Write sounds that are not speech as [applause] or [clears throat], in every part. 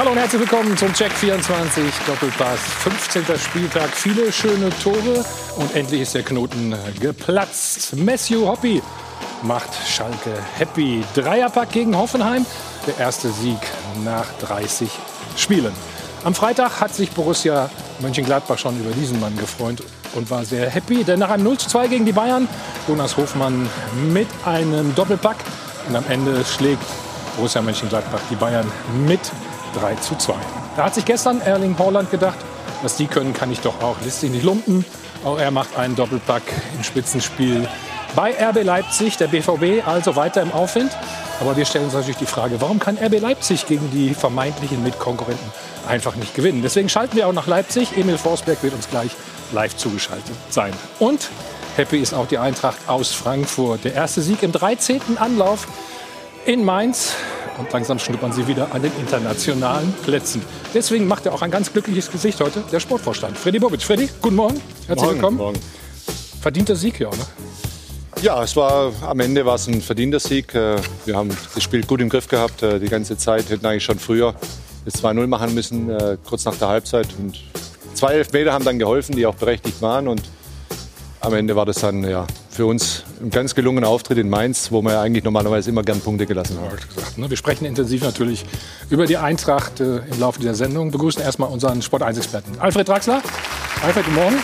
Hallo und herzlich willkommen zum Check 24 Doppelpass. 15. Spieltag, viele schöne Tore und endlich ist der Knoten geplatzt. Matthew Hoppy macht Schalke happy. Dreierpack gegen Hoffenheim, der erste Sieg nach 30 Spielen. Am Freitag hat sich Borussia Mönchengladbach schon über diesen Mann gefreut und war sehr happy, denn nach einem 0 zu 2 gegen die Bayern, Jonas Hofmann mit einem Doppelpack und am Ende schlägt Borussia Mönchengladbach die Bayern mit 3 zu 2. Da hat sich gestern Erling Haaland gedacht, was die können, kann ich doch auch. Lässt sich nicht lumpen. Auch er macht einen Doppelpack im Spitzenspiel bei RB Leipzig, der BVB, also weiter im Aufwind. Aber wir stellen uns natürlich die Frage, warum kann RB Leipzig gegen die vermeintlichen Mitkonkurrenten einfach nicht gewinnen? Deswegen schalten wir auch nach Leipzig. Emil Forsberg wird uns gleich live zugeschaltet sein. Und happy ist auch die Eintracht aus Frankfurt. Der erste Sieg im 13. Anlauf in Mainz. Und langsam schnuppern sie wieder an den internationalen Plätzen. Deswegen macht er auch ein ganz glückliches Gesicht heute, der Sportvorstand. Freddy Bobic. Freddy, guten Morgen. Herzlich Morgen, willkommen. morgen. Verdienter Sieg hier, oder? Ja, es war am Ende war es ein verdienter Sieg. Äh, Wir haben das Spiel gut im Griff gehabt äh, die ganze Zeit. Hätten eigentlich schon früher das 2-0 machen müssen, äh, kurz nach der Halbzeit. Und zwei Elfmeter haben dann geholfen, die auch berechtigt waren. Und am Ende war das dann ja, für uns ein ganz gelungener Auftritt in Mainz, wo wir ja eigentlich normalerweise immer gern Punkte gelassen gesagt, ne? Wir sprechen intensiv natürlich über die Eintracht äh, im Laufe dieser Sendung. Begrüßen erstmal unseren Sport 1-Experten. Alfred Draxler. Alfred, guten Morgen.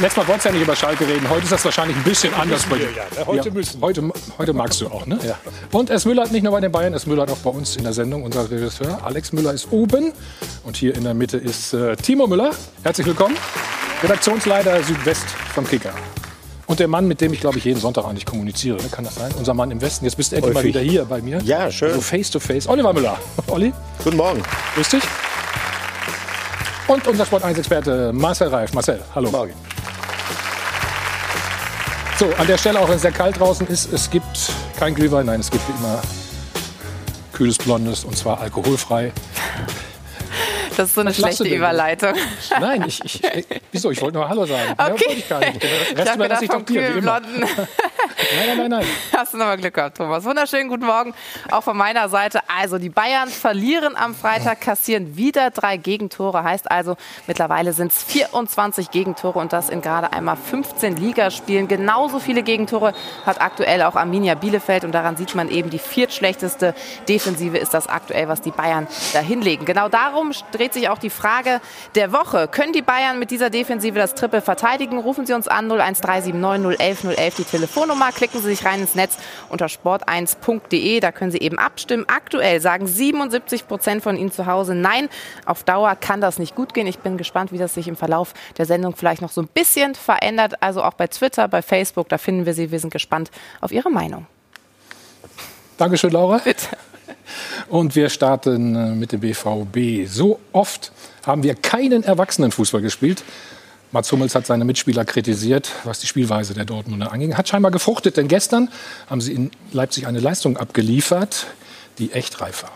Letztes Mal wolltest du ja nicht über Schalke reden. Heute ist das wahrscheinlich ein bisschen anders bei dir. ja. Heute müssen wir. Heute, heute magst du auch, ne? Ja. Und S. Müller hat nicht nur bei den Bayern, S. Müller hat auch bei uns in der Sendung, unser Regisseur. Alex Müller ist oben. Und hier in der Mitte ist äh, Timo Müller. Herzlich willkommen. Redaktionsleiter Südwest vom Kicker. Und der Mann, mit dem ich, glaube ich, jeden Sonntag eigentlich kommuniziere. Ne? Kann das sein? Unser Mann im Westen. Jetzt bist du endlich mal wieder hier bei mir. Ja, schön. So face to face. Oliver Müller. [laughs] Olli, Guten Morgen. grüß dich. Und unser Sport 1-Experte Marcel Reif. Marcel, hallo. Morgen. So, an der Stelle, auch wenn es sehr kalt draußen ist, es gibt kein Glühwein, nein, es gibt wie immer kühles Blondes und zwar alkoholfrei. Das ist so eine Was schlechte? Überleitung. Nein, ich, ich, ich wieso? Ich wollte nur Hallo sagen. Okay. wollte ich gar nicht. Den Ich Rest habe überlasse ich doch dir, [laughs] Nein, nein, nein, nein. hast du nochmal Glück gehabt, Thomas. Wunderschönen guten Morgen auch von meiner Seite. Also die Bayern verlieren am Freitag, kassieren wieder drei Gegentore. Heißt also, mittlerweile sind es 24 Gegentore und das in gerade einmal 15 Ligaspielen. Genauso viele Gegentore hat aktuell auch Arminia Bielefeld und daran sieht man eben, die viertschlechteste Defensive ist das aktuell, was die Bayern da hinlegen. Genau darum dreht sich auch die Frage der Woche. Können die Bayern mit dieser Defensive das Triple verteidigen? Rufen Sie uns an 01379 011 011 die Telefonnummer. Klicken Sie sich rein ins Netz unter sport1.de. Da können Sie eben abstimmen. Aktuell sagen 77 Prozent von Ihnen zu Hause, nein, auf Dauer kann das nicht gut gehen. Ich bin gespannt, wie das sich im Verlauf der Sendung vielleicht noch so ein bisschen verändert. Also auch bei Twitter, bei Facebook, da finden wir Sie. Wir sind gespannt auf Ihre Meinung. Dankeschön, Laura. Bitte. Und wir starten äh, mit dem BVB. So oft haben wir keinen Erwachsenenfußball gespielt. Mats Hummels hat seine Mitspieler kritisiert, was die Spielweise der Dortmunder anging. Hat scheinbar gefruchtet, denn gestern haben sie in Leipzig eine Leistung abgeliefert, die echt reif war.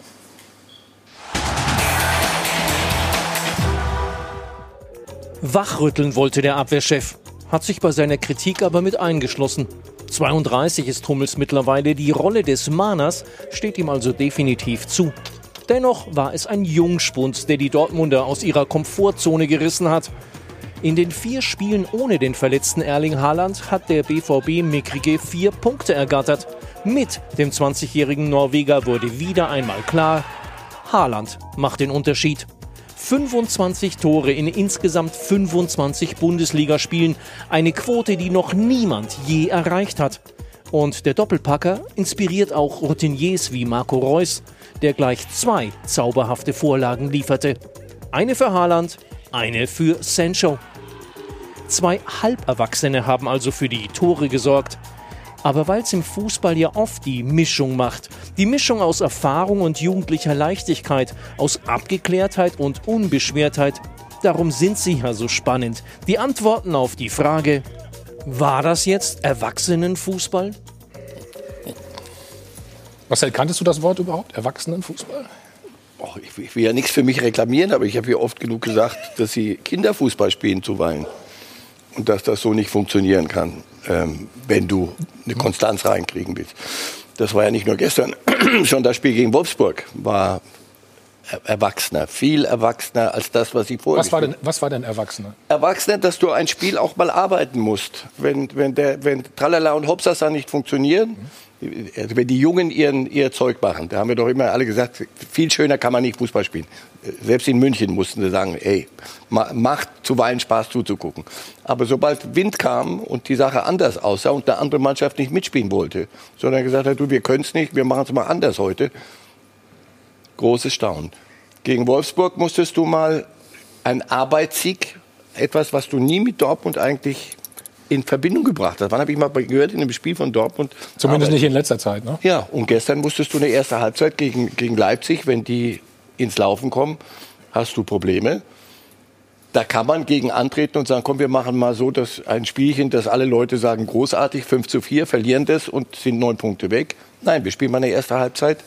Wachrütteln wollte der Abwehrchef, hat sich bei seiner Kritik aber mit eingeschlossen. 32 ist Hummels mittlerweile, die Rolle des Mahners steht ihm also definitiv zu. Dennoch war es ein Jungspund, der die Dortmunder aus ihrer Komfortzone gerissen hat. In den vier Spielen ohne den verletzten Erling Haaland hat der BVB mickrige vier Punkte ergattert. Mit dem 20-jährigen Norweger wurde wieder einmal klar, Haaland macht den Unterschied. 25 Tore in insgesamt 25 Bundesligaspielen. Eine Quote, die noch niemand je erreicht hat. Und der Doppelpacker inspiriert auch Routiniers wie Marco Reus, der gleich zwei zauberhafte Vorlagen lieferte. Eine für Haaland, eine für Sancho. Zwei Halberwachsene haben also für die Tore gesorgt. Aber weil es im Fußball ja oft die Mischung macht, die Mischung aus Erfahrung und jugendlicher Leichtigkeit, aus Abgeklärtheit und Unbeschwertheit, darum sind sie ja so spannend. Die Antworten auf die Frage, war das jetzt Erwachsenenfußball? Marcel, kanntest du das Wort überhaupt? Erwachsenenfußball? Och, ich, ich will ja nichts für mich reklamieren, aber ich habe ja oft genug gesagt, dass sie Kinderfußball spielen zuweilen. Und dass das so nicht funktionieren kann, ähm, wenn du eine Konstanz reinkriegen willst. Das war ja nicht nur gestern, [clears throat] schon das Spiel gegen Wolfsburg war erwachsener, viel erwachsener als das, was sie vorher was war denn Was war denn Erwachsener? Erwachsener, dass du ein Spiel auch mal arbeiten musst. Wenn, wenn, der, wenn Tralala und Hopsasa nicht funktionieren, also wenn die Jungen ihren, ihr Zeug machen, da haben wir doch immer alle gesagt, viel schöner kann man nicht Fußball spielen. Selbst in München mussten sie sagen, ey, macht zuweilen Spaß zuzugucken. Aber sobald Wind kam und die Sache anders aussah und eine andere Mannschaft nicht mitspielen wollte, sondern gesagt hat, du, wir können es nicht, wir machen es mal anders heute, großes Staunen. Gegen Wolfsburg musstest du mal ein Arbeitssieg, etwas, was du nie mit Dortmund eigentlich in Verbindung gebracht hast. Wann habe ich mal gehört in einem Spiel von Dortmund? Zumindest nicht in letzter Zeit, ne? Ja, und gestern musstest du eine erste Halbzeit gegen, gegen Leipzig, wenn die ins Laufen kommen, hast du Probleme. Da kann man gegen antreten und sagen, komm, wir machen mal so, dass ein Spielchen, dass alle Leute sagen, großartig, 5 zu 4, verlieren das und sind neun Punkte weg. Nein, wir spielen mal eine erste Halbzeit,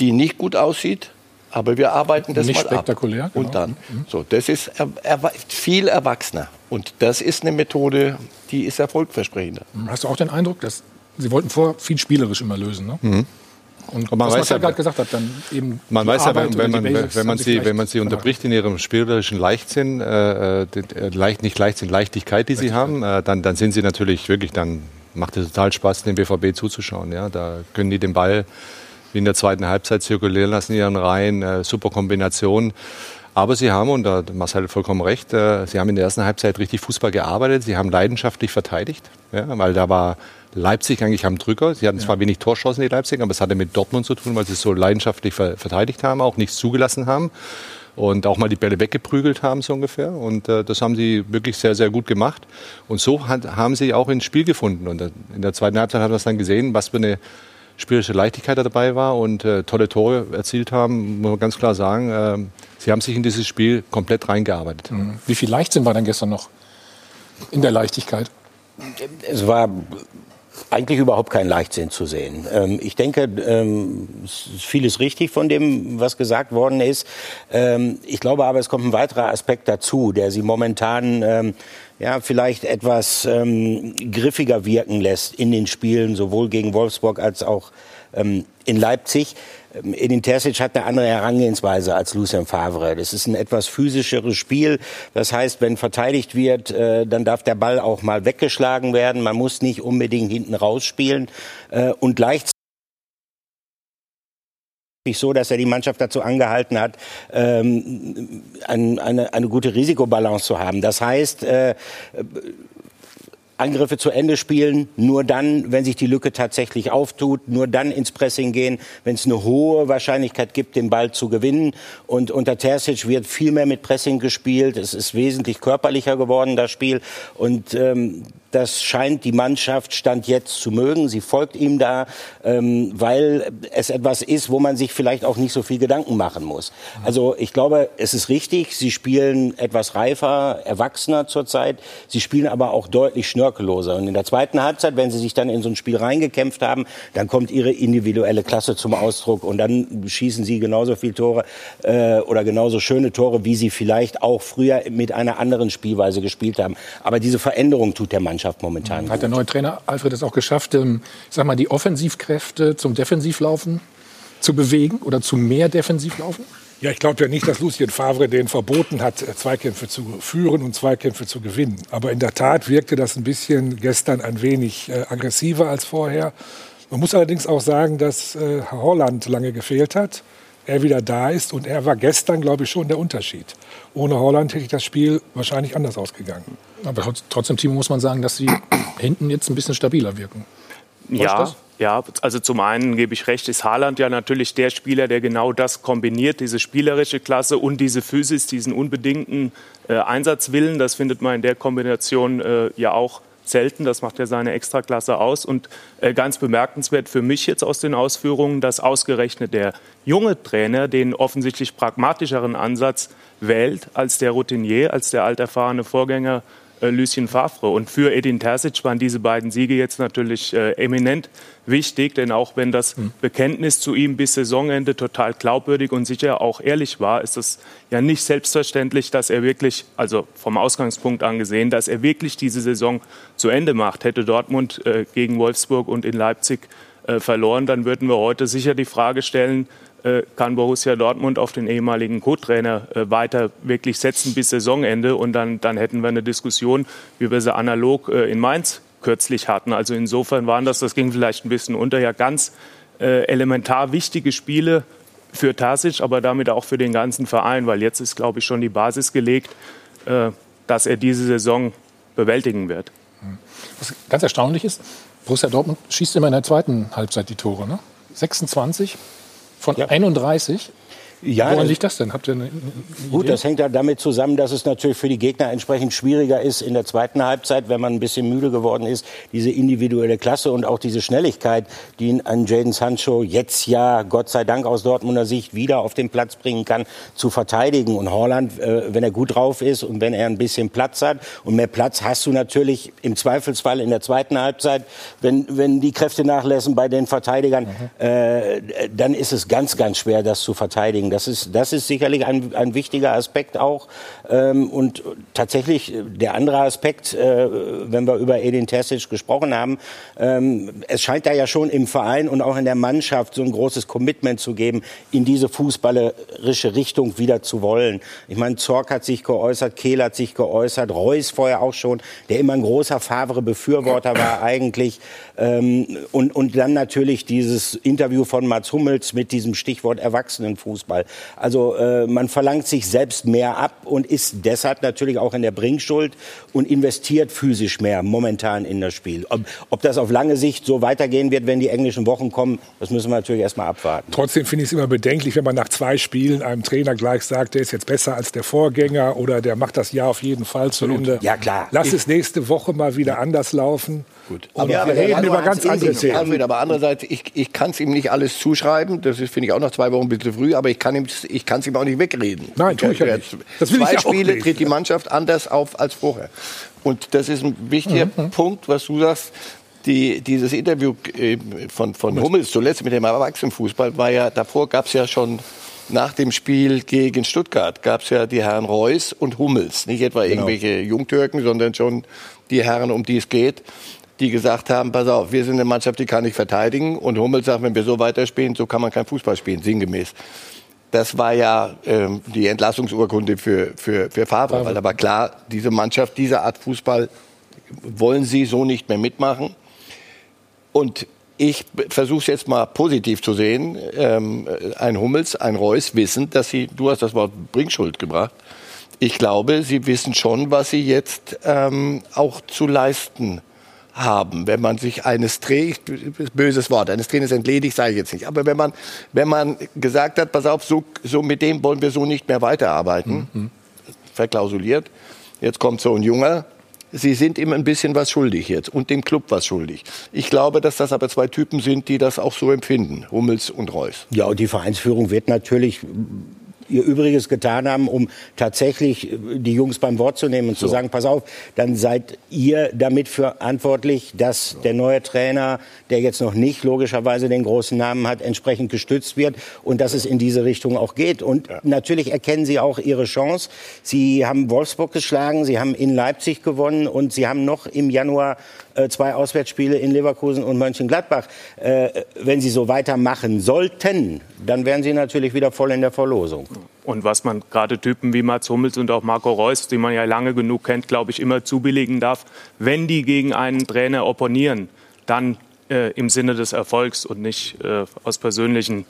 die nicht gut aussieht, aber wir arbeiten das nicht mal spektakulär, ab. Genau. Und dann, mhm. so, das ist er, er, viel erwachsener. Und das ist eine Methode, die ist erfolgversprechender. Hast du auch den Eindruck, dass Sie wollten vor viel spielerisch immer lösen, ne? Mhm. Und man was weiß ja, gerade gesagt hat, dann eben man weiß ja, wenn, wenn, man, wenn, man sie, wenn man sie unterbricht in ihrem spielerischen Leichtsinn, äh, äh, leicht, nicht Leichtsinn, Leichtigkeit, die sie haben, äh, dann, dann sind sie natürlich wirklich, dann macht es total Spaß, dem BVB zuzuschauen. Ja? Da können die den Ball wie in der zweiten Halbzeit zirkulieren lassen in ihren Reihen, äh, super Kombination. Aber sie haben, und da hat Marcel hat vollkommen recht, äh, sie haben in der ersten Halbzeit richtig Fußball gearbeitet. Sie haben leidenschaftlich verteidigt, ja, weil da war Leipzig eigentlich am Drücker. Sie hatten zwar wenig Torschancen, die Leipzig, aber es hatte mit Dortmund zu tun, weil sie so leidenschaftlich ver verteidigt haben, auch nichts zugelassen haben und auch mal die Bälle weggeprügelt haben, so ungefähr. Und äh, das haben sie wirklich sehr, sehr gut gemacht. Und so hat, haben sie auch ins Spiel gefunden. Und in der zweiten Halbzeit haben wir es dann gesehen, was für eine spielerische Leichtigkeit dabei war und äh, tolle Tore erzielt haben, muss man ganz klar sagen. Äh, sie haben sich in dieses Spiel komplett reingearbeitet. Mhm. Wie viel Leichtsinn war denn gestern noch in der Leichtigkeit? Es war eigentlich überhaupt kein Leichtsinn zu sehen. Ähm, ich denke, ähm, vieles richtig von dem, was gesagt worden ist. Ähm, ich glaube aber, es kommt ein weiterer Aspekt dazu, der sie momentan ähm, ja, vielleicht etwas ähm, griffiger wirken lässt in den Spielen, sowohl gegen Wolfsburg als auch ähm, in Leipzig. Ähm, Edin Terzic hat eine andere Herangehensweise als Lucien Favre. Das ist ein etwas physischeres Spiel. Das heißt, wenn verteidigt wird, äh, dann darf der Ball auch mal weggeschlagen werden. Man muss nicht unbedingt hinten rausspielen. Äh, und gleichzeitig so, dass er die Mannschaft dazu angehalten hat, ähm, ein, eine, eine gute Risikobalance zu haben. Das heißt, äh, Angriffe zu Ende spielen, nur dann, wenn sich die Lücke tatsächlich auftut, nur dann ins Pressing gehen, wenn es eine hohe Wahrscheinlichkeit gibt, den Ball zu gewinnen. Und unter Terzic wird viel mehr mit Pressing gespielt. Es ist wesentlich körperlicher geworden, das Spiel. Und ähm, das scheint die Mannschaft Stand jetzt zu mögen. Sie folgt ihm da, ähm, weil es etwas ist, wo man sich vielleicht auch nicht so viel Gedanken machen muss. Also ich glaube, es ist richtig. Sie spielen etwas reifer, erwachsener zurzeit. Sie spielen aber auch deutlich schnörkelloser. Und in der zweiten Halbzeit, wenn sie sich dann in so ein Spiel reingekämpft haben, dann kommt ihre individuelle Klasse zum Ausdruck und dann schießen sie genauso viele Tore äh, oder genauso schöne Tore, wie sie vielleicht auch früher mit einer anderen Spielweise gespielt haben. Aber diese Veränderung tut der Mannschaft Mannschaft momentan. Hat der neue Trainer Alfred es auch geschafft, ähm, ich sag mal, die Offensivkräfte zum Defensivlaufen zu bewegen oder zu mehr Defensivlaufen? Ja, ich glaube ja nicht, dass Lucien Favre den verboten hat, äh, Zweikämpfe zu führen und Zweikämpfe zu gewinnen. Aber in der Tat wirkte das ein bisschen gestern ein wenig äh, aggressiver als vorher. Man muss allerdings auch sagen, dass äh, Holland lange gefehlt hat er wieder da ist. Und er war gestern, glaube ich, schon der Unterschied. Ohne Holland hätte ich das Spiel wahrscheinlich anders ausgegangen. Aber trotzdem, Timo, muss man sagen, dass sie [clears throat] hinten jetzt ein bisschen stabiler wirken. Ja, ja, also zum einen gebe ich recht, ist Haaland ja natürlich der Spieler, der genau das kombiniert, diese spielerische Klasse und diese Physis, diesen unbedingten äh, Einsatzwillen. Das findet man in der Kombination äh, ja auch selten. Das macht ja seine Extraklasse aus. Und äh, ganz bemerkenswert für mich jetzt aus den Ausführungen, dass ausgerechnet der junge Trainer den offensichtlich pragmatischeren Ansatz wählt als der Routinier, als der alterfahrene Vorgänger Lucien Favre. Und für Edin Terzic waren diese beiden Siege jetzt natürlich äh, eminent wichtig, denn auch wenn das hm. Bekenntnis zu ihm bis Saisonende total glaubwürdig und sicher auch ehrlich war, ist es ja nicht selbstverständlich, dass er wirklich, also vom Ausgangspunkt angesehen, dass er wirklich diese Saison zu Ende macht. Hätte Dortmund äh, gegen Wolfsburg und in Leipzig äh, verloren, dann würden wir heute sicher die Frage stellen, äh, kann Borussia Dortmund auf den ehemaligen Co-Trainer äh, weiter wirklich setzen bis Saisonende. Und dann, dann hätten wir eine Diskussion, wie wir sie analog äh, in Mainz kürzlich hatten. Also insofern waren das, das ging vielleicht ein bisschen unter, ja ganz äh, elementar wichtige Spiele für Tasic, aber damit auch für den ganzen Verein, weil jetzt ist, glaube ich, schon die Basis gelegt, äh, dass er diese Saison bewältigen wird. Was ganz erstaunlich ist, Borussia Dortmund schießt immer in der zweiten Halbzeit die Tore. Ne? 26 von Ja. 31. Ja, Woran liegt das denn? Habt ihr eine, eine Gut, Idee? das hängt damit zusammen, dass es natürlich für die Gegner entsprechend schwieriger ist in der zweiten Halbzeit, wenn man ein bisschen müde geworden ist, diese individuelle Klasse und auch diese Schnelligkeit, die an Jaden Sancho jetzt ja Gott sei Dank aus Dortmunder Sicht wieder auf den Platz bringen kann, zu verteidigen. Und Holland, äh, wenn er gut drauf ist und wenn er ein bisschen Platz hat und mehr Platz hast du natürlich im Zweifelsfall in der zweiten Halbzeit, wenn, wenn die Kräfte nachlassen bei den Verteidigern, äh, dann ist es ganz, ganz schwer, das zu verteidigen. Das ist, das ist sicherlich ein, ein wichtiger Aspekt auch. Ähm, und tatsächlich äh, der andere Aspekt, äh, wenn wir über Edin Terzic gesprochen haben, ähm, es scheint da ja schon im Verein und auch in der Mannschaft so ein großes Commitment zu geben, in diese fußballerische Richtung wieder zu wollen. Ich meine, Zorc hat sich geäußert, Kehl hat sich geäußert, Reus vorher auch schon, der immer ein großer Favre-Befürworter [coughs] war eigentlich. Ähm, und, und dann natürlich dieses Interview von Mats Hummels mit diesem Stichwort Erwachsenenfußball. Also äh, man verlangt sich selbst mehr ab und ist deshalb natürlich auch in der Bringschuld und investiert physisch mehr momentan in das Spiel. Ob, ob das auf lange Sicht so weitergehen wird, wenn die englischen Wochen kommen, das müssen wir natürlich erstmal abwarten. Trotzdem finde ich es immer bedenklich, wenn man nach zwei Spielen einem Trainer gleich sagt, der ist jetzt besser als der Vorgänger oder der macht das Jahr auf jeden Fall zu Ende. Ja, klar. Lass es nächste Woche mal wieder anders laufen. Gut. Aber Ja, wir reden über ganz andere sich, Themen. Aber andererseits, ich, ich kann es ihm nicht alles zuschreiben. Das ist, finde ich, auch noch zwei Wochen ein bisschen früh. Aber ich kann ihm, ich es ihm auch nicht wegreden. Nein, tue ich ja nicht. Das will ich zwei ja auch Spiele nicht. tritt die Mannschaft anders auf als vorher. Und das ist ein wichtiger Mhm. Punkt, was du sagst. Die, dieses Interview äh, von, von Hummels zuletzt mit dem Erwachsenenfußball war ja, davor gab es ja schon nach dem Spiel gegen Stuttgart gab es ja die Herren Reus und Hummels. Nicht etwa Genau. irgendwelche Jungtürken, sondern schon die Herren, um die es geht, die gesagt haben, pass auf, wir sind eine Mannschaft, die kann nicht verteidigen. Und Hummels sagt, wenn wir so weiterspielen, so kann man kein Fußball spielen, sinngemäß. Das war ja ähm, die Entlassungsurkunde für, für, für Favre, weil da war klar, diese Mannschaft, diese Art Fußball wollen sie so nicht mehr mitmachen. Und ich versuche es jetzt mal positiv zu sehen. Ähm, ein Hummels, ein Reus wissen, dass sie, du hast das Wort Bringschuld gebracht. Ich glaube, sie wissen schon, was sie jetzt ähm, auch zu leisten haben. Wenn man sich eines Trainers, böses Wort, eines Trainers entledigt, sage ich jetzt nicht. Aber wenn man, wenn man gesagt hat, pass auf, so, so mit dem wollen wir so nicht mehr weiterarbeiten, verklausuliert, jetzt kommt so ein Junger, Sie sind ihm ein bisschen was schuldig jetzt und dem Club was schuldig. Ich glaube, dass das aber zwei Typen sind, die das auch so empfinden, Hummels und Reus. Ja, und die Vereinsführung wird natürlich ihr Übriges getan haben, um tatsächlich die Jungs beim Wort zu nehmen und zu sagen, pass auf, dann seid ihr damit verantwortlich, dass der neue Trainer, der jetzt noch nicht logischerweise den großen Namen hat, entsprechend gestützt wird und dass es in diese Richtung auch geht. Und natürlich erkennen sie auch ihre Chance. Sie haben Wolfsburg geschlagen, sie haben in Leipzig gewonnen und sie haben noch im Januar äh, zwei Auswärtsspiele in Leverkusen und Mönchengladbach. Äh, wenn sie so weitermachen sollten, dann wären sie natürlich wieder voll in der Verlosung. Und was man gerade Typen wie Mats Hummels und auch Marco Reus, die man ja lange genug kennt, glaube ich, immer zubilligen darf, wenn die gegen einen Trainer opponieren, dann äh, im Sinne des Erfolgs und nicht äh, aus persönlichen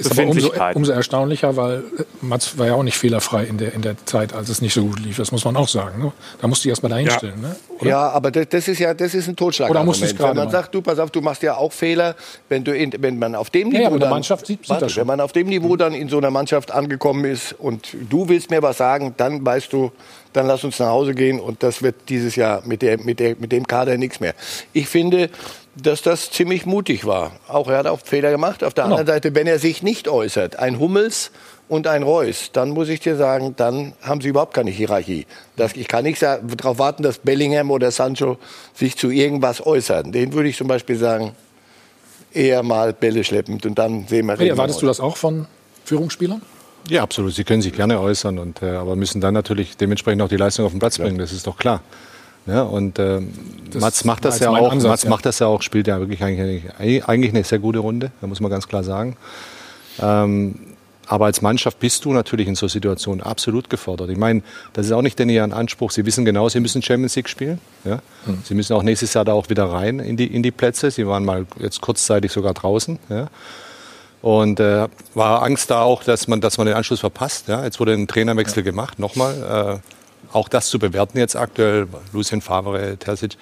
Ist aber umso, umso erstaunlicher, weil äh, Mats war ja auch nicht fehlerfrei in der, in der Zeit, als es nicht so gut lief. Das muss man auch sagen. Ne? Da musst du erst mal dahinstellen. Ne? Oder? Ja, aber das, das ist ja das ist ein Totschlag. Oder musst du es gerade Wenn man machen? sagt, du pass auf, du machst ja auch Fehler, wenn du in, wenn man auf dem Ja, Niveau ja, der dann, Mannschaft sieht- sieht warte, das schon. wenn man auf dem Niveau dann in so einer Mannschaft angekommen ist und du willst mir was sagen, dann weißt du, dann lass uns nach Hause gehen und das wird dieses Jahr mit der mit der mit dem Kader nichts mehr. Ich finde, dass das ziemlich mutig war. Auch er hat auch Fehler gemacht. Auf der Genau. anderen Seite, wenn er sich nicht äußert, ein Hummels und ein Reus, dann muss ich dir sagen, dann haben sie überhaupt keine Hierarchie. Das, ich kann nicht darauf warten, dass Bellingham oder Sancho sich zu irgendwas äußern. Den würde ich zum Beispiel sagen, eher mal Bälle schleppend und dann sehen wir. Hey, erwartest du das auch von Führungsspielern? Ja, absolut. Sie können sich gerne äußern, und, äh, aber müssen dann natürlich dementsprechend auch die Leistung auf den Platz bringen. Das ist doch klar. Ja, und Das Mats macht das ja auch. Ansatz, Mats ja. macht das ja auch, spielt ja wirklich eigentlich, eigentlich eine sehr gute Runde. Da muss man ganz klar sagen. Ähm, aber als Mannschaft bist du natürlich in so Situationen absolut gefordert. Ich meine, das ist auch nicht denn ihr Anspruch. Sie wissen genau, sie müssen Champions League spielen. Ja? Mhm. Sie müssen auch nächstes Jahr da auch wieder rein in die, in die Plätze. Sie waren mal jetzt kurzzeitig sogar draußen. Ja? Und äh, war Angst da auch, dass man, dass man den Anschluss verpasst. Ja? Jetzt wurde ein Trainerwechsel ja. gemacht, nochmal. Äh, auch das zu bewerten jetzt aktuell, Lucien Favre, Terzic,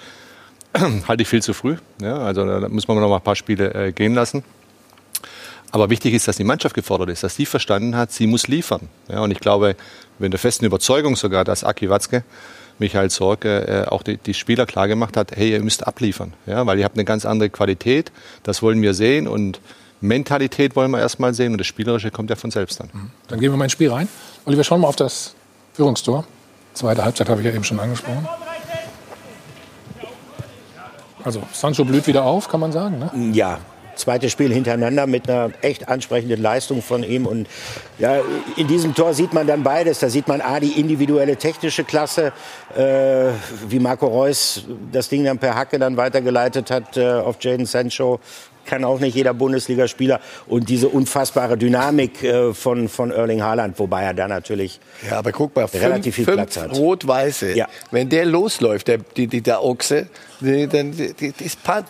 [clears throat] halte ich viel zu früh. Ja? Also da muss man noch mal ein paar Spiele äh, gehen lassen. Aber wichtig ist, dass die Mannschaft gefordert ist, dass sie verstanden hat, sie muss liefern. Ja, und ich glaube, mit der festen Überzeugung sogar, dass Aki Watzke, Michael Sorge, äh, auch die, die, Spieler klar gemacht hat, hey, ihr müsst abliefern. Ja, weil ihr habt eine ganz andere Qualität, das wollen wir sehen und Mentalität wollen wir erstmal sehen und das Spielerische kommt ja von selbst dann. Mhm. Dann gehen wir mal ins Spiel rein. Oliver, schauen wir auf das Führungstor. Zweite Halbzeit habe ich ja eben schon angesprochen. Also Sancho blüht wieder auf, kann man sagen. Ne? Ja, zweites Spiel hintereinander mit einer echt ansprechenden Leistung von ihm. Und ja, in diesem Tor sieht man dann beides. Da sieht man A, die individuelle technische Klasse, äh, wie Marco Reus das Ding dann per Hacke dann weitergeleitet hat äh, auf Jaden Sancho kann auch nicht jeder Bundesligaspieler. Und diese unfassbare Dynamik äh, von, von Erling Haaland, wobei er da natürlich ja, aber guck mal, relativ fünf, viel Platz hat. Rot-Weiße. Ja. Wenn der losläuft, der, die, die, der Ochse, dann,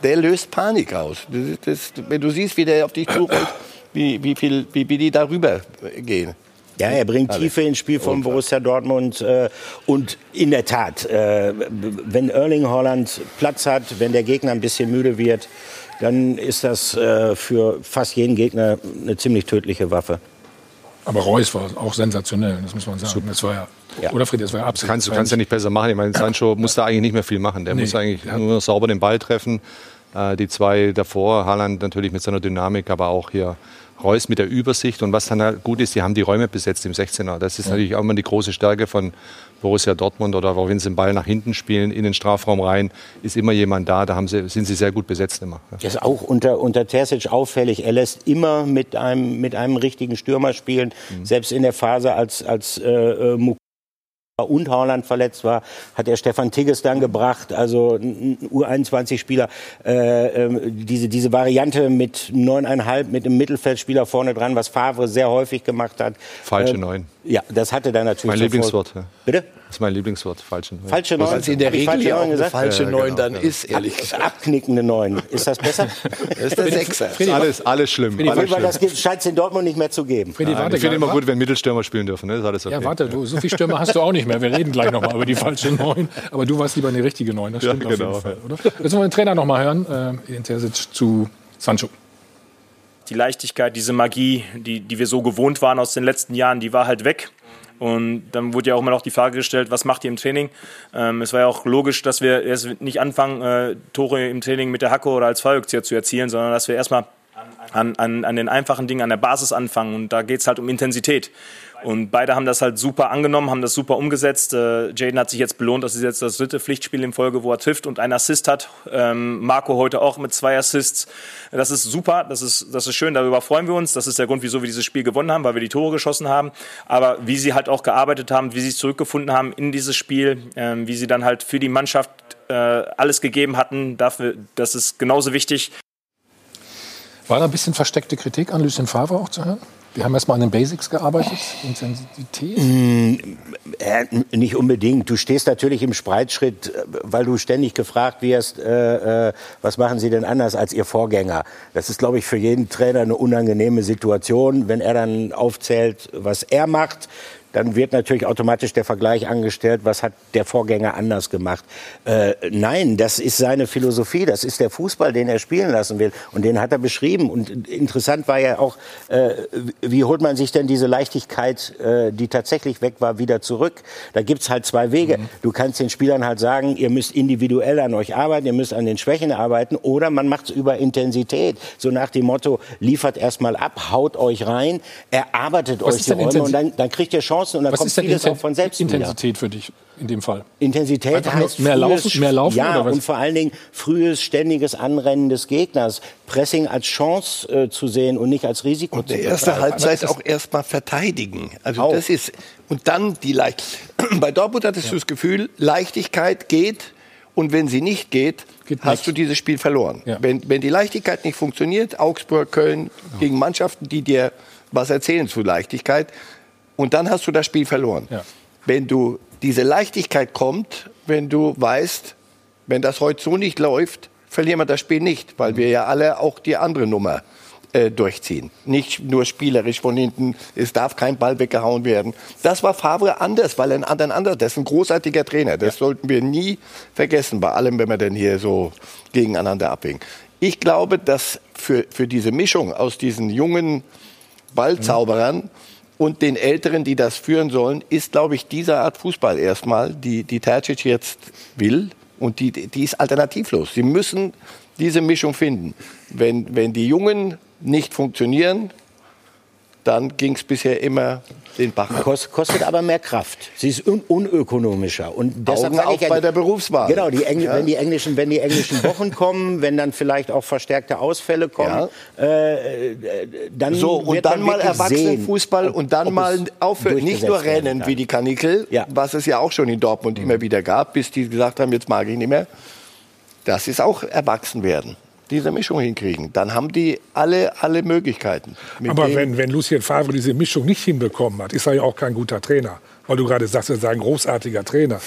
der löst Panik aus. Das, wenn du siehst, wie der auf dich zurollt, wie, wie, viel, wie, wie die darüber gehen. Ja, er bringt Tiefe ins Spiel von Borussia Dortmund. Äh, und in der Tat, äh, wenn Erling Haaland Platz hat, wenn der Gegner ein bisschen müde wird, dann ist das äh, für fast jeden Gegner eine ziemlich tödliche Waffe. Aber Reus war auch sensationell, das muss man sagen. Das war ja, ja. Oder Fried, das war ja absolut. Kannst, du kannst ja nicht besser machen. Ich meine, Sancho muss da eigentlich nicht mehr viel machen. Der nee. muss eigentlich ja. nur sauber den Ball treffen. Äh, die zwei davor, Haaland natürlich mit seiner Dynamik, aber auch hier Reus mit der Übersicht. Und was dann halt gut ist, die haben die Räume besetzt im 16er. Das ist ja. natürlich auch immer die große Stärke von Borussia Dortmund oder auch wenn sie den Ball nach hinten spielen, in den Strafraum rein, ist immer jemand da. Da haben sie, sind sie sehr gut besetzt immer. Das ist auch unter, unter Terzic auffällig. Er lässt immer mit einem, mit einem richtigen Stürmer spielen. Mhm. Selbst in der Phase, als, als äh, äh und Haaland verletzt war, hat er Stefan Tigges dann gebracht, also ein U21-Spieler. Äh, äh, diese, diese Variante mit neuneinhalb, mit einem Mittelfeldspieler vorne dran, was Favre sehr häufig gemacht hat. Falsche äh, neun. Ja, das hatte dann natürlich. Mein Lieblingswort. Ja. Bitte? Das ist mein Lieblingswort, falsche Neun. Falsche Neun. Was in der Regel ja auch eine falsche ja, Neun genau, dann ja. ist, ehrlich gesagt. Abknickende Neun. Ist das besser? [laughs] das ist der Sechser. Ist alles, alles schlimm. Freddy, alles schlimm. Das scheint es in Dortmund nicht mehr zu geben. Freddy, warte, ich finde immer gut, wenn Mittelstürmer spielen dürfen. Ne? Das ist alles okay. Ja, warte, du, so viele Stürmer hast du auch nicht mehr. Wir reden gleich nochmal über die falsche Neun. Aber du warst lieber eine richtige Neun. Das stimmt ja, genau. auf jeden Fall. Oder? Jetzt wollen wir den Trainer nochmal hören. Äh, in Terzic zu Sancho die Leichtigkeit, diese Magie, die, die wir so gewohnt waren aus den letzten Jahren, die war halt weg. Und dann wurde ja auch immer noch die Frage gestellt, was macht ihr im Training? Ähm, es war ja auch logisch, dass wir erst nicht anfangen, äh, Tore im Training mit der Hacke oder als Fallrückzieher zu erzielen, sondern dass wir erstmal an, an, an den einfachen Dingen, an der Basis anfangen. Und da geht es halt um Intensität. Und beide haben das halt super angenommen, haben das super umgesetzt. Äh, Jaden hat sich jetzt belohnt, das ist jetzt das dritte Pflichtspiel in Folge, wo er trifft und einen Assist hat. Ähm, Marco heute auch mit zwei Assists. Das ist super, das ist, das ist schön, darüber freuen wir uns. Das ist der Grund, wieso wir dieses Spiel gewonnen haben, weil wir die Tore geschossen haben. Aber wie sie halt auch gearbeitet haben, wie sie zurückgefunden haben in dieses Spiel, ähm, wie sie dann halt für die Mannschaft äh, alles gegeben hatten, dafür, das ist genauso wichtig. War da ein bisschen versteckte Kritik an Lucien Favre auch zu hören? Wir haben erstmal an den Basics gearbeitet, Intensität? Mm, äh, nicht unbedingt. Du stehst natürlich im Spreitschritt, äh, weil du ständig gefragt wirst, äh, äh, was machen Sie denn anders als Ihr Vorgänger? Das ist, glaube ich, für jeden Trainer eine unangenehme Situation, wenn er dann aufzählt, was er macht dann wird natürlich automatisch der Vergleich angestellt, was hat der Vorgänger anders gemacht. Äh, nein, das ist seine Philosophie, das ist der Fußball, den er spielen lassen will und den hat er beschrieben. Und interessant war ja auch, äh, wie holt man sich denn diese Leichtigkeit, äh, die tatsächlich weg war, wieder zurück? Da gibt's halt zwei Wege. Mhm. Du kannst den Spielern halt sagen, ihr müsst individuell an euch arbeiten, ihr müsst an den Schwächen arbeiten oder man macht's über Intensität. So nach dem Motto, liefert erstmal ab, haut euch rein, erarbeitet was euch die Räume und dann, dann kriegt ihr Chancen Chancen und dann Was kommt vieles auch von selbst Intensität wieder. für dich in dem Fall? Intensität Einfach heißt mehr, laufen, mehr Laufen ja, und vor allen Dingen frühes, ständiges Anrennen des Gegners. Pressing als Chance äh, zu sehen und nicht als Risiko und zu sehen. Der erste Halbzeit auch erstmal verteidigen. Also auch. das ist und dann die Leicht. [clears throat] Bei Dortmund hattest ja. du das Gefühl, Leichtigkeit geht und wenn sie nicht geht, geht hast nicht. du dieses Spiel verloren. Ja. Wenn, wenn die Leichtigkeit nicht funktioniert, Augsburg, Köln ja. gegen Mannschaften, die dir was erzählen zu Leichtigkeit. Und dann hast du das Spiel verloren. Ja. Wenn du diese Leichtigkeit kommt, wenn du weißt, wenn das heute so nicht läuft, verlieren wir das Spiel nicht, weil wir ja alle auch die andere Nummer äh, durchziehen. Nicht nur spielerisch von hinten, es darf kein Ball weggehauen werden. Das war Favre anders, weil ein anderen anders, das ist ein großartiger Trainer. Das sollten wir nie vergessen, bei allem, wenn wir denn hier so gegeneinander abwägen. Ich glaube, dass für, für diese Mischung aus diesen jungen Ballzauberern und den Älteren, die das führen sollen, ist, glaube ich, diese Art Fußball erstmal, die, die Tercic jetzt will. Und die, die ist alternativlos. Sie müssen diese Mischung finden. Wenn, wenn die Jungen nicht funktionieren, dann ging es bisher immer den Bach. Kost, kostet aber mehr Kraft. Sie ist un unökonomischer. Und deshalb Augen auf ich, bei der Berufswahl. Genau, die Engl Ja. wenn, die englischen, wenn die englischen Wochen kommen, wenn dann vielleicht auch verstärkte Ausfälle kommen, äh, äh, dann So, und wird dann mal Erwachsenenfußball sehen, und dann mal aufhören. Nicht nur rennen wie die Kanickel, Ja. was es ja auch schon in Dortmund immer wieder gab, bis die gesagt haben, jetzt mag ich nicht mehr. Das ist auch erwachsen werden. Diese Mischung hinkriegen. Dann haben die alle, alle Möglichkeiten. Aber wenn, wenn Lucien Favre diese Mischung nicht hinbekommen hat, ist er ja auch kein guter Trainer. Weil du gerade sagst, er sei ein großartiger Trainer.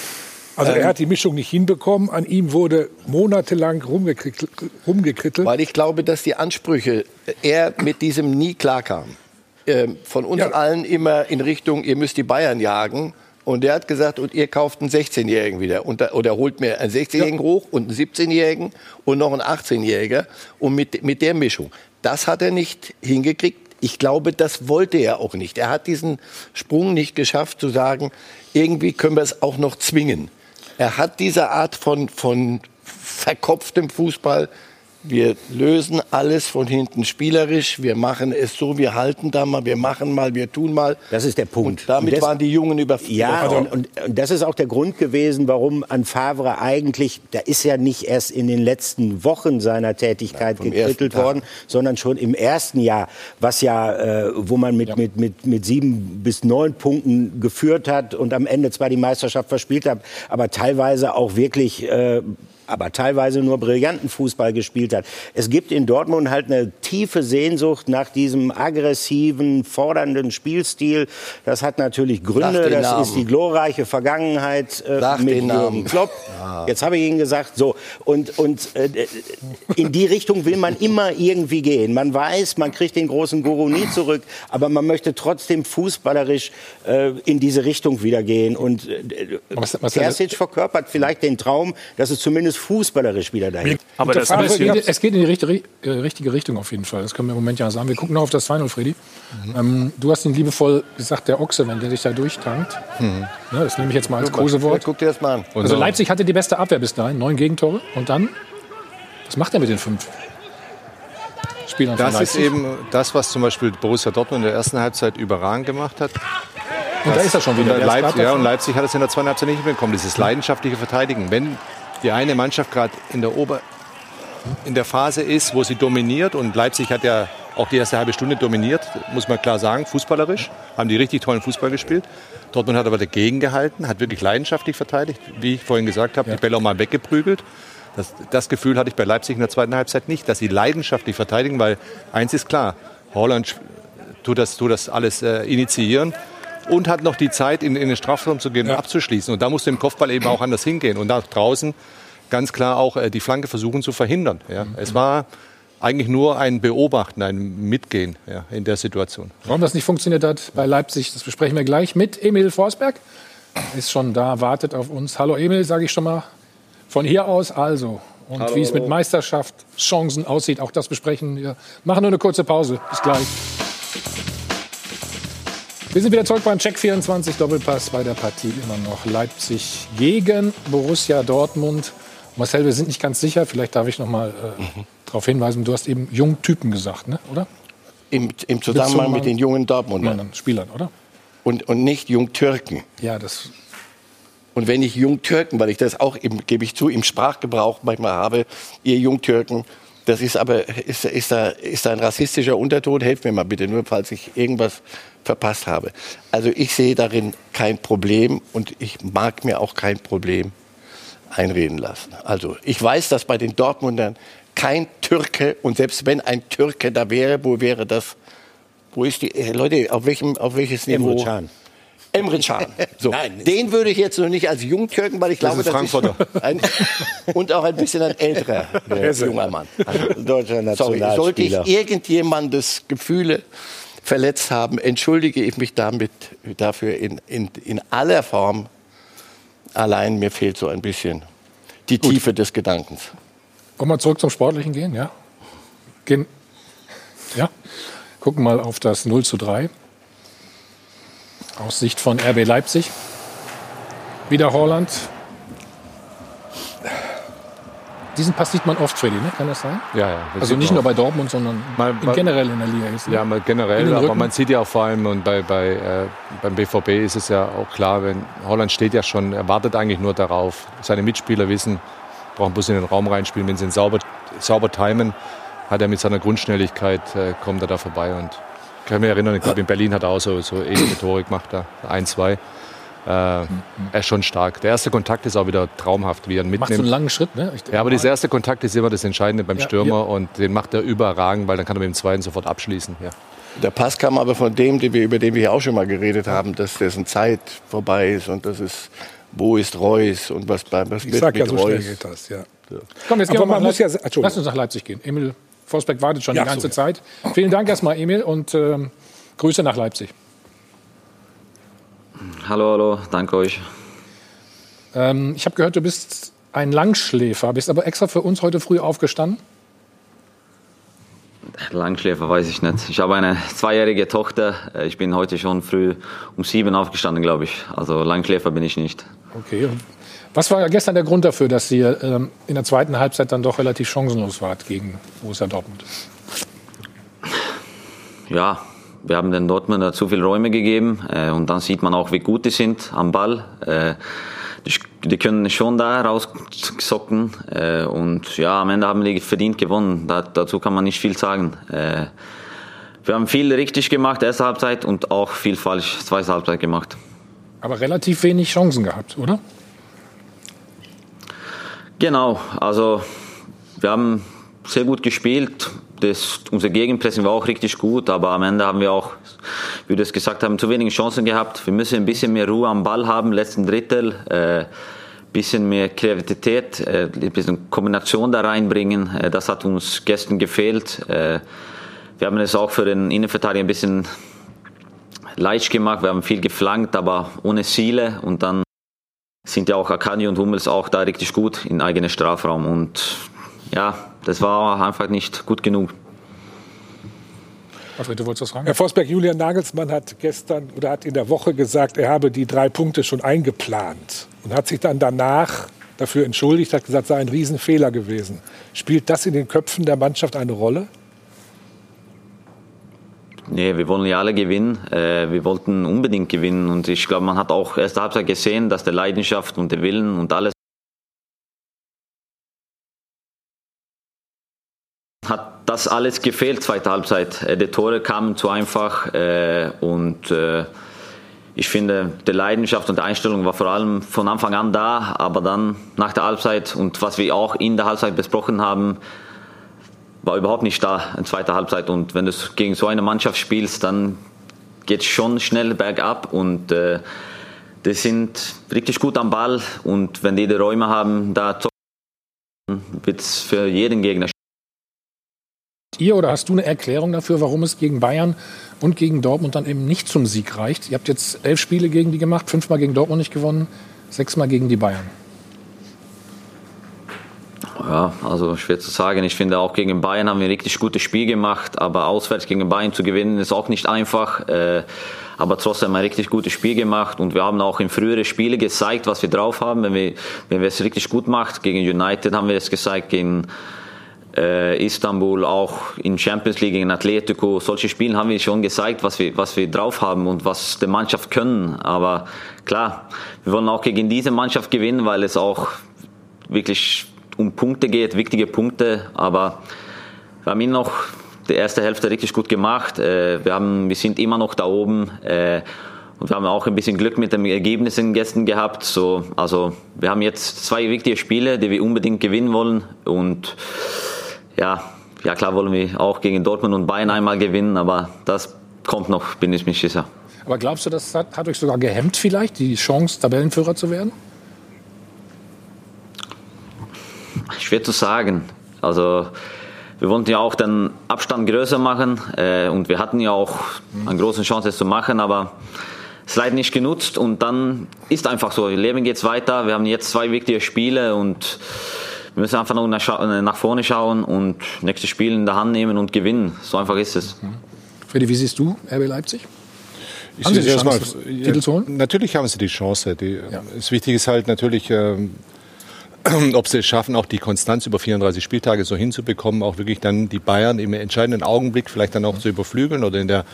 Also Ähm. er hat die Mischung nicht hinbekommen. An ihm wurde monatelang rumgekrittelt. rumgekrittelt. Weil ich glaube, dass die Ansprüche, er mit diesem nie klarkam. Ähm, von uns Ja. allen immer in Richtung, ihr müsst die Bayern jagen. Und er hat gesagt, und ihr kauft einen 16-Jährigen wieder. Und, da- oder holt mir einen 16-Jährigen hoch und einen 17-Jährigen und noch einen 18-Jähriger. Und mit, mit der Mischung. Das hat er nicht hingekriegt. Ich glaube, das wollte er auch nicht. Er hat diesen Sprung nicht geschafft, zu sagen, irgendwie können wir es auch noch zwingen. Er hat diese Art von, von verkopftem Fußball. Wir lösen alles von hinten spielerisch. Wir machen es so, wir halten da mal, wir machen mal, wir tun mal. Das ist der Punkt. Und damit Und das- waren die Jungen über. Ja, und, und, und das ist auch der Grund gewesen, warum an Favre eigentlich, der ist ja nicht erst in den letzten Wochen seiner Tätigkeit vom gekrittelt worden, sondern schon im ersten Jahr, was ja, äh, wo man mit, mit, mit, mit sieben bis neun Punkten geführt hat und am Ende zwar die Meisterschaft verspielt hat, aber teilweise auch wirklich äh, aber teilweise nur brillanten Fußball gespielt hat. Es gibt in Dortmund halt eine tiefe Sehnsucht nach diesem aggressiven, fordernden Spielstil. Das hat natürlich Gründe. Das Namen. ist die glorreiche Vergangenheit äh, Sag mit den Jürgen Namen. Klopp. Jetzt habe ich Ihnen gesagt, so und und äh, in die Richtung will man immer irgendwie gehen. Man weiß, man kriegt den großen Guru nie zurück, aber man möchte trotzdem fußballerisch äh, in diese Richtung wieder gehen. Und äh, Was- was- Terzic verkörpert vielleicht den Traum, dass es zumindest fußballerisch wieder dahin. Aber das Aber es müssen geht, es geht in die richtige, richtige Richtung auf jeden Fall. Das können wir im Moment ja sagen. Wir gucken noch auf das 2-0, Freddy. Ähm, du hast ihn liebevoll gesagt, der Ochse, wenn der sich da durchtankt. Ja, das nehme ich jetzt mal als Ja, Kosewort. Guck dir das mal an. Also Leipzig hatte die beste Abwehr bis dahin, neun Gegentore. Und dann, was macht er mit den fünf Spielern von Das ist eben das, was zum Beispiel Borussia Dortmund in der ersten Halbzeit überragend gemacht hat. und da ist er schon wieder. Der ist Leipzig, ja, und. Leipzig hat es in der zweiten Halbzeit nicht hinbekommen. Dieses leidenschaftliche Verteidigen. Wenn die eine Mannschaft gerade in der Ober in der Phase ist, wo sie dominiert. Und Leipzig hat ja auch die erste halbe Stunde dominiert, muss man klar sagen, fußballerisch, haben die richtig tollen Fußball gespielt. Dortmund hat aber dagegen gehalten, hat wirklich leidenschaftlich verteidigt, wie ich vorhin gesagt habe, die Bälle auch mal weggeprügelt. Das, das Gefühl hatte ich bei Leipzig in der zweiten Halbzeit nicht, dass sie leidenschaftlich verteidigen, weil eins ist klar, Holland tut das, tut das alles äh, initiieren und hat noch die Zeit, in, in den Strafraum zu gehen und abzuschließen. Und da musst du im Kopfball eben auch anders hingehen und nach draußen ganz klar auch äh, die Flanke versuchen zu verhindern. Ja. Es war eigentlich nur ein Beobachten, ein Mitgehen ja, in der Situation. Warum das nicht funktioniert hat bei Leipzig, das besprechen wir gleich mit Emil Forsberg. Ist schon da, wartet auf uns. Hallo Emil, sage ich schon mal von hier aus. Also, und wie es mit Meisterschaft, Chancen aussieht, auch das besprechen wir. Machen nur eine kurze Pause. Bis gleich. Wir sind wieder zurück beim Check 24 Doppelpass bei der Partie immer noch Leipzig gegen Borussia Dortmund. Marcel, wir sind nicht ganz sicher. Vielleicht darf ich noch mal äh, darauf hinweisen. Du hast eben Jungtypen gesagt, ne? oder? Im, Im Zusammenhang mit den jungen Dortmundern. Nein, Spielern, oder? Und, und nicht Jungtürken. Ja, das Und wenn ich Jungtürken, weil ich das auch, im, gebe ich zu, im Sprachgebrauch manchmal habe, ihr Jungtürken, das ist aber, ist, ist, da, ist da ein rassistischer Unterton? Helft mir mal bitte, nur falls ich irgendwas verpasst habe. Also ich sehe darin kein Problem und ich mag mir auch kein Problem einreden lassen. Also ich weiß, dass bei den Dortmundern kein Türke, und selbst wenn ein Türke da wäre, wo wäre das Wo ist die, äh, Leute, auf welchem, auf welches Niveau? Emre Can. Emre Can. So, Nein, den würde ich jetzt noch nicht als Jungtürken, weil ich glaube, ist ein Frankfurter. [laughs] ein, und auch ein bisschen ein älterer äh, junger Mann. Deutscher Sorry, sollte ich Nationalspieler. irgendjemandes Gefühle verletzt haben, entschuldige ich mich damit dafür in, in, in aller Form. Allein mir fehlt so ein bisschen die Tiefe des Gedankens. Wollen wir zurück zum Sportlichen gehen? Ja. Gehen. Ja. Gucken mal auf das 0 zu 3. Aus Sicht von RB Leipzig. Wieder Holland. Diesen Pass sieht man oft, Freddy, ne? kann das sein? Ja, ja. Also nicht nur bei Dortmund, sondern Mal- in mal- generell in der Liga. Ist, ne? Ja, mal generell, aber man sieht ja auch vor allem und bei, bei, äh, beim BVB ist es ja auch klar, wenn Holland steht ja schon, er wartet eigentlich nur darauf. Seine Mitspieler wissen, brauchen bloß in den Raum reinspielen. Wenn sie ihn sauber, sauber timen, hat er mit seiner Grundschnelligkeit, äh, kommt er da vorbei. Und kann mich erinnern, ich glaube in Berlin hat er auch so, so ähnliche Tore gemacht, da ein, zwei. Äh, er ist schon stark. Der erste Kontakt ist auch wieder traumhaft, wie er ihn Macht so einen mitnimmt. langen Schritt, ne? Ich- Ja, aber dieser erste Kontakt ist immer das Entscheidende beim Ja, Stürmer und den macht er überragend, weil dann kann er mit dem zweiten sofort abschließen. Ja. Der Pass kam aber von dem, den wir, über den wir hier auch schon mal geredet haben, dass dessen Zeit vorbei ist und das ist, wo ist Reus und was, bei- was Ich wird sag ja, mit so schnell Reus. geht das, ja. Komm, jetzt Aber gehen wir mal muss ja-. Lass uns nach Leipzig gehen. Emil Forsberg wartet schon Ja, die ganze so. Zeit. Vielen Dank erstmal, Emil, und ähm, Grüße nach Leipzig. Hallo, hallo, danke euch. Ähm, ich habe gehört, du bist ein Langschläfer, bist aber extra für uns heute früh aufgestanden. Langschläfer weiß ich nicht. Ich habe eine zweijährige Tochter. Äh, Ich bin heute schon früh um sieben aufgestanden, glaube ich. Also Langschläfer bin ich nicht. Okay. Was war gestern der Grund dafür, dass ihr ähm, in der zweiten Halbzeit dann doch relativ chancenlos wart gegen Borussia Dortmund? Ja, wir haben den Dortmunder zu viele Räume gegeben äh, und dann sieht man auch, wie gut die sind am Ball. Äh, die, die können schon da raussocken äh, und ja, am Ende haben die verdient gewonnen. Da, dazu kann man nicht viel sagen. Äh, wir haben viel richtig gemacht, erste Halbzeit und auch viel falsch, zweite Halbzeit gemacht. Aber relativ wenig Chancen gehabt, oder? Genau, also wir haben sehr gut gespielt. Das, unser Gegenpressing war auch richtig gut, aber am Ende haben wir auch, wie wir das gesagt haben, zu wenige Chancen gehabt. Wir müssen ein bisschen mehr Ruhe am Ball haben, letzten Drittel, äh, bisschen mehr Kreativität, äh, ein bisschen Kombination da reinbringen. Äh, das hat uns gestern gefehlt. Äh, wir haben es auch für den Innenverteidiger ein bisschen leicht gemacht. Wir haben viel geflankt, aber ohne Ziele und dann sind ja auch Akani und Hummels auch da richtig gut in eigenen Strafraum. Und ja, das war einfach nicht gut genug. Alfred, du wolltest was fragen? Herr Vosberg, Julian Nagelsmann hat gestern oder hat in der Woche gesagt, er habe die drei Punkte schon eingeplant und hat sich dann danach dafür entschuldigt, hat gesagt, es sei ein Riesenfehler gewesen. Spielt das in den Köpfen der Mannschaft eine Rolle? Nee, wir wollen ja alle gewinnen. Äh, wir wollten unbedingt gewinnen. Und ich glaube, man hat auch erste Halbzeit gesehen, dass der Leidenschaft und der Willen und alles hat das alles gefehlt, zweite Halbzeit. Äh, die Tore kamen zu einfach äh, und ich finde, die Leidenschaft und die Einstellung war vor allem von Anfang an da, aber dann nach der Halbzeit und was wir auch in der Halbzeit besprochen haben, war überhaupt nicht da in zweiter Halbzeit. Und wenn du gegen so eine Mannschaft spielst, dann geht es schon schnell bergab und äh, die sind richtig gut am Ball und wenn die die Räume haben, da wird es für jeden Gegner Ihr oder hast du eine Erklärung dafür, warum es gegen Bayern und gegen Dortmund dann eben nicht zum Sieg reicht? Ihr habt jetzt elf Spiele gegen die gemacht, fünfmal gegen Dortmund nicht gewonnen, sechsmal gegen die Bayern. Ja, also schwer zu sagen. Ich finde auch gegen Bayern haben wir ein richtig gutes Spiel gemacht, aber auswärts gegen Bayern zu gewinnen ist auch nicht einfach. Äh, aber trotzdem ein richtig gutes Spiel gemacht und wir haben auch in früheren Spielen gezeigt, was wir drauf haben. Wenn wir, wenn wir es richtig gut machen, gegen United haben wir es gezeigt, gegen äh, Istanbul, auch in Champions League gegen Atletico. Solche Spiele haben wir schon gezeigt, was wir, was wir drauf haben und was die Mannschaft können. Aber klar, wir wollen auch gegen diese Mannschaft gewinnen, weil es auch wirklich um Punkte geht, wichtige Punkte. Aber wir haben ihn noch die erste Hälfte richtig gut gemacht. Äh, wir, haben, wir sind immer noch da oben. Äh, und wir haben auch ein bisschen Glück mit den Ergebnissen gestern gehabt. So, also wir haben jetzt zwei wichtige Spiele, die wir unbedingt gewinnen wollen. Und ja, ja klar wollen wir auch gegen Dortmund und Bayern einmal gewinnen, aber das kommt noch, bin ich mir sicher. Aber glaubst du, das hat, hat euch sogar gehemmt vielleicht, die Chance, Tabellenführer zu werden? Schwer zu sagen. Also wir wollten ja auch den Abstand größer machen äh, und wir hatten ja auch eine große Chance, es zu machen, aber es leider nicht genutzt und dann ist einfach so. Leben geht weiter. Wir haben jetzt zwei wichtige Spiele und wir müssen einfach nur nach vorne schauen und nächstes Spiel in der Hand nehmen und gewinnen. So einfach ist es. Freddy, wie siehst du RB Leipzig? Ich haben Sie die Chance, mal, Titel zu holen? Natürlich haben sie die Chance. Die, ja. Das Wichtige ist halt natürlich, ähm, [clears throat] ob sie es schaffen, auch die Konstanz über 34 Spieltage so hinzubekommen, auch wirklich dann die Bayern im entscheidenden Augenblick vielleicht dann auch zu überflügeln oder in der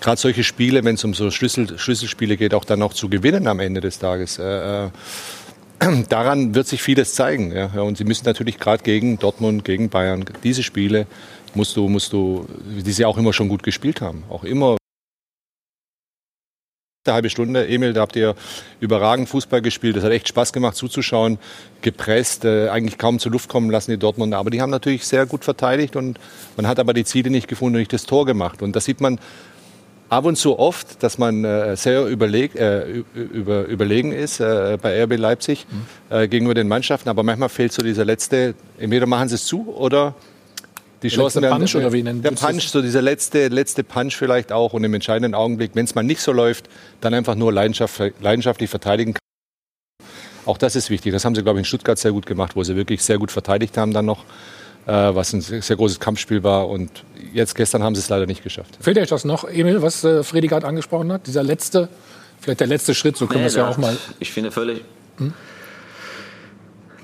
gerade solche Spiele, wenn es um so Schlüssel, Schlüsselspiele geht, auch dann auch zu gewinnen am Ende des Tages. Äh, äh, [clears throat] daran wird sich vieles zeigen. Ja. Und sie müssen natürlich gerade gegen Dortmund, gegen Bayern, diese Spiele musst du, musst du, die sie auch immer schon gut gespielt haben. Auch immer eine halbe Stunde. Emil, da habt ihr überragend Fußball gespielt. Das hat echt Spaß gemacht zuzuschauen. Gepresst, äh, eigentlich kaum zur Luft kommen lassen, die Dortmunder. Aber die haben natürlich sehr gut verteidigt und man hat aber die Ziele nicht gefunden und nicht das Tor gemacht. Und das sieht man ab und zu oft, dass man äh, sehr überleg, äh, über, überlegen ist äh, bei RB Leipzig mhm. gegenüber den Mannschaften. Aber manchmal fehlt so dieser letzte, entweder machen sie es zu oder die Chancen werden, Punch oder wie nennen Der Punch, so dieser letzte, letzte Punch vielleicht auch und im entscheidenden Augenblick, wenn es mal nicht so läuft, dann einfach nur leidenschaft, leidenschaftlich verteidigen kann. Auch das ist wichtig. Das haben sie, glaube ich, in Stuttgart sehr gut gemacht, wo sie wirklich sehr gut verteidigt haben dann noch, äh, was ein sehr großes Kampfspiel war. Und jetzt gestern haben sie es leider nicht geschafft. Fehlt euch das noch, Emil, was äh, Fredi gerade angesprochen hat? Dieser letzte, vielleicht der letzte Schritt, so können nee, wir es ja auch mal. Ich finde völlig. Hm?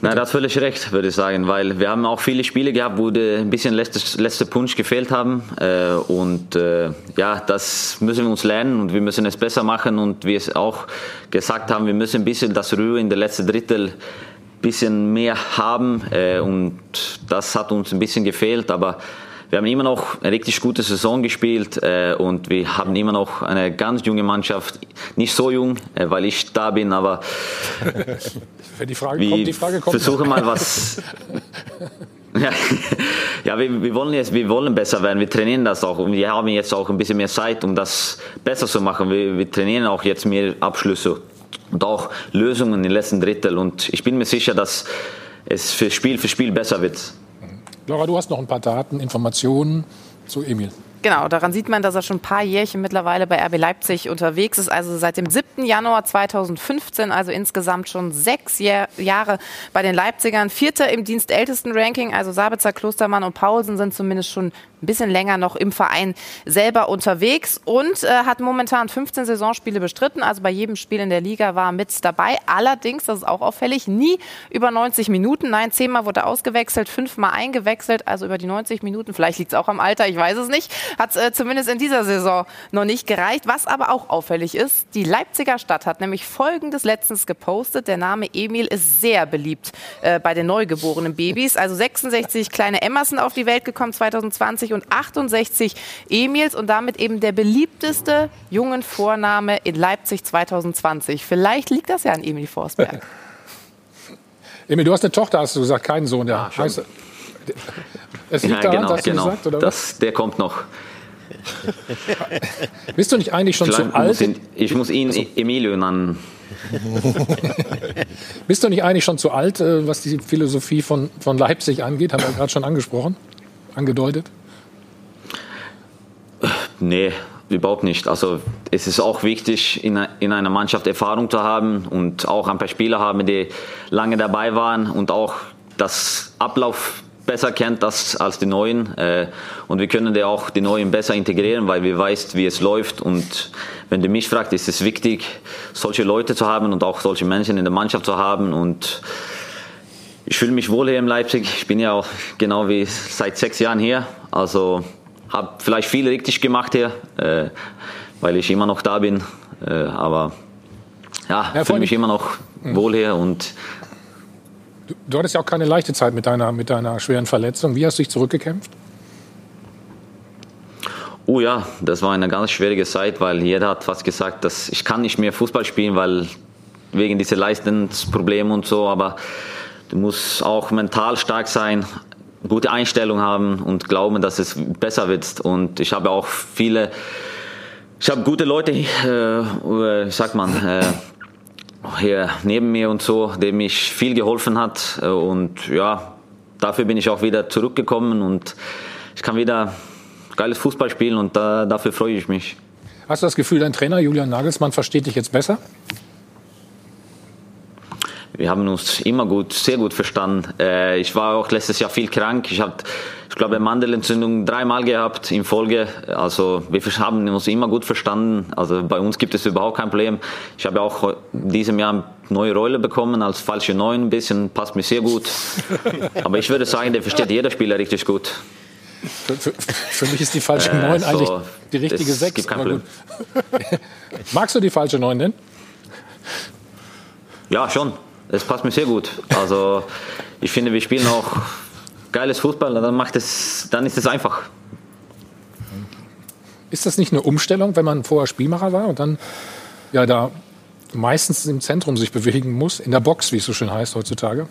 Na, das völlig recht, würde ich sagen, weil wir haben auch viele Spiele gehabt, wo ein bisschen letzte, letzte Punch gefehlt haben. Äh, und äh, ja, das müssen wir uns lernen und wir müssen es besser machen. Und wie es auch gesagt haben, wir müssen ein bisschen das Ruhe in der letzten Drittel ein bisschen mehr haben. Äh, und das hat uns ein bisschen gefehlt, aber wir haben immer noch eine richtig gute Saison gespielt äh, und wir haben immer noch eine ganz junge Mannschaft. Nicht so jung, äh, weil ich da bin, aber [laughs] Wenn die Frage kommt, die Frage kommt. Versuche mal was. [laughs] ja, [laughs] ja wir, wir, wollen jetzt, wir wollen besser werden. Wir trainieren das auch und wir haben jetzt auch ein bisschen mehr Zeit, um das besser zu machen. Wir, wir trainieren auch jetzt mehr Abschlüsse und auch Lösungen im letzten Drittel. Und ich bin mir sicher, dass es für Spiel für Spiel besser wird. Laura, du hast noch ein paar Daten, Informationen zu Emil. Genau, daran sieht man, dass er schon ein paar Jährchen mittlerweile bei RB Leipzig unterwegs ist. Also seit dem 7. Januar 2015, also insgesamt schon sechs Jahr, Jahre bei den Leipzigern. Vierter im dienstältesten Ranking, also Sabitzer, Klostermann und Paulsen sind zumindest schon ein bisschen länger noch im Verein selber unterwegs und äh, hat momentan 15 Saisonspiele bestritten. Also bei jedem Spiel in der Liga war mit dabei. Allerdings, das ist auch auffällig, nie über 90 Minuten. Nein, zehnmal wurde ausgewechselt, fünfmal eingewechselt, also über die 90 Minuten. Vielleicht liegt es auch am Alter, ich weiß es nicht. Hat es äh, zumindest in dieser Saison noch nicht gereicht. Was aber auch auffällig ist, die Leipziger Stadt hat nämlich Folgendes letztens gepostet. Der Name Emil ist sehr beliebt äh, bei den neugeborenen Babys. Also 66 kleine Emmerson auf die Welt gekommen 2020 und 68 Emils und damit eben der beliebteste jungen Vorname in Leipzig 2020. Vielleicht liegt das ja an Emil Forsberg. [laughs] Emil, du hast eine Tochter, hast du gesagt, keinen Sohn. Der, ja, heißt, es liegt ja, daran, genau, du genau. gesagt, oder das, Der kommt noch. [laughs] Bist du nicht eigentlich schon Vielleicht zu alt? Ihn, ich muss ihn also, Emilio nennen. [laughs] Bist du nicht eigentlich schon zu alt, äh, was die Philosophie von, von Leipzig angeht? Haben wir gerade schon angesprochen, angedeutet. Nee, überhaupt nicht. Also es ist auch wichtig, in, in einer Mannschaft Erfahrung zu haben und auch ein paar Spieler haben, die lange dabei waren und auch das Ablauf besser kennt das als die Neuen. Äh, und wir können ja auch die Neuen besser integrieren, weil wir wissen, wie es läuft. Und wenn du mich fragst, ist es wichtig, solche Leute zu haben und auch solche Menschen in der Mannschaft zu haben. Und ich fühle mich wohl hier in Leipzig. Ich bin ja auch genau wie seit sechs Jahren hier. Also habe vielleicht viel richtig gemacht hier, äh, weil ich immer noch da bin. Äh, aber ja, ja fühle mich immer noch mhm. wohl hier und du, du, hattest ja auch keine leichte Zeit mit deiner, mit deiner schweren Verletzung. Wie hast du dich zurückgekämpft? Oh ja, das war eine ganz schwierige Zeit, weil jeder hat fast gesagt, dass ich kann nicht mehr Fußball spielen, weil wegen dieser Leistungsprobleme und so. Aber du musst auch mental stark sein gute Einstellung haben und glauben, dass es besser wird. Und ich habe auch viele ich habe gute Leute, äh, wie sagt man, äh, hier neben mir und so, dem mich viel geholfen hat. Und ja, dafür bin ich auch wieder zurückgekommen und ich kann wieder geiles Fußball spielen und da, dafür freue ich mich. Hast du das Gefühl, dein Trainer Julian Nagelsmann versteht dich jetzt besser? Wir haben uns immer gut, sehr gut verstanden. Äh, ich war auch letztes Jahr viel krank. Ich habe, ich glaube, Mandelentzündung dreimal gehabt in Folge. Also wir haben uns immer gut verstanden. Also bei uns gibt es überhaupt kein Problem. Ich habe auch in diesem Jahr eine neue Rolle bekommen als falsche Neun. Ein bisschen passt mir sehr gut. Aber ich würde sagen, der versteht jeder Spieler richtig gut. Für, für, für mich ist die falsche äh, Neun so, eigentlich die richtige Sechs. Gibt kein Problem. [laughs] Magst du die falsche Neun denn? Ja, schon. Es passt mir sehr gut. Also ich finde, wir spielen auch geiles Fußball, dann macht es, dann ist es einfach. Ist das nicht eine Umstellung, wenn man vorher Spielmacher war und dann ja da meistens im Zentrum sich bewegen muss, in der Box, wie es so schön heißt heutzutage?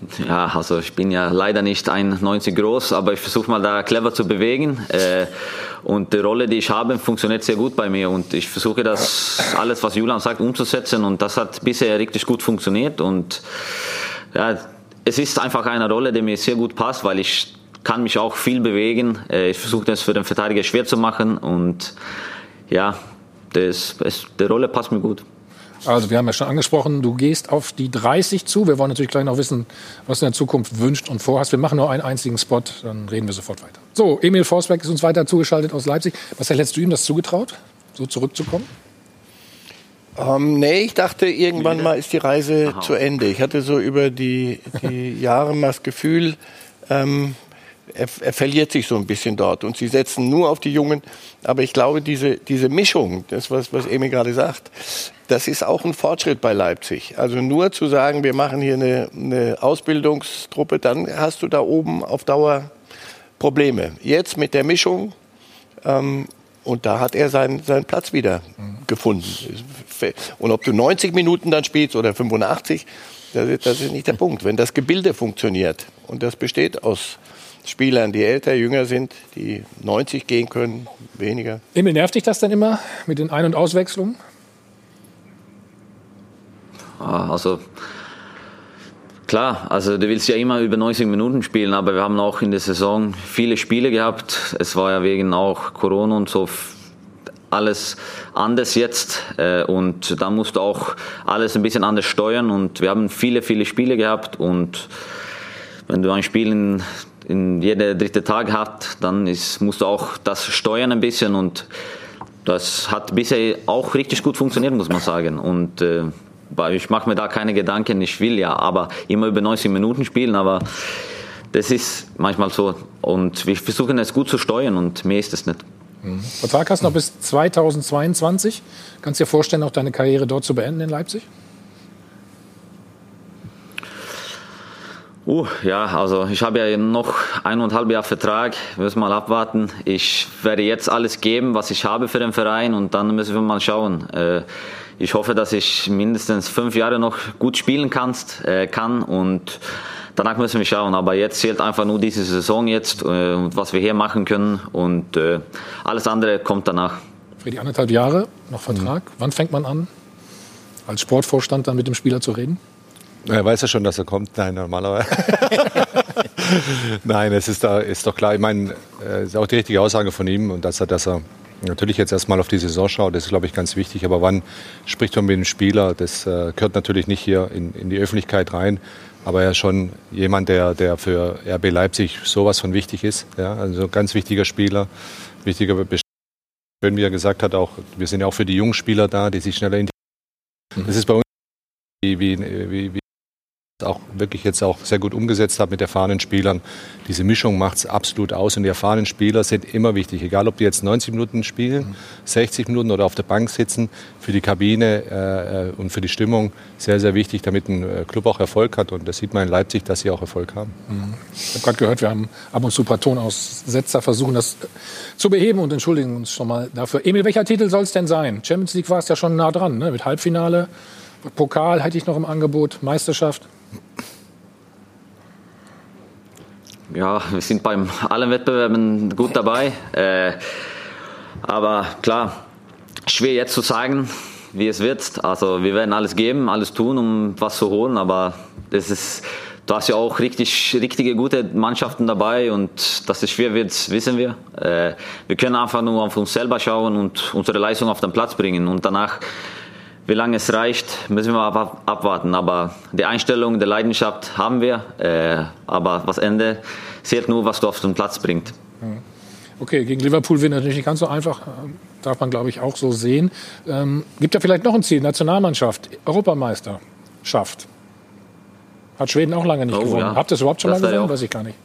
[laughs] Ja, also ich bin ja leider nicht 1,90 groß, aber ich versuche mal da clever zu bewegen. Äh, und die Rolle, die ich habe, funktioniert sehr gut bei mir. Und ich versuche das alles, was Julian sagt, umzusetzen. Und das hat bisher richtig gut funktioniert. Und ja, es ist einfach eine Rolle, die mir sehr gut passt, weil ich kann mich auch viel bewegen. Äh, ich versuche das für den Verteidiger schwer zu machen. Und ja, das, das, die Rolle passt mir gut. Also wir haben ja schon angesprochen, du gehst auf die 30 zu. Wir wollen natürlich gleich noch wissen, was du in der Zukunft wünscht und vorhast. Wir machen nur einen einzigen Spot, dann reden wir sofort weiter. So, Emil Forsberg ist uns weiter zugeschaltet aus Leipzig. Was hättest du ihm das zugetraut, so zurückzukommen? Ähm, nee, ich dachte, irgendwann mal ist die Reise Aha. zu Ende. Ich hatte so über die, die [laughs] Jahre mal das Gefühl, ähm, er, er, verliert sich so ein bisschen dort. Und sie setzen nur auf die Jungen. Aber ich glaube, diese, diese Mischung, das, was, was Emi gerade sagt, das ist auch ein Fortschritt bei Leipzig. Also nur zu sagen, wir machen hier eine, eine Ausbildungstruppe, dann hast du da oben auf Dauer Probleme. Jetzt mit der Mischung, ähm, und da hat er seinen, seinen Platz wieder gefunden. Und ob du 90 Minuten dann spielst oder 85, das ist, das ist nicht der Punkt. Wenn das Gebilde funktioniert, und das besteht aus Spielern, die älter, jünger sind, die 90 gehen können, weniger. Emil, nervt dich das dann immer mit den Ein- und Auswechslungen? Ah, also klar, also du willst ja immer über 90 Minuten spielen, aber wir haben auch in der Saison viele Spiele gehabt. Es war ja wegen auch Corona und so alles anders jetzt äh, und da musst du auch alles ein bisschen anders steuern und wir haben viele, viele Spiele gehabt und wenn du ein Spiel in, in jeder dritte Tag hast, dann ist, musst du auch das steuern ein bisschen und das hat bisher auch richtig gut funktioniert, muss man sagen und äh, ich mache mir da keine Gedanken, ich will ja, aber immer über 90 Minuten spielen, aber das ist manchmal so. Und wir versuchen es gut zu steuern und mehr ist es nicht. Mhm. Vertrag hast du noch bis 2022. Kannst du dir vorstellen, auch deine Karriere dort zu beenden in Leipzig? Uh, ja, also ich habe ja noch eineinhalb Jahre Vertrag. Wir müssen mal abwarten. Ich werde jetzt alles geben, was ich habe für den Verein und dann müssen wir mal schauen. Äh, ich hoffe, dass ich mindestens fünf Jahre noch gut spielen kannst, äh, kann und danach müssen wir schauen. Aber jetzt zählt einfach nur diese Saison jetzt äh, und was wir hier machen können und äh, alles andere kommt danach. Für die anderthalb Jahre noch Vertrag. Mhm. Wann fängt man an, als Sportvorstand dann mit dem Spieler zu reden? Er weiß ja schon, dass er kommt. Nein, normalerweise. [laughs] [laughs] Nein, es ist, da, ist doch klar. Ich meine, es ist auch die richtige Aussage von ihm und dass er, dass er natürlich jetzt erstmal auf die Saison schaut, das ist, glaube ich, ganz wichtig. Aber wann spricht man mit dem Spieler? Das äh, gehört natürlich nicht hier in, in, die Öffentlichkeit rein. Aber er ist schon jemand, der, der für RB Leipzig sowas von wichtig ist. Ja? Also ganz wichtiger Spieler, wichtiger Schön, wie er gesagt hat, auch, wir sind ja auch für die jungen Spieler da, die sich schneller integrieren. Das ist bei uns wie, wie, wie, auch wirklich jetzt auch sehr gut umgesetzt hat mit erfahrenen Spielern. Diese Mischung macht es absolut aus und die erfahrenen Spieler sind immer wichtig, egal ob die jetzt 90 Minuten spielen, 60 Minuten oder auf der Bank sitzen, für die Kabine äh, und für die Stimmung sehr, sehr wichtig, damit ein äh, Club auch Erfolg hat und das sieht man in Leipzig, dass sie auch Erfolg haben. Mhm. Ich habe gerade gehört, wir haben ab und zu paar Tonaussetzer, versuchen das zu beheben und entschuldigen uns schon mal dafür. Emil, welcher Titel soll es denn sein? Champions League war es ja schon nah dran, ne? mit Halbfinale, Pokal hätte ich noch im Angebot, Meisterschaft. Ja, wir sind beim allen Wettbewerben gut dabei. Äh, Aber klar, schwer jetzt zu sagen, wie es wird. Also wir werden alles geben, alles tun, um was zu holen. Aber das ist, du hast ja auch richtig, richtige gute Mannschaften dabei und dass es schwer wird, wissen wir. Äh, wir können einfach nur auf uns selber schauen und unsere Leistung auf den Platz bringen und danach wie lange es reicht, müssen wir abwarten. Aber die Einstellung, die Leidenschaft haben wir. Äh, aber was Ende zählt nur, was du auf den Platz bringst. Okay, gegen Liverpool wird natürlich nicht ganz so einfach. Darf man, glaube ich, auch so sehen. Ähm, gibt ja vielleicht noch ein Ziel: Nationalmannschaft, Europameisterschaft. Hat Schweden auch lange nicht Oh, gewonnen. ja. Habt ihr es überhaupt schon Das mal gewonnen? Weiß ich gar nicht.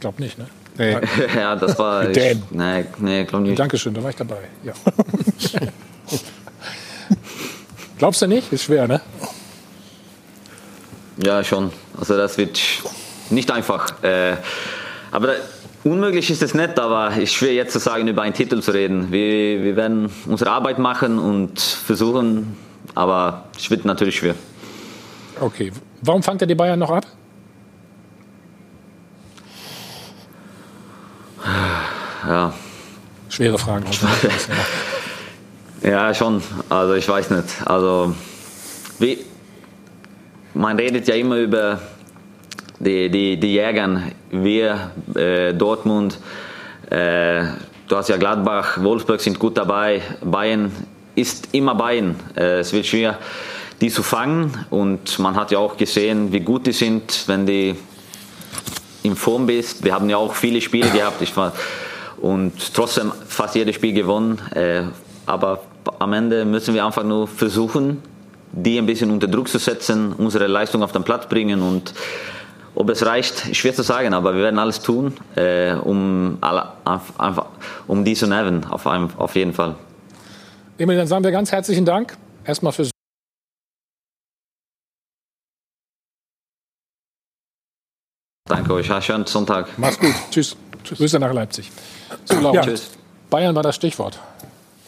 Glaub nicht, ne? Nee. [laughs] ja, das war. [laughs] Ich, nee, nee, glaub nicht. Dankeschön, da war ich dabei. Ja. [laughs] Glaubst du nicht? Ist schwer, ne? Ja, schon. Also das wird nicht einfach. Äh, aber da, unmöglich ist es nicht, aber ist schwer jetzt zu sagen, über einen Titel zu reden. Wir, wir werden unsere Arbeit machen und versuchen, aber es wird natürlich schwer. Okay. Warum fangt ihr die Bayern noch ab? Ja, Schwere Fragen. [laughs] Also. Ja schon. Also ich weiß nicht. Also wie, man redet ja immer über die, die, die Jäger, wir, äh, Dortmund, äh, du hast ja Gladbach, Wolfsburg sind gut dabei, Bayern ist immer Bayern. Äh, es wird schwer, die zu fangen und man hat ja auch gesehen, wie gut die sind, wenn die in Form bist. Wir haben ja auch viele Spiele gehabt ich war, und trotzdem fast jedes Spiel gewonnen. Äh, aber am Ende müssen wir einfach nur versuchen, die ein bisschen unter Druck zu setzen, unsere Leistung auf den Platz bringen und ob es reicht, ist schwer zu sagen, aber wir werden alles tun, äh, um, alle, einfach, um die zu nehmen, auf, einem, auf jeden Fall. Emil, dann sagen wir ganz herzlichen Dank. Erstmal fürs Danke euch, ja, schönen Sonntag. Mach's gut. Tschüss. Tschüss. Grüße nach Leipzig. So, Ja. Tschüss. Bayern war das Stichwort.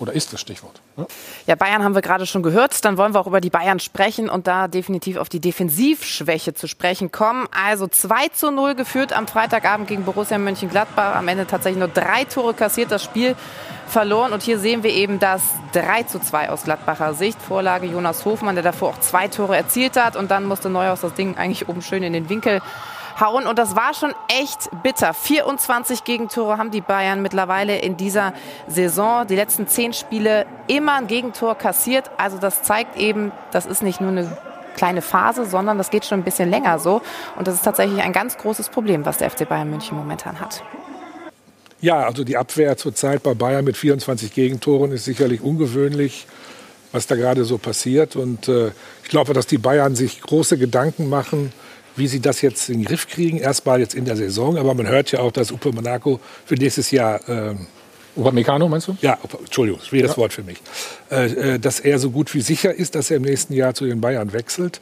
Oder ist das Stichwort. ne? Ja, Bayern haben wir gerade schon gehört. Dann wollen wir auch über die Bayern sprechen und da definitiv auf die Defensivschwäche zu sprechen kommen. Also 2 zu 0 geführt am Freitagabend gegen Borussia Mönchengladbach. Am Ende tatsächlich nur drei Tore kassiert, das Spiel verloren. Und hier sehen wir eben das 3 zu 2 aus Gladbacher Sicht. Vorlage Jonas Hofmann, der davor auch zwei Tore erzielt hat. Und dann musste Neuhaus das Ding eigentlich oben schön in den Winkel hauen. Und das war schon echt bitter. 24 Gegentore haben die Bayern mittlerweile in dieser Saison. Die letzten zehn Spiele immer ein Gegentor kassiert. Also das zeigt eben, das ist nicht nur eine kleine Phase, sondern das geht schon ein bisschen länger so. Und das ist tatsächlich ein ganz großes Problem, was der FC Bayern München momentan hat. Ja, also die Abwehr zurzeit bei Bayern mit 24 Gegentoren ist sicherlich ungewöhnlich, was da gerade so passiert. Und äh, ich glaube, dass die Bayern sich große Gedanken machen, wie sie das jetzt in den Griff kriegen. Erstmal jetzt in der Saison, aber man hört ja auch, dass Upe Monaco für nächstes Jahr ähm, Upamecano, meinst du? ja, Entschuldigung, schweres Wort für mich, äh, äh, dass er so gut wie sicher ist, dass er im nächsten Jahr zu den Bayern wechselt.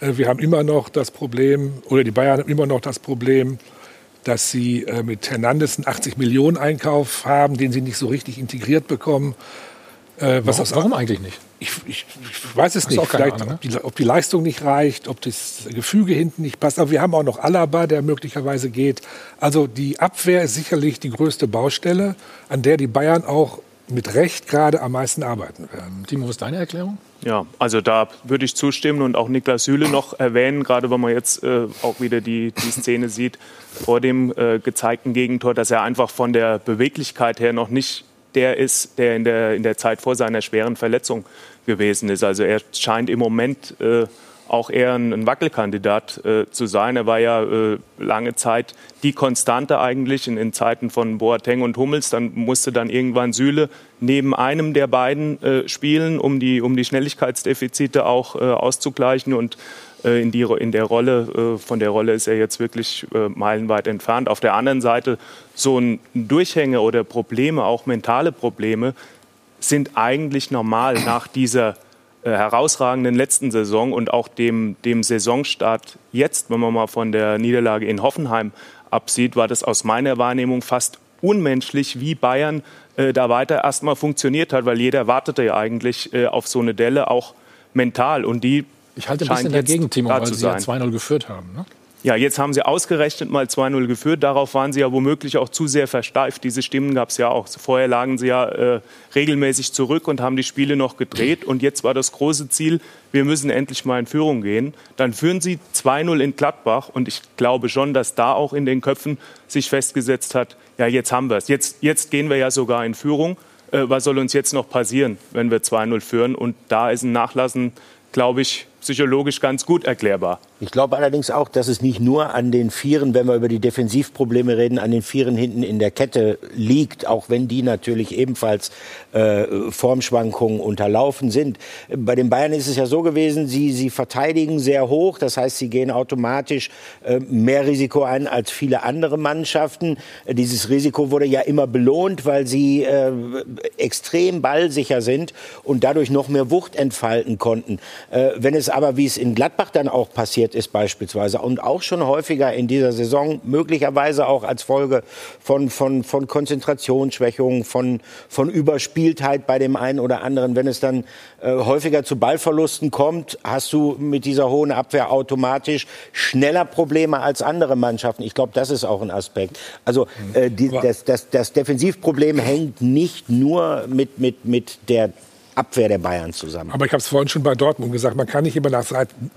Äh, wir haben immer noch das Problem, oder die Bayern haben immer noch das Problem, dass sie äh, mit Hernandez einen 80 Millionen Einkauf haben, den sie nicht so richtig integriert bekommen. Äh, was Warum, aus- warum eigentlich nicht? ich, ich, ich weiß es Hast nicht. Vielleicht, Ahnung, ne? ob, die, ob die Leistung nicht reicht, ob das Gefüge hinten nicht passt. Aber wir haben auch noch Alaba, der möglicherweise geht. Also die Abwehr ist sicherlich die größte Baustelle, an der die Bayern auch mit Recht gerade am meisten arbeiten werden. Timo, was ist deine Erklärung? Ja, also da würde ich zustimmen und auch Niklas Süle noch erwähnen, gerade wenn man jetzt äh, auch wieder die, die Szene sieht vor dem äh, gezeigten Gegentor, dass er einfach von der Beweglichkeit her noch nicht der ist, der in der, in der Zeit vor seiner schweren Verletzung gewesen ist. Also er scheint im Moment äh, auch eher ein, ein Wackelkandidat äh, zu sein. Er war ja äh, lange Zeit die Konstante eigentlich in, in Zeiten von Boateng und Hummels. Dann musste dann irgendwann Süle neben einem der beiden äh, spielen, um die, um die Schnelligkeitsdefizite auch äh, auszugleichen. Und äh, in, die, in der Rolle, äh, von der Rolle ist er jetzt wirklich meilenweit entfernt. Auf der anderen Seite so ein Durchhänge oder Probleme, auch mentale Probleme, sind eigentlich normal nach dieser äh, herausragenden letzten Saison und auch dem, dem Saisonstart jetzt, wenn man mal von der Niederlage in Hoffenheim absieht, war das aus meiner Wahrnehmung fast unmenschlich, wie Bayern äh, da weiter erstmal funktioniert hat, weil jeder wartete ja eigentlich äh, auf so eine Delle, auch mental. Und die Ich halte ein bisschen dagegen, Timo, weil sie ja sein. 2-0 geführt haben. Ne? Ja, jetzt haben sie ausgerechnet mal 2-0 geführt. Darauf waren sie ja womöglich auch zu sehr versteift. Diese Stimmen gab es ja auch. Vorher lagen sie ja äh, regelmäßig zurück und haben die Spiele noch gedreht. Und jetzt war das große Ziel, wir müssen endlich mal in Führung gehen. Dann führen sie 2-0 in Gladbach. Und ich glaube schon, dass da auch in den Köpfen sich festgesetzt hat, ja, jetzt haben wir es. Jetzt, jetzt gehen wir ja sogar in Führung. Äh, was soll uns jetzt noch passieren, wenn wir 2-0 führen? Und da ist ein Nachlassen, glaube ich, psychologisch ganz gut erklärbar. Ich glaube allerdings auch, dass es nicht nur an den Vieren, wenn wir über die Defensivprobleme reden, an den Vieren hinten in der Kette liegt, auch wenn die natürlich ebenfalls äh, Formschwankungen unterlaufen sind. Bei den Bayern ist es ja so gewesen, sie, sie verteidigen sehr hoch, das heißt, sie gehen automatisch äh, mehr Risiko ein als viele andere Mannschaften. Dieses Risiko wurde ja immer belohnt, weil sie äh, extrem ballsicher sind und dadurch noch mehr Wucht entfalten konnten. Äh, wenn es aber, wie es in Gladbach dann auch passiert ist beispielsweise und auch schon häufiger in dieser Saison, möglicherweise auch als Folge von, von, von Konzentrationsschwächungen, von, von Überspieltheit bei dem einen oder anderen, wenn es dann äh, häufiger zu Ballverlusten kommt, hast du mit dieser hohen Abwehr automatisch schneller Probleme als andere Mannschaften. Ich glaube, das ist auch ein Aspekt. Also äh, die, das, das, das Defensivproblem hängt nicht nur mit, mit, mit der Abwehr der Bayern zusammen. Aber ich habe es vorhin schon bei Dortmund gesagt, man kann nicht immer nach,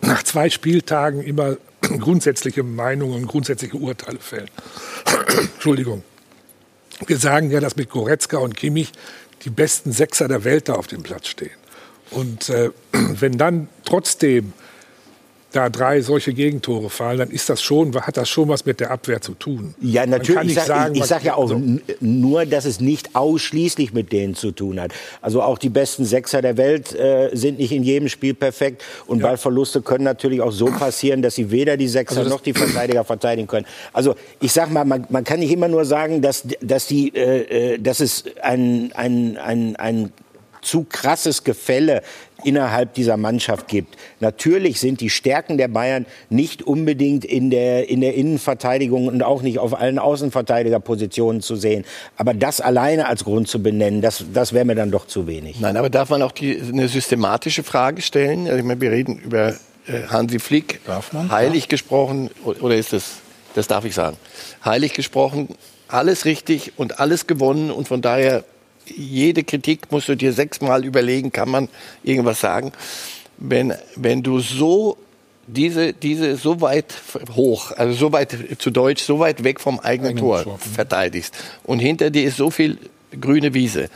nach zwei Spieltagen immer [clears throat] grundsätzliche Meinungen und grundsätzliche Urteile fällen. [clears throat] Entschuldigung. Wir sagen ja, dass mit Goretzka und Kimmich die besten Sechser der Welt da auf dem Platz stehen. Und äh, [clears throat] wenn dann trotzdem da drei solche Gegentore fallen, dann ist das schon, hat das schon was mit der Abwehr zu tun. Ja, natürlich. Ich sage ich, ich sag ja auch so. nur, dass es nicht ausschließlich mit denen zu tun hat. Also auch die besten Sechser der Welt äh, sind nicht in jedem Spiel perfekt. Und ja. Ballverluste können natürlich auch so passieren, dass sie weder die Sechser also noch die Verteidiger verteidigen können. Also ich sag mal, man, man kann nicht immer nur sagen, dass, dass, die, äh, äh dass es ein, ein, ein, ein zu krasses Gefälle innerhalb dieser Mannschaft gibt. Natürlich sind die Stärken der Bayern nicht unbedingt in der, in der Innenverteidigung und auch nicht auf allen Außenverteidigerpositionen zu sehen. Aber das alleine als Grund zu benennen, das, das wäre mir dann doch zu wenig. Nein, aber darf man auch die, eine systematische Frage stellen? Also ich meine, wir reden über äh, Hansi Flick. Darf man? Heilig ja. gesprochen, oder ist das, das darf ich sagen, heilig gesprochen, alles richtig und alles gewonnen und von daher jede Kritik musst du dir sechsmal überlegen, kann man irgendwas sagen. Wenn, wenn du so diese, diese so weit hoch, also so weit zu Deutsch, so weit weg vom eigenen Eigenen Tor Tor. verteidigst und hinter dir ist so viel grüne Wiese,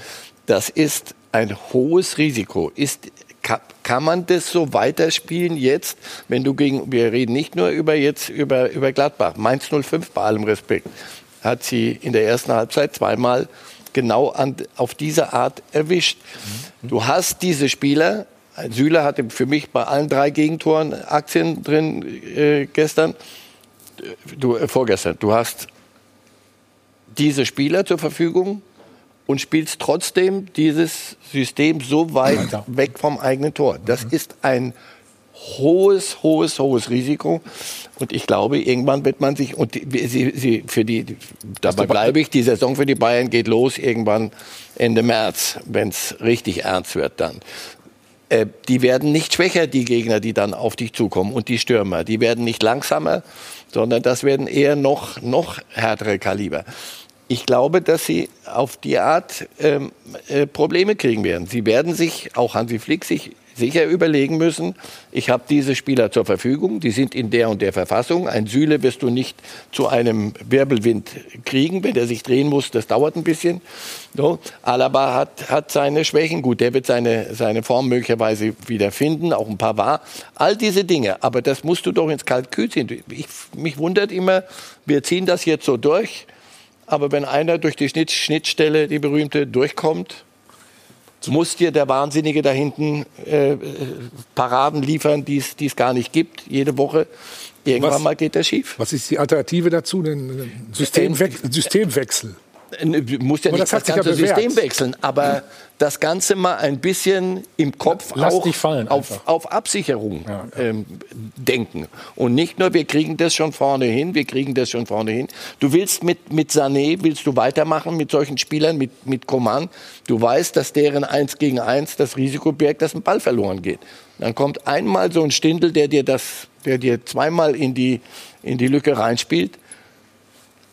das ist ein hohes Risiko. Ist, kann, kann man das so weiterspielen jetzt, wenn du gegen, wir reden nicht nur über jetzt über, über Gladbach, Mainz 05 bei allem Respekt, hat sie in der ersten Halbzeit zweimal genau an, auf diese Art erwischt. Du hast diese Spieler, Süle hatte für mich bei allen drei Gegentoren Aktien drin äh, gestern, du, äh, vorgestern. Du hast diese Spieler zur Verfügung und spielst trotzdem dieses System so weit weg vom eigenen Tor. Das mhm. ist ein hohes, hohes, hohes Risiko. Und ich glaube, irgendwann wird man sich, und die, sie, sie, für die, dabei bleibe ich, die Saison für die Bayern geht los irgendwann Ende März, wenn es richtig ernst wird dann. Äh, die werden nicht schwächer, die Gegner, die dann auf dich zukommen und die Stürmer. Die werden nicht langsamer, sondern das werden eher noch, noch härtere Kaliber. Ich glaube, dass sie auf die Art ähm, äh, Probleme kriegen werden. Sie werden sich, auch Hansi Flick, sich sicher überlegen müssen, ich habe diese Spieler zur Verfügung, die sind in der und der Verfassung. Ein Süle wirst du nicht zu einem Wirbelwind kriegen, wenn er sich drehen muss, das dauert ein bisschen. So. Alaba hat, hat seine Schwächen, gut, der wird seine, seine Form möglicherweise wieder finden, auch ein paar war. All diese Dinge, aber das musst du doch ins Kalkül ziehen. Ich, mich wundert immer, wir ziehen das jetzt so durch, aber wenn einer durch die Schnittstelle, die berühmte, durchkommt, muss dir der Wahnsinnige da hinten äh, Paraden liefern, die es gar nicht gibt, jede Woche. Irgendwann was, mal geht der schief. Was ist die Alternative dazu? Ein Systemwe Systemwechsel. Du musst ja nicht das ja ganze. System wechseln, aber das Ganze mal ein bisschen im Kopf Lass auch auf, auf Absicherung Ähm, denken. Und nicht nur, wir kriegen das schon vorne hin, wir kriegen das schon vorne hin. Du willst mit, mit Sané, willst du weitermachen mit solchen Spielern, mit, mit Coman. Du weißt, dass deren Eins gegen Eins das Risiko birgt, dass ein Ball verloren geht. Dann kommt einmal so ein Stindel, der dir das, der dir zweimal in die, in die Lücke reinspielt.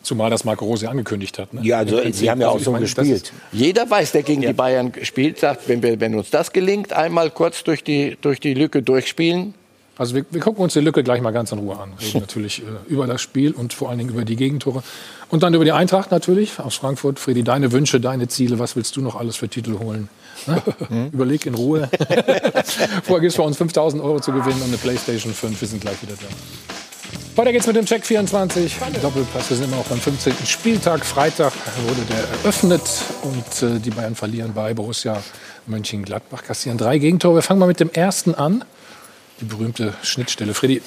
Zumal das Marco Rose angekündigt hat. Ne? Ja, also, sie haben ja auch Also so meine, gespielt. Jeder weiß, der gegen die Bayern spielt, sagt, wenn, wir, wenn uns das gelingt, einmal kurz durch die, durch die Lücke durchspielen, Also wir, wir gucken uns die Lücke gleich mal ganz in Ruhe an. Reden [laughs] natürlich äh, über das Spiel und vor allen Dingen über die Gegentore. Und dann über die Eintracht natürlich aus Frankfurt. Friedi, deine Wünsche, deine Ziele, was willst du noch alles für Titel holen? Ne? [laughs] Überleg in Ruhe. [laughs] Vorher gibt es bei uns 5000 Euro zu gewinnen und eine Playstation 5. Wir sind gleich wieder da. Weiter geht's mit dem Check 24. Doppelpass. Wir sind immer noch beim 15. Spieltag. Freitag wurde der eröffnet und äh, die Bayern verlieren bei Borussia Mönchengladbach. Kassieren drei Gegentore. Wir fangen mal mit dem ersten an. Die berühmte Schnittstelle. Freddy,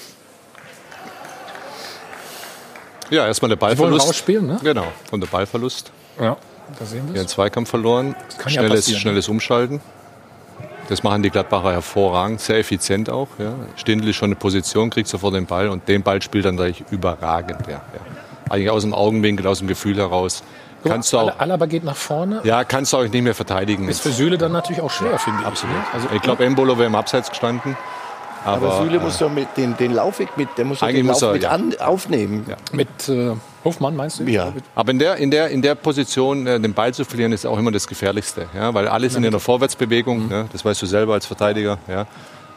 Ja, erstmal der Ballverlust. rausspielen, ne? Genau, und der Ballverlust. ja, da sehen wir Ja, es. Zweikampf verloren. kann ja Schnelles, passieren. schnelles Umschalten. Das machen die Gladbacher hervorragend, sehr effizient auch. Ja. Stindl ist schon eine Position, kriegt sofort den Ball und den Ball spielt dann natürlich überragend. Ja, ja. Eigentlich aus dem Augenwinkel, aus dem Gefühl heraus. Kannst du auch, Al- Alaba geht nach vorne. ja, kannst du auch nicht mehr verteidigen. Ist für Süle dann natürlich auch schwer, finde ich. Absolut. ne? Also, ich glaube, Embolo wäre im Abseits gestanden. Aber, Aber, Süle äh, muss doch mit den, den Laufweg mit, der muss den muss Lauf er, mit ja. an, aufnehmen. mit äh, Hofmann meinst du? Ja. Aber in der, in der, in der Position äh, den Ball zu verlieren, ist auch immer das Gefährlichste. Ja? Weil alle sind in der Vorwärtsbewegung, ja? das weißt du selber als Verteidiger. Ja?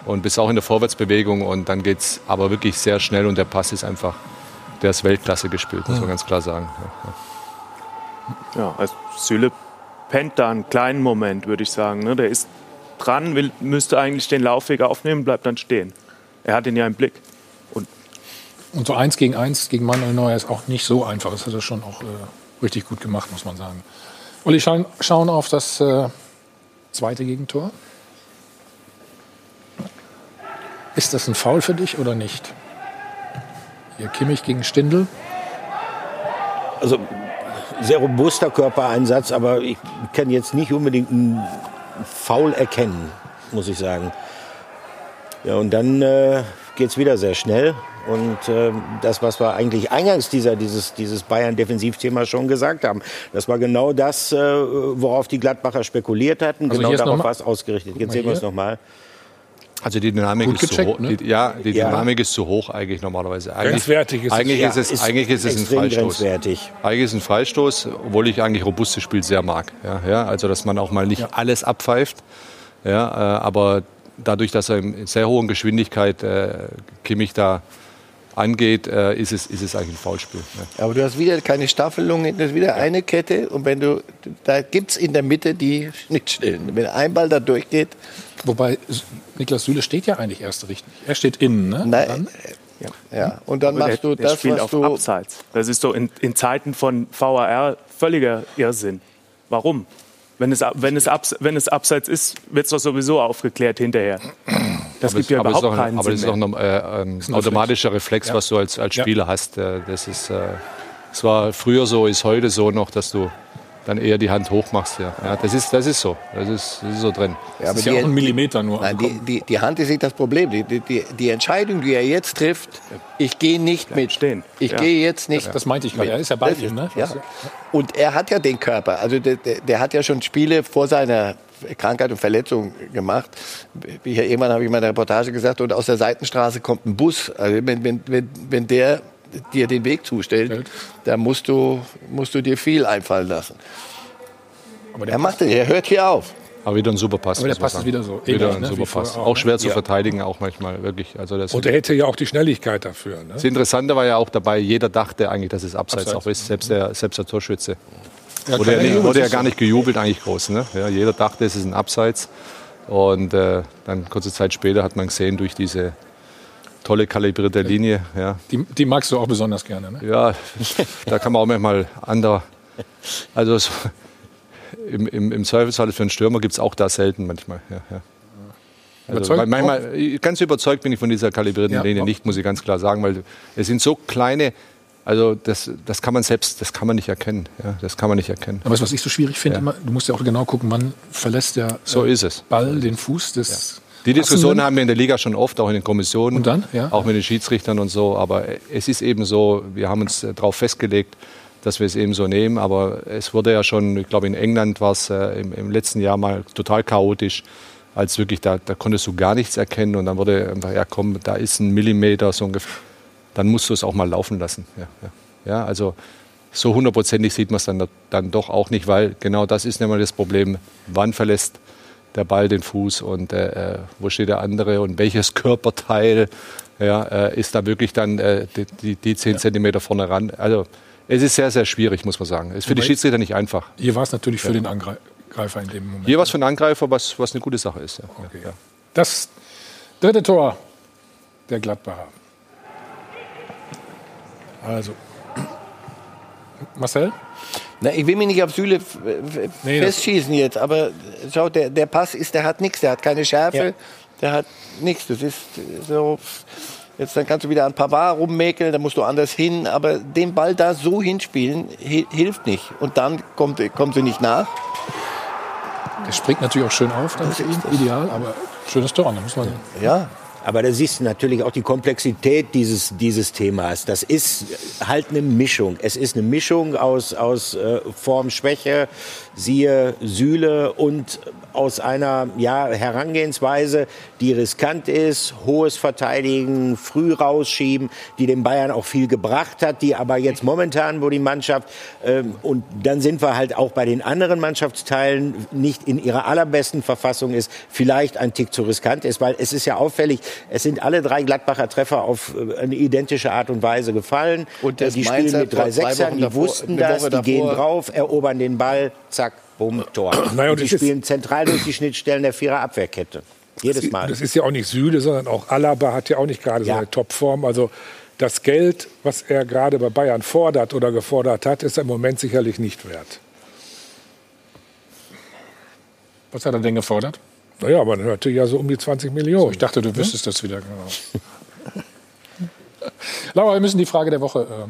Und bist auch in der Vorwärtsbewegung und dann geht es aber wirklich sehr schnell und der Pass ist einfach, der ist Weltklasse gespielt, muss man ganz klar sagen. Ja, ja. Ja, also Süle pennt da einen kleinen Moment, würde ich sagen. Ne? Der ist dran, will, müsste eigentlich den Laufweg aufnehmen, bleibt dann stehen. Er hat ihn ja im Blick. Und Und so eins gegen eins gegen Manuel Neuer ist auch nicht so einfach. Das hat er schon auch äh, richtig gut gemacht, muss man sagen. Olli, schauen, schauen auf das äh, zweite Gegentor. Ist das ein Foul für dich oder nicht? Hier Kimmich gegen Stindl. Also sehr robuster Körpereinsatz, aber ich kann jetzt nicht unbedingt einen Foul erkennen, muss ich sagen. Ja, und dann äh, geht es wieder sehr schnell. Und äh, das, was wir eigentlich eingangs dieser, dieses, dieses Bayern-Defensivthema schon gesagt haben, das war genau das, äh, worauf die Gladbacher spekuliert hatten. Also genau darauf war es ausgerichtet. Jetzt sehen wir es nochmal. Also die Dynamik Gut ist zu gecheckt, hoch. ne? Die, ja, die Ja. Dynamik ist zu hoch eigentlich normalerweise. Eigentlich, Grenzwertig ist es. eigentlich Ja, ist es, eigentlich ist es ein Freistoß. grenzwertig. Eigentlich ist es ein Freistoß, obwohl ich eigentlich robustes Spiel sehr mag. Ja, ja, also dass man auch mal nicht alles abpfeift. Ja, äh, aber dadurch, dass er in sehr hohen Geschwindigkeit äh, Kimmich da angeht, äh, ist, es, ist es eigentlich ein Foulspiel. Ja. Aber du hast wieder keine Staffelung, das ist wieder eine Kette. Und wenn du, da gibt es in der Mitte die Schnittstellen. Wenn ein Ball da durchgeht, Wobei Niklas Süle steht ja eigentlich erst richtig. Er steht innen, ne? nein, Dann- ja. Und dann der, machst du der das, spielt was auf du. Abseits. Das ist doch in, in Zeiten von VAR völliger Irrsinn. Warum? Wenn es, wenn es, abs, wenn es abseits ist, wird es doch sowieso aufgeklärt hinterher. Das gibt ja aber es ist überhaupt keinen aber das ist Sinn doch mehr. ein, äh, ein automatischer Reflex, was du als, als Ja. Spieler hast. Äh, das ist, äh, es war früher so, ist heute so noch, dass du dann eher die Hand hoch machst. Ja. Ja, das, ist, das ist so. Das ist, das ist so drin. Ja, Das aber ist ja die, auch ein Millimeter nur. nein, die, die, die Hand ist nicht das Problem. Die, die, die, Entscheidung, die er jetzt trifft, ich gehe nicht mit. stehen. Ich Ja. gehe jetzt nicht. das meinte ich gerade. Er ist ja bei Das ihm, ne? Ja. Und er hat ja den Körper. Also der, der, der hat ja schon Spiele vor seiner Krankheit und Verletzung gemacht. Wie hier irgendwann habe ich in meiner Reportage gesagt, und aus der Seitenstraße kommt ein Bus. Also wenn, wenn, wenn, wenn der dir den Weg zustellt, dann musst du, musst du dir viel einfallen lassen. Aber der Er macht, er hört hier auf. Aber wieder ein super Pass. Aber der Pass ist wieder so Wieder ähnlich, ein ne, super Pass. auch, Auch ne? schwer zu verteidigen, auch manchmal wirklich. Also das Und er hätte ja auch die Schnelligkeit dafür. Ne? das Interessante war ja auch dabei, jeder dachte eigentlich, dass es abseits, Abseits. auch ist, selbst der, selbst der Torschütze. Ja, Wurde ja, wurde ja gar nicht gejubelt, eigentlich groß. Ne? Ja, jeder dachte, es ist ein Abseits. Und äh, dann kurze Zeit später hat man gesehen, durch diese tolle kalibrierte Linie, ja, Die, die magst du auch besonders gerne, ne? ja, [laughs] da kann man auch manchmal ander. Also so, im, im, im Zweifelsfall für einen Stürmer gibt es auch da selten manchmal. Ja, ja. Also, manchmal, ganz überzeugt bin ich von dieser kalibrierten Linie nicht, muss ich ganz klar sagen, weil es sind so kleine Also das, das kann man selbst, das kann man nicht erkennen. Ja, das kann man nicht erkennen. Aber was ich so schwierig finde, ja. du musst ja auch genau gucken, wann verlässt der so äh, ist es. Ball den Fuß des. Ja. Die Diskussion haben wir in der Liga schon oft, auch in den Kommissionen, und dann? Ja. auch mit den Schiedsrichtern und so. Aber es ist eben so, wir haben uns äh, darauf festgelegt, dass wir es eben so nehmen. Aber es wurde ja schon, ich glaube in England war es äh, im, im, letzten Jahr mal total chaotisch, als wirklich da, da konntest du gar nichts erkennen und dann wurde einfach, ja komm, da ist ein Millimeter so ungefähr. Dann musst du es auch mal laufen lassen. Ja, ja. ja also so hundertprozentig sieht man es dann, dann doch auch nicht, weil genau das ist nämlich das Problem. Wann verlässt der Ball den Fuß und äh, äh, wo steht der andere und welches Körperteil ja, äh, ist da wirklich dann äh, die, die, die 10 ja. Zentimeter vorne ran. Also es ist sehr, sehr schwierig, muss man sagen. Es ist für die Schiedsrichter nicht einfach. Hier war es natürlich für ja. den Angreifer in dem Moment. Hier war es für den Angreifer, was, was eine gute Sache ist. Ja. Okay. Das dritte Tor der Gladbacher. Also, Marcel? Na, ich will mich nicht auf Süle nee, festschießen jetzt, aber schau, der, der Pass ist, der hat nichts, der hat keine Schärfe, ja. der hat nichts. Das ist so. Jetzt dann kannst du wieder an Pavard rummäkeln, da musst du anders hin, aber den Ball da so hinspielen hilft nicht. Und dann kommt, kommt sie nicht nach. Der springt natürlich auch schön auf, dann für ihn ideal, aber schönes Tor, da muss man. Ja, aber da siehst du natürlich auch die Komplexität dieses, dieses Themas. Das ist halt eine Mischung. Es ist eine Mischung aus, aus äh, Formschwäche, siehe Sühle und aus einer ja, Herangehensweise, die riskant ist, hohes Verteidigen, früh rausschieben, die den Bayern auch viel gebracht hat, die aber jetzt momentan, wo die Mannschaft, ähm, und dann sind wir halt auch bei den anderen Mannschaftsteilen nicht in ihrer allerbesten Verfassung ist, vielleicht ein Tick zu riskant ist, weil es ist ja auffällig, es sind alle drei Gladbacher Treffer auf äh, eine identische Art und Weise gefallen. Und die spielen mit drei Sechsern, die wussten das, die gehen drauf, erobern den Ball, zack, bumm, Tor. [clears throat] Naja, und die spielen zentral durch die Schnittstellen der Vierer Abwehrkette. Jedes Mal. Das ist ja auch nicht Süle, sondern auch Alaba hat ja auch nicht gerade ja. so eine Topform. Also das Geld, was er gerade bei Bayern fordert oder gefordert hat, ist im Moment sicherlich nicht wert. Was hat er denn gefordert? Naja, man hörte ja so um die 20 Millionen. So, ich dachte, du wüsstest das wieder genau. [laughs] Laura, wir müssen die Frage der Woche äh,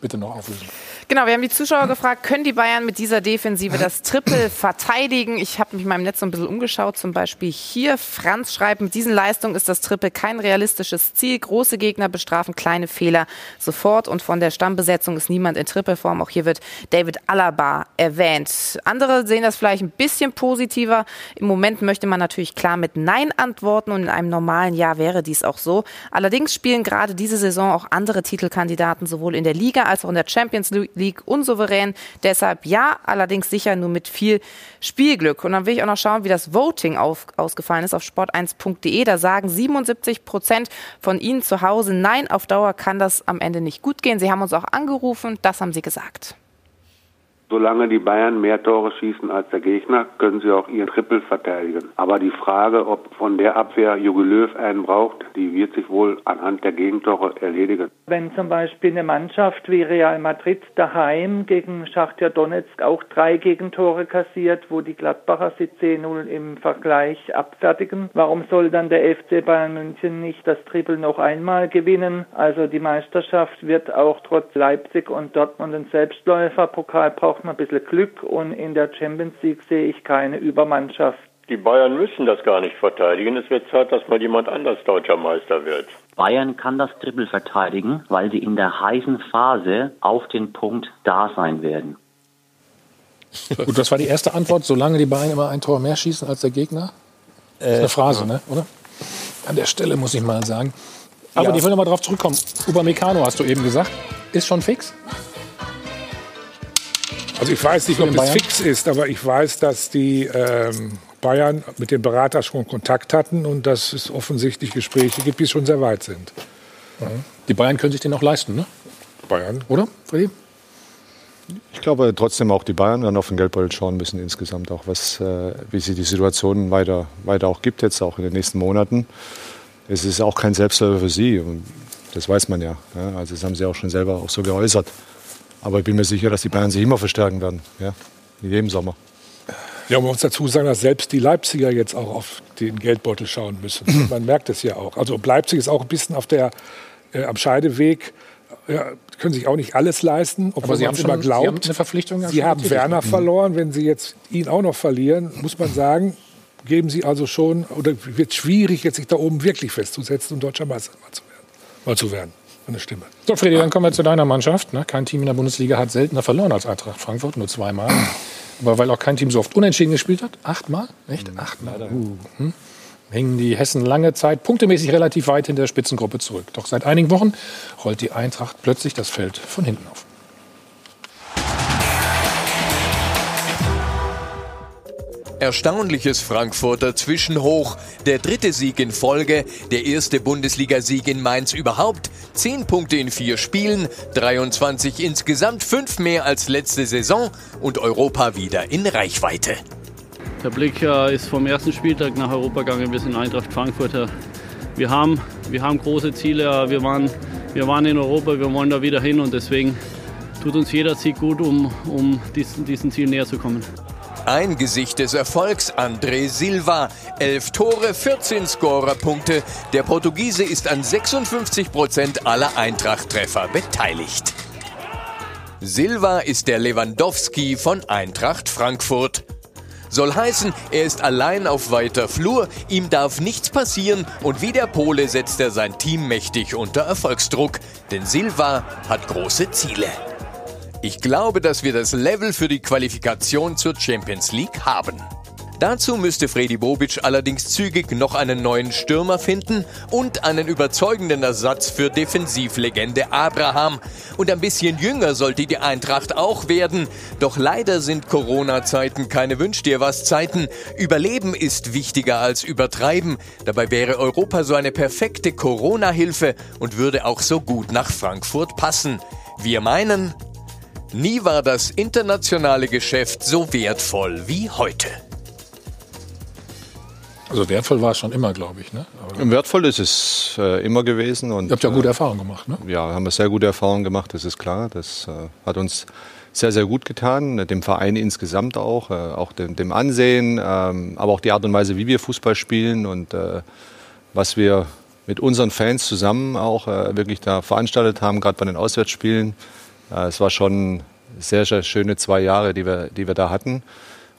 bitte noch auflösen. Genau, wir haben die Zuschauer gefragt, können die Bayern mit dieser Defensive das Triple verteidigen? Ich habe mich in meinem Netz so ein bisschen umgeschaut, zum Beispiel hier. Franz schreibt, mit diesen Leistungen ist das Triple kein realistisches Ziel. Große Gegner bestrafen kleine Fehler sofort und von der Stammbesetzung ist niemand in Trippelform. Auch hier wird David Alaba erwähnt. Andere sehen das vielleicht ein bisschen positiver. Im Moment möchte man natürlich klar mit Nein antworten und in einem normalen Jahr wäre dies auch so. Allerdings spielen gerade diese Saison auch andere Titelkandidaten sowohl in der Liga als auch in der Champions League League unsouverän. Deshalb ja, allerdings sicher nur mit viel Spielglück. Und dann will ich auch noch schauen, wie das Voting auf, ausgefallen ist auf sport1.de. Da sagen 77 Prozent von Ihnen zu Hause, nein, auf Dauer kann das am Ende nicht gut gehen. Sie haben uns auch angerufen, das haben Sie gesagt. Solange die Bayern mehr Tore schießen als der Gegner, können sie auch ihren Triple verteidigen. Aber die Frage, ob von der Abwehr Jogi Löw einen braucht, die wird sich wohl anhand der Gegentore erledigen. Wenn zum Beispiel eine Mannschaft wie Real Madrid daheim gegen Schachtja Donetsk auch drei Gegentore kassiert, wo die Gladbacher sie 10-0 im Vergleich abfertigen, warum soll dann der FC Bayern München nicht das Triple noch einmal gewinnen? Also die Meisterschaft wird auch trotz Leipzig und Dortmund ein Selbstläuferpokal braucht braucht man ein bisschen Glück und in der Champions League sehe ich keine Übermannschaft. Die Bayern müssen das gar nicht verteidigen. Es wird Zeit, dass mal jemand anders deutscher Meister wird. Bayern kann das Triple verteidigen, weil sie in der heißen Phase auf den Punkt da sein werden. [laughs] Gut, das war die erste Antwort. Solange die Bayern immer ein Tor mehr schießen als der Gegner? Das ist eine Phrase, ne? oder? An der Stelle muss ich mal sagen. Aber ja. ich will noch mal drauf zurückkommen. Upamecano hast du eben gesagt. Ist schon fix? Also ich weiß nicht, ob es fix ist, aber ich weiß, dass die ähm, Bayern mit dem Berater schon Kontakt hatten und dass es offensichtlich Gespräche gibt, die schon sehr weit sind. Mhm. Die Bayern können sich den auch leisten, ne? Bayern. Oder, Freddy? Ich glaube trotzdem auch die Bayern werden auf den Geldbeutel schauen müssen insgesamt auch, was, äh, wie sie die Situation weiter, weiter auch gibt jetzt auch in den nächsten Monaten. Es ist auch kein Selbstläufer für sie und das weiß man ja. ja. Also das haben sie auch schon selber auch so geäußert. Aber ich bin mir sicher, dass die Bayern sich immer verstärken werden. Ja, in jedem Sommer. Ja, man muss dazu sagen, dass selbst die Leipziger jetzt auch auf den Geldbeutel schauen müssen. [clears throat] Man merkt es ja auch. Also Leipzig ist auch ein bisschen auf der, äh, am Scheideweg. Ja, können sich auch nicht alles leisten, obwohl Aber Sie man haben es immer schon- Sie glaubt. haben eine Verpflichtung Sie schon haben. Werner Mhm. verloren. Wenn Sie jetzt ihn auch noch verlieren, muss man sagen, geben Sie also schon, oder wird schwierig, jetzt sich da oben wirklich festzusetzen und deutscher Meister mal zu werden. Mal zu werden. Eine Stimme. So, Freddy, dann kommen wir zu deiner Mannschaft. Ne? Kein Team in der Bundesliga hat seltener verloren als Eintracht Frankfurt, nur zweimal. Aber weil auch kein Team so oft unentschieden gespielt hat, achtmal? Echt? Achtmal. Uh, hm? Hängen die Hessen lange Zeit punktemäßig relativ weit in der Spitzengruppe zurück. Doch seit einigen Wochen rollt die Eintracht plötzlich das Feld von hinten auf. Erstaunliches Frankfurter Zwischenhoch. Der dritte Sieg in Folge, der erste Bundesligasieg in Mainz überhaupt. Zehn Punkte in vier Spielen, 23 insgesamt, fünf mehr als letzte Saison und Europa wieder in Reichweite. Der Blick äh, ist vom ersten Spieltag nach Europa gegangen. Wir sind Eintracht Frankfurt. Äh, Wir haben, wir haben große Ziele. äh, Wir waren, wir waren in Europa, wir wollen da wieder hin und deswegen tut uns jeder Sieg gut, um, um diesen, diesen Ziel näher zu kommen. Ein Gesicht des Erfolgs, André Silva. Elf Tore, 14 Scorerpunkte. Der Portugiese ist an 56 Prozent aller Eintracht-Treffer beteiligt. Silva ist der Lewandowski von Eintracht Frankfurt. Soll heißen, er ist allein auf weiter Flur, ihm darf nichts passieren und wie der Pole setzt er sein Team mächtig unter Erfolgsdruck, denn Silva hat große Ziele. Ich glaube, dass wir das Level für die Qualifikation zur Champions League haben. Dazu müsste Freddy Bobic allerdings zügig noch einen neuen Stürmer finden und einen überzeugenden Ersatz für Defensivlegende Abraham. Und ein bisschen jünger sollte die Eintracht auch werden. Doch leider sind Corona-Zeiten keine Wünsch dir was Zeiten. Überleben ist wichtiger als übertreiben. Dabei wäre Europa so eine perfekte Corona-Hilfe und würde auch so gut nach Frankfurt passen. Wir meinen, Nie war das internationale Geschäft so wertvoll wie heute. Also wertvoll war es schon immer, glaube ich. Ne? Aber Wertvoll ist es äh, immer gewesen. Und, Ihr habt ja gute äh, Erfahrungen gemacht, ne? Ja, haben wir sehr gute Erfahrungen gemacht, das ist klar. Das äh, hat uns sehr, sehr gut getan, äh, dem Verein insgesamt auch, äh, auch dem, dem Ansehen, ähm, aber auch die Art und Weise, wie wir Fußball spielen und äh, was wir mit unseren Fans zusammen auch äh, wirklich da veranstaltet haben, gerade bei den Auswärtsspielen. Äh, es war schon sehr, sehr schöne zwei Jahre, die wir, die wir da hatten.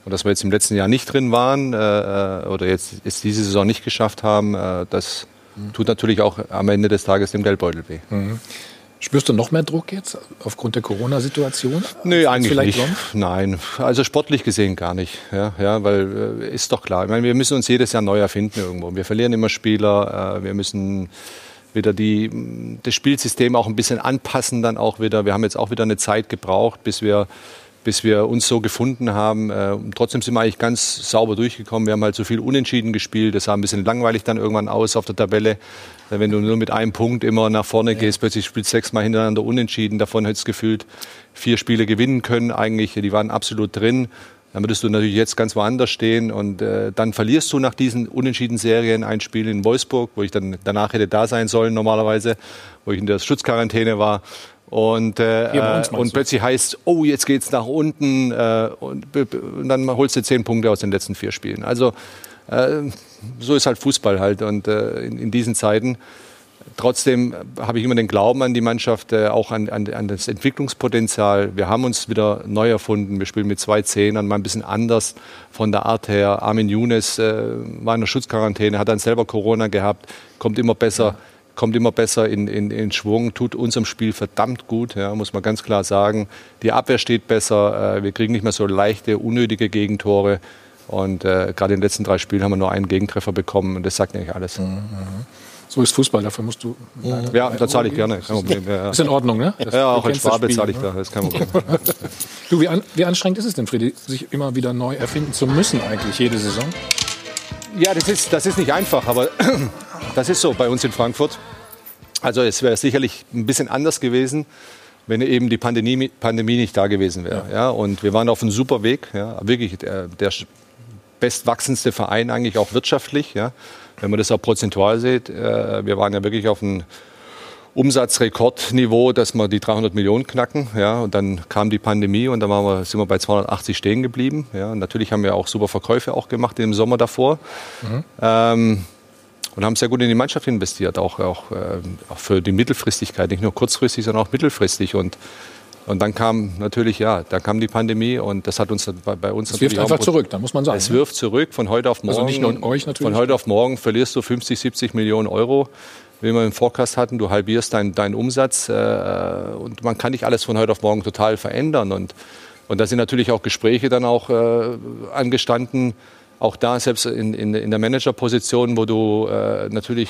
Und dass wir jetzt im letzten Jahr nicht drin waren äh, äh, oder jetzt, jetzt diese Saison nicht geschafft haben, äh, das tut natürlich auch am Ende des Tages dem Geldbeutel weh. Mhm. Spürst du noch mehr Druck jetzt aufgrund der Corona-Situation? Nee, eigentlich vielleicht nicht. sonst? Nein, also sportlich gesehen gar nicht. Ja, ja, weil äh, ist doch klar. Ich meine, wir müssen uns jedes Jahr neu erfinden irgendwo. Wir verlieren immer Spieler. Wir müssen wieder die, das Spielsystem auch ein bisschen anpassen dann auch wieder. Wir haben jetzt auch wieder eine Zeit gebraucht, bis wir bis wir uns so gefunden haben. Äh, und trotzdem sind wir eigentlich ganz sauber durchgekommen. Wir haben halt so viel unentschieden gespielt. Das sah ein bisschen langweilig dann irgendwann aus auf der Tabelle. Äh, Wenn du nur mit einem Punkt immer nach vorne gehst, plötzlich spielst du sechsmal hintereinander unentschieden. Davon hättest du gefühlt vier Spiele gewinnen können eigentlich. Die waren absolut drin. Dann würdest du natürlich jetzt ganz woanders stehen und äh, dann verlierst du nach diesen unentschieden Serien ein Spiel in Wolfsburg, wo ich dann danach hätte da sein sollen normalerweise, wo ich in der Schutzquarantäne war. Und, äh, meinst und plötzlich heißt, oh, jetzt geht's nach unten äh, und, und dann holst du zehn Punkte aus den letzten vier Spielen. Also äh, so ist halt Fußball halt und äh, in, in diesen Zeiten. Trotzdem habe ich immer den Glauben an die Mannschaft, äh, auch an, an, an das Entwicklungspotenzial. Wir haben uns wieder neu erfunden. Wir spielen mit zwei Zehnern, mal ein bisschen anders von der Art her. Armin Younes äh, war in der Schutzquarantäne, hat dann selber Corona gehabt, kommt immer besser, kommt immer besser in, in, in Schwung, tut unserem Spiel verdammt gut, ja, muss man ganz klar sagen. Die Abwehr steht besser, äh, wir kriegen nicht mehr so leichte, unnötige Gegentore. Und äh, gerade in den letzten drei Spielen haben wir nur einen Gegentreffer bekommen und das sagt eigentlich alles. So ist Fußball, dafür musst du. Ja, da zahle ich gerne. Kein Problem. Ja, ja. Ist in Ordnung, ne? Das- ja, auch das Schwabe zahle ich ne? da, das ist kein Problem. [laughs] Du, wie, an, wie anstrengend ist es denn, Freddy, sich immer wieder neu erfinden zu müssen, eigentlich jede Saison? Ja, das ist, das ist nicht einfach, aber [clears throat] das ist so bei uns in Frankfurt. Also es wäre sicherlich ein bisschen anders gewesen, wenn eben die Pandemie, Pandemie nicht da gewesen wäre. Ja. und wir waren auf einem super Weg, ja, wirklich der, der bestwachsendste Verein eigentlich auch wirtschaftlich. Ja. Wenn man das auch prozentual sieht, äh, wir waren ja wirklich auf einem Umsatzrekordniveau, dass wir die 300 Millionen knacken. Ja, und dann kam die Pandemie und dann waren wir, sind wir bei 280 stehen geblieben. Ja, und natürlich haben wir auch super Verkäufe auch gemacht im Sommer davor. Ähm, und haben sehr gut in die Mannschaft investiert, auch, auch, äh, auch für die Mittelfristigkeit, nicht nur kurzfristig, sondern auch mittelfristig. Und, und dann kam natürlich, ja, dann kam die Pandemie und das hat uns bei, bei uns Es wirft einfach zurück, da muss man sagen. Es ne? wirft zurück von heute auf morgen. Also nicht nur in euch natürlich. Von heute auf morgen verlierst du 50, 70 Millionen Euro, wie wir im Forecast hatten. Du halbierst deinen deinen Umsatz äh, und man kann nicht alles von heute auf morgen total verändern. Und, und da sind natürlich auch Gespräche dann auch äh, angestanden. Auch da, selbst in, in, in der Managerposition, wo du äh, natürlich,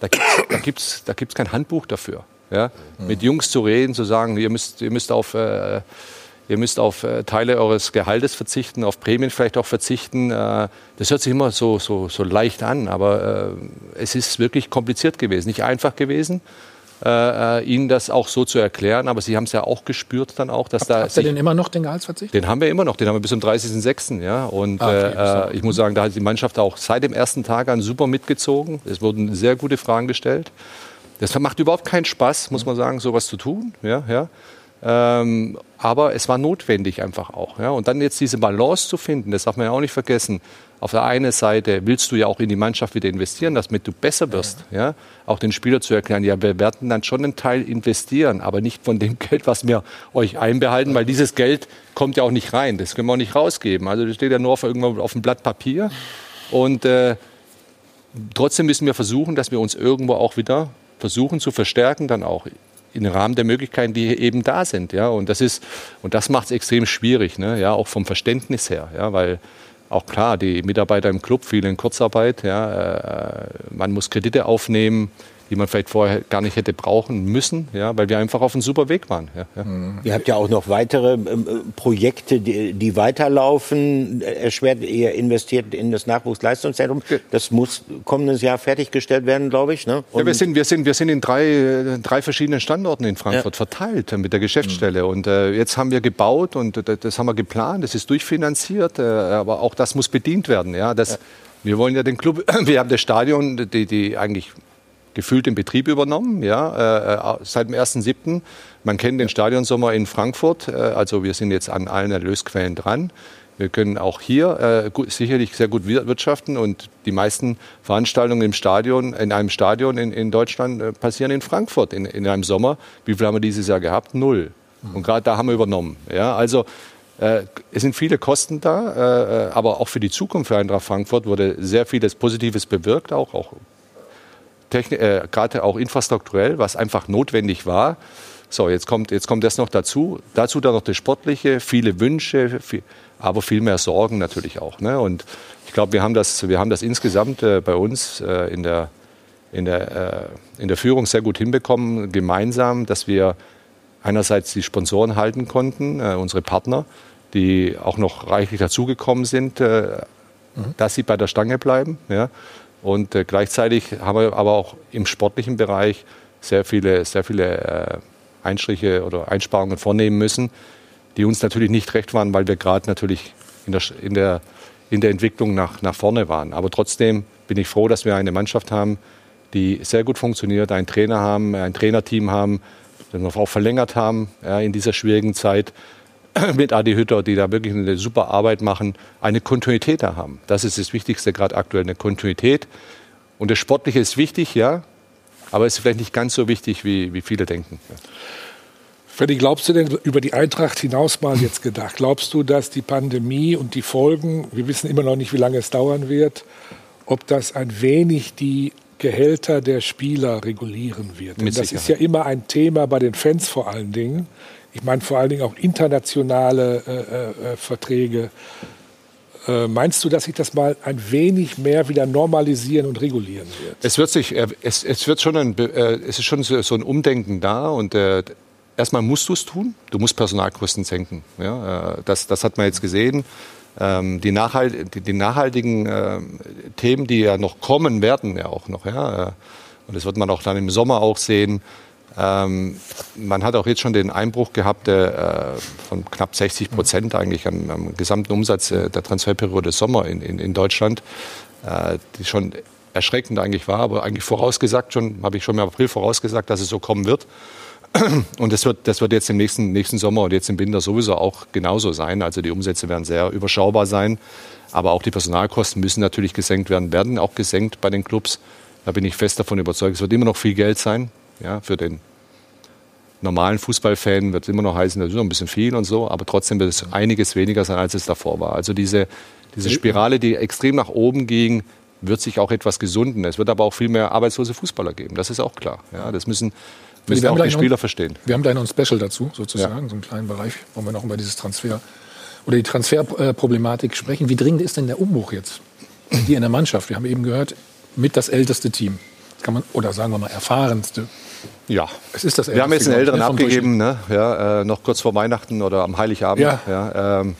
da gibt es da gibt's, da gibt's kein Handbuch dafür. Ja? Mit Jungs zu reden, zu sagen, ihr müsst, ihr müsst auf, äh, ihr müsst auf äh, Teile eures Gehaltes verzichten, auf Prämien vielleicht auch verzichten. Äh, das hört sich immer so, so, so leicht an, aber äh, es ist wirklich kompliziert gewesen, nicht einfach gewesen. Äh, äh, ihnen das auch so zu erklären, aber sie haben es ja auch gespürt dann auch, dass da Habt ihr denn immer noch den Gehaltsverzicht? den haben wir immer noch, den haben wir bis zum 30.06. Ja? Und Ah, okay, äh, ich muss sagen, da hat die Mannschaft auch seit dem ersten Tag an super mitgezogen. Es wurden sehr gute Fragen gestellt. Das macht überhaupt keinen Spaß, muss man sagen, sowas zu tun. Ja, ja. Ähm, aber es war notwendig einfach auch. Ja. Und dann jetzt diese Balance zu finden, das darf man ja auch nicht vergessen. Auf der einen Seite willst du ja auch in die Mannschaft wieder investieren, damit du besser wirst. Ja. Auch den Spieler zu erklären, ja, wir werden dann schon einen Teil investieren, aber nicht von dem [laughs] Geld, was wir euch einbehalten, weil dieses Geld kommt ja auch nicht rein. Das können wir auch nicht rausgeben. Also das steht ja nur auf, irgendwo auf einem Blatt Papier. Und äh, trotzdem müssen wir versuchen, dass wir uns irgendwo auch wieder versuchen zu verstärken, dann auch im Rahmen der Möglichkeiten, die eben da sind. Ja? Und das das macht es extrem schwierig, ne? ja, auch vom Verständnis her, ja, weil auch klar, die Mitarbeiter im Club, viele in Kurzarbeit, ja, äh, man muss Kredite aufnehmen, die man vielleicht vorher gar nicht hätte brauchen müssen, ja, weil wir einfach auf einem super Weg waren. Ja, ja. Ihr habt ja auch noch weitere ähm, äh, Projekte, die, die weiterlaufen. Erschwert, ihr investiert in das Nachwuchsleistungszentrum. Das muss kommendes Jahr fertiggestellt werden, glaube ich. Ne? Ja, wir sind, wir sind, wir sind in drei, äh, drei verschiedenen Standorten in Frankfurt verteilt äh, mit der Geschäftsstelle. Und äh, jetzt haben wir gebaut und äh, das haben wir geplant, das ist durchfinanziert, äh, aber auch das muss bedient werden. Ja, das, Wir wollen ja den Club, [clears throat] wir haben das Stadion, die, die eigentlich gefühlt den Betrieb übernommen, ja, äh, seit dem 1.7. Man kennt den Stadionsommer in Frankfurt, äh, also wir sind jetzt an allen Erlösquellen dran. Wir können auch hier äh, sicherlich sehr gut wir- wirtschaften und die meisten Veranstaltungen im Stadion, in einem Stadion in, in Deutschland äh, passieren in Frankfurt in, in einem Sommer. Wie viel haben wir dieses Jahr gehabt? Null. Und gerade da haben wir übernommen. Ja, also äh, es sind viele Kosten da, äh, aber auch für die Zukunft für Eintracht Frankfurt wurde sehr vieles Positives bewirkt, auch, auch äh, gerade auch infrastrukturell, was einfach notwendig war. So, jetzt kommt, jetzt kommt das noch dazu. Dazu dann noch das Sportliche, viele Wünsche, viel, aber viel mehr Sorgen natürlich auch. Ne? Und ich glaube, wir haben das, wir haben das insgesamt äh, bei uns äh, in, der, in, der, äh, in der Führung sehr gut hinbekommen, gemeinsam, dass wir einerseits die Sponsoren halten konnten, äh, unsere Partner, die auch noch reichlich dazugekommen sind, äh, dass sie bei der Stange bleiben. Ja? Und äh, gleichzeitig haben wir aber auch im sportlichen Bereich sehr viele, sehr viele äh, Einstriche oder Einsparungen vornehmen müssen, die uns natürlich nicht recht waren, weil wir gerade natürlich in der, in, der, in der Entwicklung nach, nach vorne waren. Aber trotzdem bin ich froh, dass wir eine Mannschaft haben, die sehr gut funktioniert, einen Trainer haben, ein Trainerteam haben, das wir auch verlängert haben ja, in dieser schwierigen Zeit [coughs] mit Adi Hütter, die da wirklich eine super Arbeit machen, eine Kontinuität da haben. Das ist das Wichtigste gerade aktuell, eine Kontinuität. Und das Sportliche ist wichtig, ja, aber es ist vielleicht nicht ganz so wichtig, wie, wie viele denken. Freddy, glaubst du denn über die Eintracht hinaus mal jetzt gedacht? Glaubst du, dass die Pandemie und die Folgen, wir wissen immer noch nicht, wie lange es dauern wird, ob das ein wenig die Gehälter der Spieler regulieren wird? Denn das ist ja immer ein Thema bei den Fans vor allen Dingen. Ich meine vor allen Dingen auch internationale äh, äh, Verträge. Äh, meinst du, dass sich das mal ein wenig mehr wieder normalisieren und regulieren wird? Es wird sich, äh, es, es wird schon ein, äh, es ist schon so, ein Umdenken da und äh, erstmal musst du es tun. Du musst Personalkosten senken. Ja, äh, das, das hat man jetzt gesehen. Ähm, die, nachhalt, die, die nachhaltigen äh, Themen, die ja noch kommen werden, ja auch noch. Ja, äh, und das wird man auch dann im Sommer auch sehen. Ähm, man hat auch jetzt schon den Einbruch gehabt äh, von knapp 60 Prozent eigentlich am, am gesamten Umsatz äh, der Transferperiode Sommer in, in, in Deutschland, äh, die schon erschreckend eigentlich war, aber eigentlich vorausgesagt schon, habe ich schon im April vorausgesagt, dass es so kommen wird. [clears throat] Und das wird, das wird jetzt im nächsten, nächsten Sommer und jetzt im Winter sowieso auch genauso sein. Also die Umsätze werden sehr überschaubar sein. Aber auch die Personalkosten müssen natürlich gesenkt werden, werden auch gesenkt bei den Clubs. Da bin ich fest davon überzeugt. Es wird immer noch viel Geld sein, ja, für den normalen Fußballfan wird es immer noch heißen, das ist noch ein bisschen viel und so, aber trotzdem wird es einiges weniger sein, als es davor war. Also diese, diese Spirale, die extrem nach oben ging, wird sich auch etwas gesunden. Es wird aber auch viel mehr arbeitslose Fußballer geben. Das ist auch klar. Ja, das müssen, müssen Wir auch die gleich noch- Spieler verstehen. Wir haben gleich noch ein Special dazu, sozusagen, so einen kleinen Bereich, wo wir noch über dieses Transfer oder die Transferproblematik sprechen. Wie dringend ist denn der Umbruch jetzt hier in der Mannschaft? Wir haben eben gehört, mit das älteste Team. Das kann man, oder sagen wir mal erfahrenste. Ja. Es ist das Wir haben jetzt einen älteren abgegeben, ne? ja, äh, noch kurz vor Weihnachten oder am Heiligabend. Ja. Ja, ähm,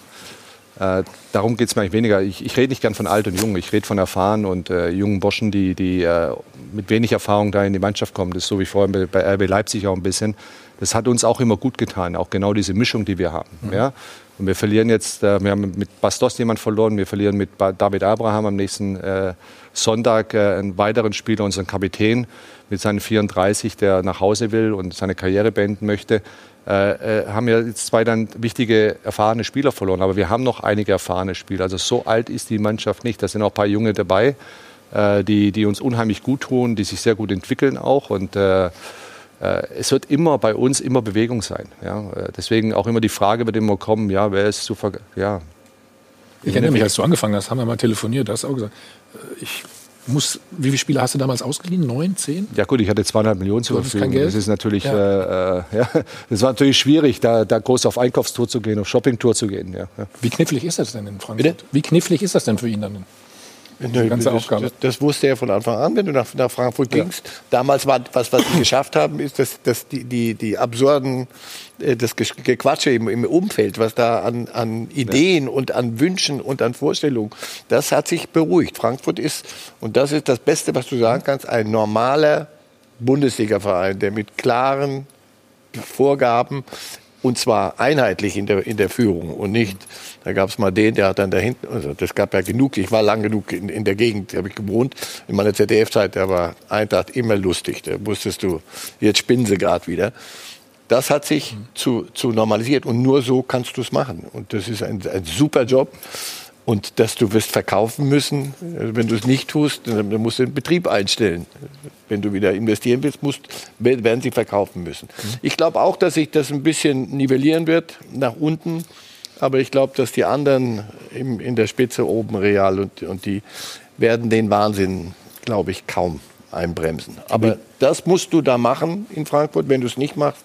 äh, darum geht es mir eigentlich weniger. Ich, ich rede nicht gern von alt und jung. Ich rede von erfahren und äh, jungen Burschen, die, die äh, mit wenig Erfahrung da in die Mannschaft kommen. Das ist so wie vorhin bei, bei RB Leipzig auch ein bisschen. Das hat uns auch immer gut getan, auch genau diese Mischung, die wir haben. Ja? Und wir verlieren jetzt, äh, wir haben mit Bastos jemand verloren, wir verlieren mit David Abraham am nächsten äh, Sonntag einen weiteren Spieler, unseren Kapitän mit seinen 34, der nach Hause will und seine Karriere beenden möchte. Äh, äh, haben wir jetzt zwei dann wichtige, erfahrene Spieler verloren. Aber wir haben noch einige erfahrene Spieler. Also so alt ist die Mannschaft nicht. Da sind auch ein paar Junge dabei, äh, die, die uns unheimlich gut tun, die sich sehr gut entwickeln auch. Und äh, äh, es wird immer bei uns immer Bewegung sein. Ja? Äh, Deswegen auch immer die Frage wird immer kommen, ja, wer ist zu ver ja. Ich erinnere mich, als du angefangen hast, haben wir mal telefoniert, da hast du auch gesagt, ich muss, wie viele Spiele hast du damals ausgeliehen? Neun, zehn? Ja gut, ich hatte zweieinhalb Millionen zur Verfügung. Das ist natürlich, Ja. äh, äh, [laughs] ja, das war natürlich schwierig, da, da groß auf Einkaufstour zu gehen, auf Shoppingtour zu gehen. Ja. Wie knifflig ist das denn in Frankfurt? Wie knifflig ist das denn für ihn dann? Die ganze das, Aufgabe. Das, das wusste er von Anfang an, wenn du nach, nach Frankfurt gingst. Damals war was, was sie geschafft haben, ist, dass, dass die, die, die absurden, äh, das Gequatsche im, im Umfeld, was da an, an Ideen und an Wünschen und an Vorstellungen, das hat sich beruhigt. Frankfurt ist, und das ist das Beste, was du sagen kannst, ein normaler Bundesliga-Verein, der mit klaren Vorgaben und zwar einheitlich in der, in der Führung und nicht, da gab es mal den, der hat dann da hinten, also das gab ja genug, ich war lang genug in, in der Gegend, habe ich gewohnt, in meiner ZDF-Zeit, da war Eintracht immer lustig, da wusstest du, jetzt spinnen sie gerade wieder. Das hat sich zu, zu normalisiert und nur so kannst du es machen. Und das ist ein, ein super Job. Und dass du wirst verkaufen müssen, äh, wenn du es nicht tust, dann musst du den Betrieb einstellen. Wenn du wieder investieren willst, musst, wer- werden sie verkaufen müssen. Ich glaube auch, dass sich das ein bisschen nivellieren wird nach unten. Aber ich glaube, dass die anderen im, in der Spitze oben Real und, und die werden den Wahnsinn, glaube ich, kaum einbremsen. Aber das musst du da machen in Frankfurt. Wenn du es nicht machst,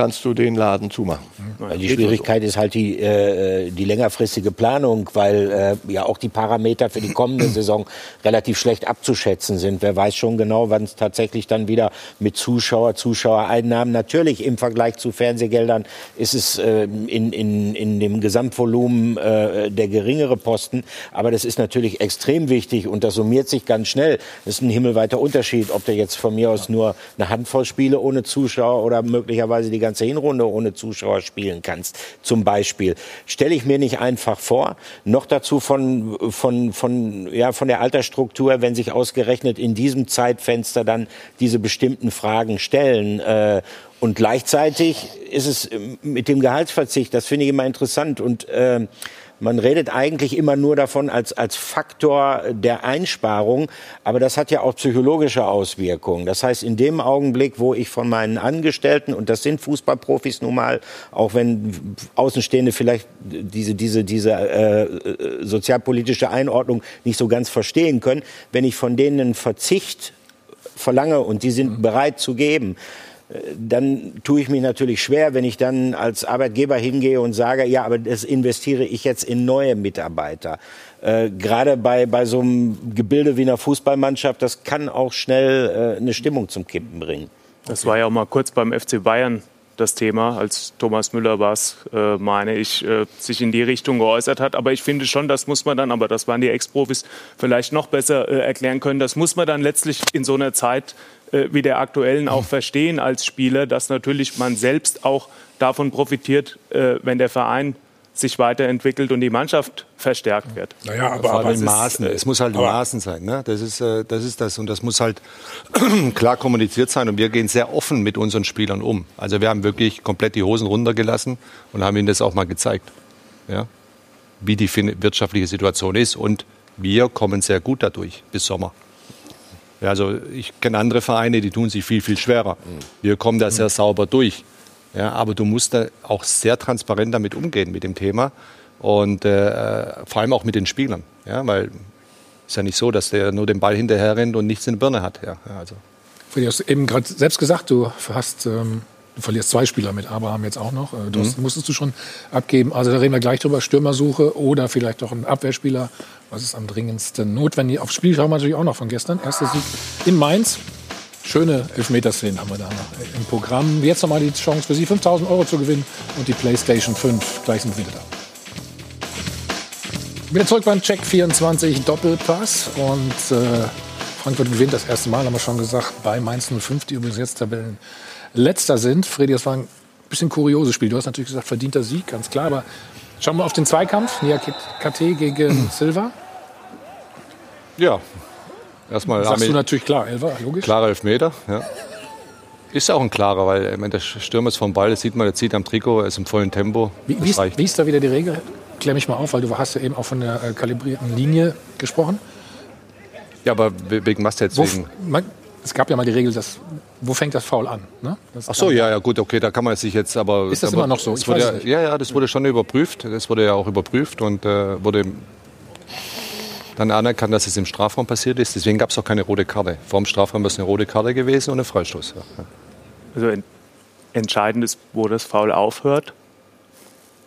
kannst du den Laden zumachen. Weil die Schwierigkeit ist halt die, äh, die längerfristige Planung, weil äh, ja auch die Parameter für die kommende [clears throat] Saison relativ schlecht abzuschätzen sind. Wer weiß schon genau, wann es tatsächlich dann wieder mit Zuschauer, Zuschauereinnahmen, natürlich im Vergleich zu Fernsehgeldern ist es äh, in, in, in dem Gesamtvolumen äh, der geringere Posten. Aber das ist natürlich extrem wichtig und das summiert sich ganz schnell. Das ist ein himmelweiter Unterschied, ob du jetzt von mir aus nur eine Handvoll Spiele ohne Zuschauer oder möglicherweise die ganze Hinrunde ohne Zuschauer spielen kannst. Zum Beispiel. Stelle ich mir nicht einfach vor. Noch dazu von, von, von, ja, von der Altersstruktur, wenn sich ausgerechnet in diesem Zeitfenster dann diese bestimmten Fragen stellen. Äh, und gleichzeitig ist es ähm, mit dem Gehaltsverzicht, das finde ich immer interessant und äh, man redet eigentlich immer nur davon als, als Faktor der Einsparung, aber das hat ja auch psychologische Auswirkungen. Das heißt, in dem Augenblick, wo ich von meinen Angestellten, und das sind Fußballprofis nun mal, auch wenn Außenstehende vielleicht diese, diese, diese äh, sozialpolitische Einordnung nicht so ganz verstehen können, wenn ich von denen einen Verzicht verlange und die sind bereit zu geben, dann tue ich mich natürlich schwer, wenn ich dann als Arbeitgeber hingehe und sage, ja, aber das investiere ich jetzt in neue Mitarbeiter. Äh, Gerade bei, bei so einem Gebilde wie einer Fußballmannschaft, das kann auch schnell äh, eine Stimmung zum Kippen bringen. Das war ja auch mal kurz beim FC Bayern das Thema, als Thomas Müller war es, äh, meine ich, äh, sich in die Richtung geäußert hat. Aber ich finde schon, das muss man dann, aber das waren die Ex-Profis vielleicht noch besser äh, erklären können, das muss man dann letztlich in so einer Zeit äh, wie der aktuellen auch verstehen als Spieler, dass natürlich man selbst auch davon profitiert, äh, wenn der Verein sich weiterentwickelt und die Mannschaft verstärkt wird. Naja, aber, aber in es ist- Maßen. Es muss halt in Maßen sein. Ne? Das, ist, äh, das ist das. Und das muss halt [clears throat] klar kommuniziert sein. Und wir gehen sehr offen mit unseren Spielern um. Also wir haben wirklich komplett die Hosen runtergelassen und haben ihnen das auch mal gezeigt. Ja? Wie die wirtschaftliche Situation ist. Und wir kommen sehr gut dadurch bis Sommer. Also ich kenne andere Vereine, die tun sich viel, viel schwerer. Wir kommen da sehr sauber durch. Ja, aber du musst da auch sehr transparent damit umgehen mit dem Thema und äh, vor allem auch mit den Spielern. Ja, weil ist ja nicht so, dass der nur den Ball hinterher rennt und nichts in der Birne hat. Ja, also. Du hast eben gerade selbst gesagt, du hast, ähm, du verlierst zwei Spieler mit Abraham jetzt auch noch. Äh, Du hast, musstest du schon abgeben. Also da reden wir gleich drüber. Stürmersuche oder vielleicht auch ein Abwehrspieler. Was ist am dringendsten notwendig? Aufs Spiel schauen wir natürlich auch noch von gestern. Erster Sieg in Mainz. Schöne Elfmeterszenen haben wir da noch im Programm. Jetzt nochmal die Chance für Sie, 5000 Euro zu gewinnen und die PlayStation 5. Gleich sind wir wieder da. Wieder zurück beim Check 24 Doppelpass und äh, Frankfurt gewinnt das erste Mal, haben wir schon gesagt, bei Mainz 05, die übrigens jetzt Tabellen letzter sind. Freddy, das war ein bisschen kurioses Spiel. Du hast natürlich gesagt, verdienter Sieg, ganz klar, aber schauen wir auf den Zweikampf. Nia KT gegen [clears throat] Silva. Ja, erstmal Sagst du natürlich klar, Elva, logisch. klare Elfmeter. Ja. Ist auch ein klarer, weil der Stürmer ist vom Ball, das sieht man, der zieht am Trikot, er ist im vollen Tempo. Wie, wie, ist, wie ist da wieder die Regel? Klär mich mal auf, weil du hast ja eben auch von der äh, kalibrierten Linie gesprochen. Ja, aber we- wegen was jetzt? Wegen, man, es gab ja mal die Regel, dass, wo fängt das Foul an? Ne? Das Ach so, ja, ja, gut, okay, da kann man sich jetzt aber. Ist das da immer noch so? Ich wurde weiß ja, ja, ja, das wurde schon überprüft. Das wurde ja auch überprüft und äh, wurde dann anerkannt, dass es im Strafraum passiert ist. Deswegen gab es auch keine rote Karte. Vor dem Strafraum ist eine rote Karte gewesen und ein Freistoß. Ja. Also en entscheidend ist, wo das Foul aufhört.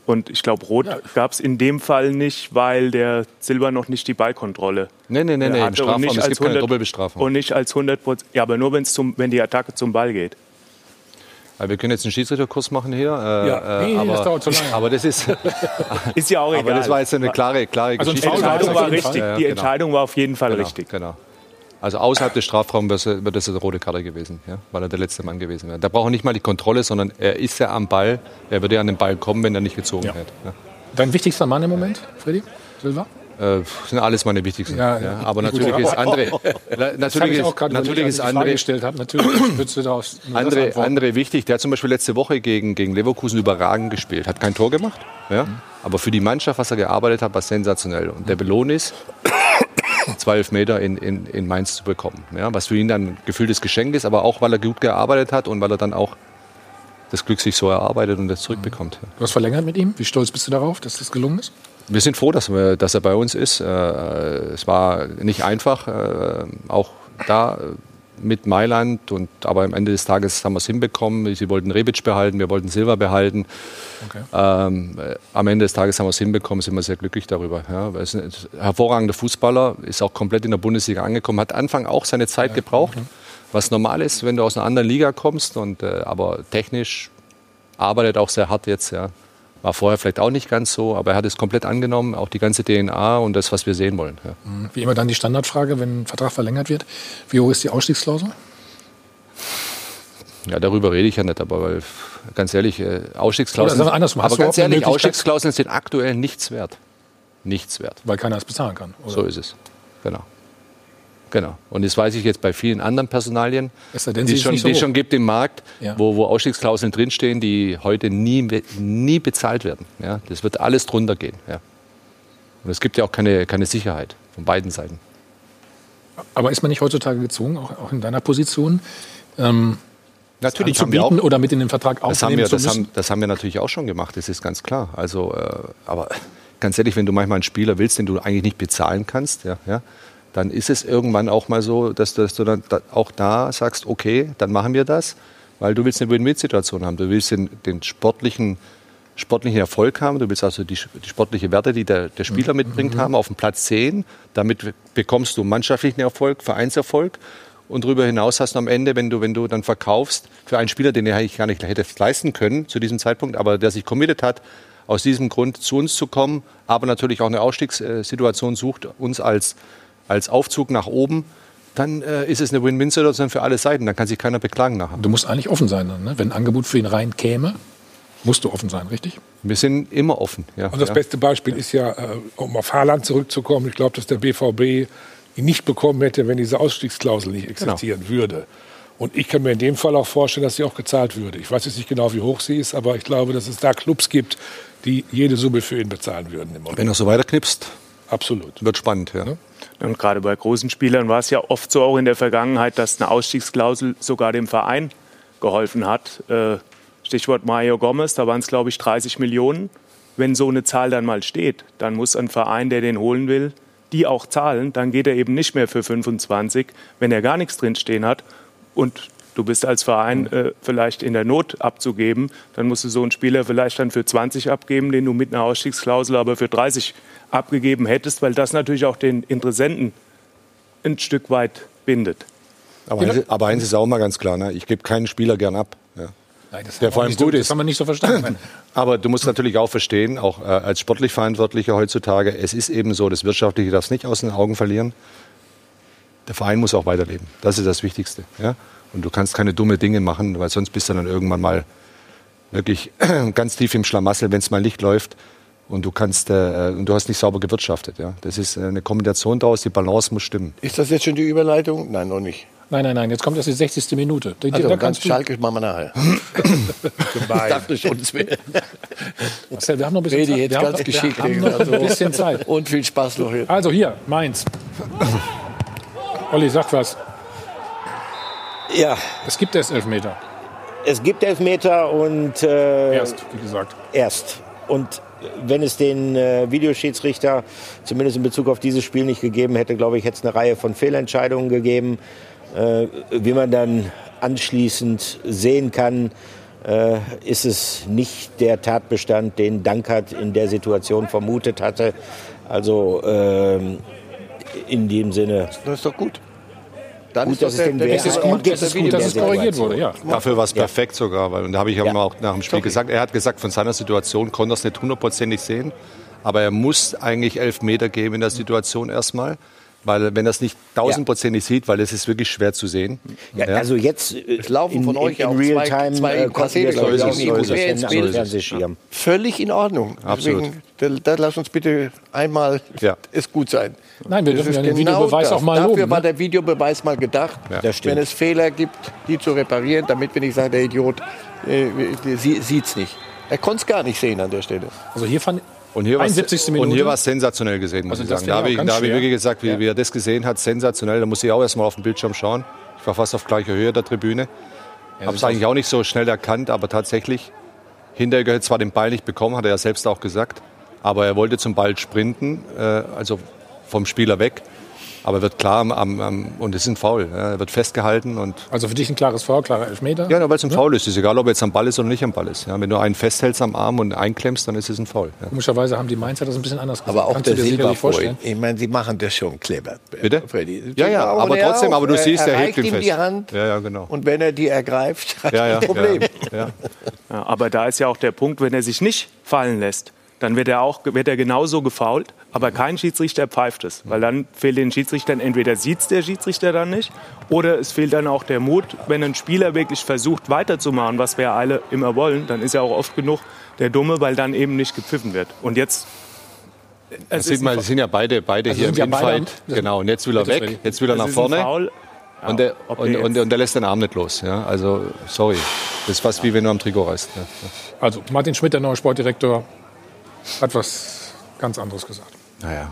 Und ich glaube, Rot gab es in dem Fall nicht, weil der Silber noch nicht die Ballkontrolle Nee, nee, nee, nee, im hatte und Strafraum, nicht es als gibt keine 100 Doppelbestrafung. Und nicht als 100 Prozent. Ja, aber nur wenn's zum, wenn die Attacke zum Ball geht. Also wir können jetzt einen Schiedsrichterkurs machen hier. Äh, Ja. äh, Nee, aber, das dauert zu lange. Aber das ist. [laughs] Ist ja auch Aber egal. das war jetzt eine klare, klare Also die Geschichte. Entscheidung war richtig. Ja, ja, Die genau. Entscheidung war auf jeden Fall Genau, richtig. Genau. Also außerhalb des Strafraums wäre das eine rote Karte gewesen, ja, weil er der letzte Mann gewesen wäre. Da braucht er nicht mal die Kontrolle, sondern er ist ja am Ball. Er würde ja an den Ball kommen, wenn er nicht gezogen hätte. Ja. Dein wichtigster Mann im Moment, Freddy? Silva? Äh, sind alles meine wichtigsten. Ja, Ja, aber natürlich ist andere. Natürlich ich ist, natürlich ist andere, gestellt habe. Natürlich [clears throat] würdest du darauf andere, andere wichtig. Der hat zum Beispiel letzte Woche gegen, gegen Leverkusen überragend gespielt. Hat kein Tor gemacht. Ja? Aber für die Mannschaft, was er gearbeitet hat, war sensationell. Und der Belohn ist, [coughs] zwei Elfmeter in, in, in Mainz zu bekommen. Ja? Was für ihn dann ein gefühltes Geschenk ist, aber auch, weil er gut gearbeitet hat und weil er dann auch das Glück sich so erarbeitet und das zurückbekommt. Ja. Du hast verlängert mit ihm. Wie stolz bist du darauf, dass das gelungen ist? Wir sind froh, dass, wir, dass er bei uns ist. Äh, es war nicht einfach, äh, auch da äh, mit Mailand. Und, aber am Ende des Tages haben wir es hinbekommen. Sie wollten Rebic behalten, wir wollten Silva behalten. Ähm, äh, am Ende des Tages haben wir es hinbekommen, sind wir sehr glücklich darüber. Ja, er ist ein hervorragender Fußballer, ist auch komplett in der Bundesliga angekommen, hat Anfang auch seine Zeit gebraucht, was normal ist, wenn du aus einer anderen Liga kommst. Und, äh, aber technisch arbeitet auch sehr hart jetzt. Ja. War vorher vielleicht auch nicht ganz so, aber er hat es komplett angenommen, auch die ganze DNA und das, was wir sehen wollen. Ja. Wie immer dann die Standardfrage, wenn ein Vertrag verlängert wird. Wie hoch ist die Ausstiegsklausel? Ja, darüber rede ich ja nicht, aber weil, ganz ehrlich, äh, Ausstiegsklauseln. Oder andersrum, aber ganz ehrlich, Ausstiegsklauseln sind aktuell nichts wert. Nichts wert. Weil keiner es bezahlen kann. Oder? So ist es. Genau. Genau. Und das weiß ich jetzt bei vielen anderen Personalien, die es schon, so die schon gibt im Markt, Ja. wo, wo Ausstiegsklauseln drinstehen, die heute nie, nie bezahlt werden. Ja, das wird alles drunter gehen. Ja. Und es gibt ja auch keine, keine Sicherheit von beiden Seiten. Aber ist man nicht heutzutage gezwungen, auch, auch in deiner Position, ähm, Natürlich anzubieten auch- oder mit in den Vertrag Das haben, aufnehmen wir, zu das, müssen? haben, das haben wir natürlich auch schon gemacht, das ist ganz klar. Also, äh, aber ganz ehrlich, wenn du manchmal einen Spieler willst, den du eigentlich nicht bezahlen kannst, ja, ja, dann ist es irgendwann auch mal so, dass, dass du dann da, auch da sagst, okay, dann machen wir das, weil du willst eine Win-Win-Situation haben. Du willst den, den sportlichen, sportlichen Erfolg haben, du willst also die, die sportliche Werte, die der, der Spieler mitbringt, haben, auf dem Platz sehen. Damit bekommst du mannschaftlichen Erfolg, Vereinserfolg. Und darüber hinaus hast du am Ende, wenn du, wenn du dann verkaufst, für einen Spieler, den er eigentlich gar nicht hätte leisten können zu diesem Zeitpunkt, aber der sich committed hat, aus diesem Grund zu uns zu kommen, aber natürlich auch eine Ausstiegssituation sucht, uns als, als Aufzug nach oben, dann äh, ist es eine Win-Win-Situation für alle Seiten. Dann kann sich keiner beklagen nachher. Du musst eigentlich offen sein. Dann, ne? Wenn ein Angebot für ihn rein käme, musst du offen sein, richtig? Wir sind immer offen. Ja, Und das ja. beste Beispiel ist ja, äh, um auf Haaland zurückzukommen, ich glaube, dass der BVB ihn nicht bekommen hätte, wenn diese Ausstiegsklausel nicht existieren Genau. würde. Und ich kann mir in dem Fall auch vorstellen, dass sie auch gezahlt würde. Ich weiß jetzt nicht genau, wie hoch sie ist, aber ich glaube, dass es da Clubs gibt, die jede Summe für ihn bezahlen würden. Wenn er so weiterknipst, Absolut. Wird spannend, ja. Und gerade bei großen Spielern war es ja oft so auch in der Vergangenheit, dass eine Ausstiegsklausel sogar dem Verein geholfen hat. Äh, Stichwort Mario Gomez, da waren es, glaube ich, 30 Millionen. Wenn so eine Zahl dann mal steht, dann muss ein Verein, der den holen will, die auch zahlen. Dann geht er eben nicht mehr für 25, wenn er gar nichts drinstehen hat. Und du bist als Verein äh, vielleicht in der Not abzugeben, dann musst du so einen Spieler vielleicht dann für 20 abgeben, den du mit einer Ausstiegsklausel aber für 30 abgegeben hättest, weil das natürlich auch den Interessenten ein Stück weit bindet. Aber, eins, aber eins ist auch mal ganz klar, ne? ich gebe keinen Spieler gern ab. Ja. Nein, das Der vor allem gut Das ist. haben wir nicht so verstanden. [laughs] Aber du musst natürlich auch verstehen, auch äh, als sportlich Verantwortlicher heutzutage, es ist eben so, das Wirtschaftliche darfst nicht aus den Augen verlieren. Der Verein muss auch weiterleben. Das ist das Wichtigste. Ja? Und du kannst keine dumme Dinge machen, weil sonst bist du dann irgendwann mal wirklich [clears throat] ganz tief im Schlamassel, wenn es mal nicht läuft. Und du kannst, äh, und du hast nicht sauber gewirtschaftet. Ja? Das ist äh, eine Kombination daraus, die Balance muss stimmen. Ist das jetzt schon die Überleitung? Nein, noch nicht. Nein, nein, nein, jetzt kommt erst die 60. Minute. Die- Also, da du, Schalke machen wir nachher. [laughs] ich dachte schon, es wäre. Marcel, wir haben noch ein bisschen Zeit. jetzt Wir haben- ganz wir geschickt. haben noch ein bisschen Zeit. Und viel Spaß noch hier. Also hier, Mainz. Olli, sag was. Ja. Es gibt erst Elfmeter. Es gibt Elfmeter und äh, Erst, wie gesagt. erst. Und wenn es den äh, Videoschiedsrichter zumindest in Bezug auf dieses Spiel nicht gegeben hätte, glaube ich, hätte es eine Reihe von Fehlentscheidungen gegeben. Äh, wie man dann anschließend sehen kann, äh, ist es nicht der Tatbestand, den Dankert in der Situation vermutet hatte. Also ähm, in dem Sinne. Das ist doch gut. Dann Gut, ist dass es den Wert der- Gut, es Video- gut, dass es korrigiert wurde, ja. Dafür war es perfekt sogar, weil und da habe ich ihm Ja. auch nach dem Spiel gesagt, er hat gesagt, von seiner Situation konnte er es nicht hundertprozentig sehen, aber er muss eigentlich elf Meter geben in der Situation erstmal, weil wenn er es nicht tausendprozentig sieht, weil es ist wirklich schwer zu sehen. Ja, also jetzt äh, Es laufen in, von euch in, auch in zwei- Realtime zwei äh, Kassette, es glaube ich, das Bild- Fernsehschirm. Völlig in Ordnung. Absolut. Deswegen, da, da lass uns bitte einmal Ja. es gut sein. Nein, wir Das dürfen ja den Videobeweis das. auch mal Dafür loben. war Ne? der Videobeweis mal gedacht, Das stimmt. wenn es Fehler gibt, die zu reparieren, damit wir nicht sagen, der Idiot äh, sie, sieht's nicht. Er konnte es gar nicht sehen an der Stelle. Also hier fand Und hier war 71. Minute. und hier war es sensationell gesehen, muss Also ich sagen. Da habe ich da habe ich wirklich gesagt, wie, Ja. wie er das gesehen hat, sensationell. Da muss ich auch erst mal auf dem Bildschirm schauen. Ich war fast auf gleicher Höhe der Tribüne. habe es eigentlich auch nicht so schnell erkannt, aber tatsächlich, Hinteregger hat zwar den Ball nicht bekommen, hat er ja selbst auch gesagt, aber er wollte zum Ball sprinten, äh, also vom Spieler weg. Aber wird klar, am, am, und es ist ein Foul. Ja, er wird festgehalten und Also für dich ein klares Foul, klarer Elfmeter. ja, weil es ein Foul ist. Ist egal, ob er jetzt am Ball ist oder nicht am Ball ist. Ja, wenn du einen festhältst am Arm und einklemmst, dann ist es ein Foul. Ja. Komischerweise haben die Mainzer das ein bisschen anders gesagt. Aber auch Kannst der Silber vorstellen. Ich meine, sie machen das schon clever. Bitte? Freddy. Ja, ja, aber er trotzdem, auch, aber du er- siehst, er ihn ihm fest. die Hand. Ja, ja, genau. Und wenn er die ergreift, hat [laughs] Ja, er ja, ein Problem. Ja, ja. Ja, aber da ist ja auch der Punkt, wenn er sich nicht fallen lässt, dann wird er auch wird er genauso gefault, aber kein Schiedsrichter pfeift es, weil dann fehlt den Schiedsrichtern entweder sieht der Schiedsrichter dann nicht oder es fehlt dann auch der Mut, wenn ein Spieler wirklich versucht weiterzumachen, was wir alle immer wollen, dann ist er auch oft genug der Dumme, weil dann eben nicht gepfiffen wird. Und jetzt es sieht man, sind ja beide, beide Also hier im ja Infight. Genau, und jetzt will er weg, jetzt will er es nach vorne. Ja, Und der, und, der und, und der lässt den Arm nicht los. Ja? Also, sorry. Das ist fast wie wenn du am Trikot reißt. Ja. Also Martin Schmidt, der neue Sportdirektor, hat was ganz anderes gesagt. Naja.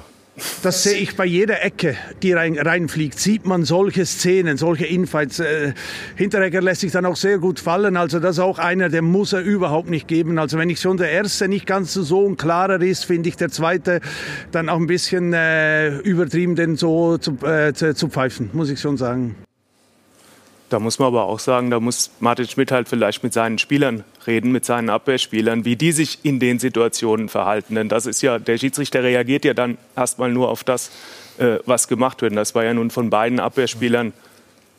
Das sehe ich bei jeder Ecke, die rein, reinfliegt, sieht man solche Szenen, solche Infights. Äh, Hinteregger lässt sich dann auch sehr gut fallen. Also das ist auch einer, der muss er überhaupt nicht geben. Also wenn ich schon der Erste nicht ganz so ein klarer ist, finde ich der Zweite dann auch ein bisschen äh, übertrieben, den so zu, äh, zu, zu pfeifen, muss ich schon sagen. Da muss man aber auch sagen, da muss Martin Schmidt halt vielleicht mit seinen Spielern reden, mit seinen Abwehrspielern, wie die sich in den Situationen verhalten. Denn das ist ja, der Schiedsrichter reagiert ja dann erstmal nur auf das, äh, was gemacht wird. Und das war ja nun von beiden Abwehrspielern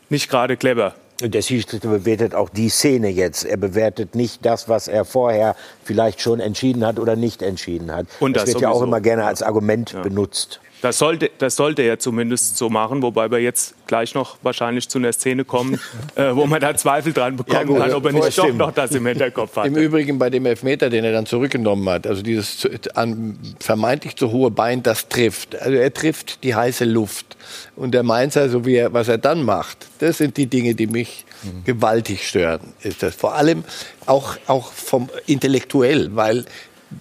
nicht gerade clever. Der Schiedsrichter bewertet auch die Szene jetzt. Er bewertet nicht das, was er vorher vielleicht schon entschieden hat oder nicht entschieden hat. Und das, das wird ja auch sowieso. immer gerne als Argument benutzt. Das sollte, das sollte er zumindest so machen, wobei wir jetzt gleich noch wahrscheinlich zu einer Szene kommen, [laughs] äh, wo man da Zweifel dran bekommen gut, kann, ob er nicht doch noch das im Hinterkopf hat. Im Übrigen bei dem Elfmeter, den er dann zurückgenommen hat, also dieses vermeintlich zu hohe Bein, das trifft. Also er trifft die heiße Luft. Und der Mainzer, so wie er, was er dann macht, das sind die Dinge, die mich gewaltig stören. Ist das vor allem auch, auch vom intellektuell, weil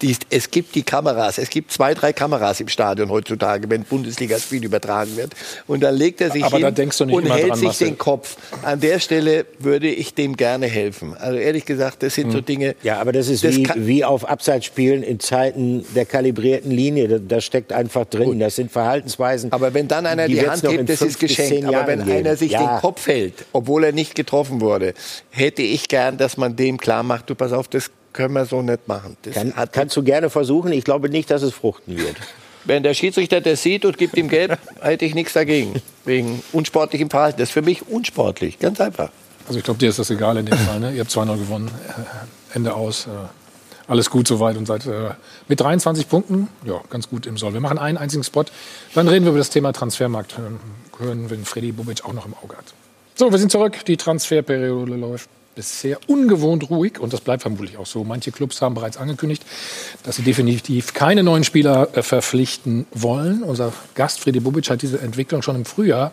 die, es gibt die Kameras, es gibt zwei, drei Kameras im Stadion heutzutage, wenn Bundesligaspiel übertragen wird. Und dann legt er sich Aber hin denkst du nicht und hält dran, sich Marcel. den Kopf. An der Stelle würde ich dem gerne helfen. Also ehrlich gesagt, das sind Hm. so Dinge. Ja, aber das ist Das wie, wie auf Abseitsspielen in Zeiten der kalibrierten Linie. Da, da steckt einfach drin. Das sind Verhaltensweisen. Aber wenn dann einer die, wird's Hand hebt, das ist geschenkt. Aber Jahren wenn geben. einer sich ja. den Kopf hält, obwohl er nicht getroffen wurde, hätte ich gern, dass man dem klar macht, du pass auf, das können wir so nicht machen. Das Kann, hat, kannst du gerne versuchen. Ich glaube nicht, dass es fruchten wird. wenn der Schiedsrichter das sieht und gibt ihm Gelb, [laughs] hätte ich nichts dagegen. Wegen unsportlichem Verhalten. Das ist für mich unsportlich. Ganz einfach. Also ich glaube, dir ist das egal in dem Fall. Ne? Ihr habt 2-0 gewonnen. Äh, Ende aus. Äh, alles gut soweit und seid äh, mit 23 Punkten ja, ganz gut im Soll. Wir machen einen einzigen Spot. Dann reden wir über das Thema Transfermarkt. Hören, hören wenn Freddy Bobic auch noch im Auge hat. So, wir sind zurück. Die Transferperiode läuft bisher ungewohnt ruhig und das bleibt vermutlich auch so. Manche Clubs haben bereits angekündigt, dass sie definitiv keine neuen Spieler äh, verpflichten wollen. Unser Gast Freddy Bobic hat diese Entwicklung schon im Frühjahr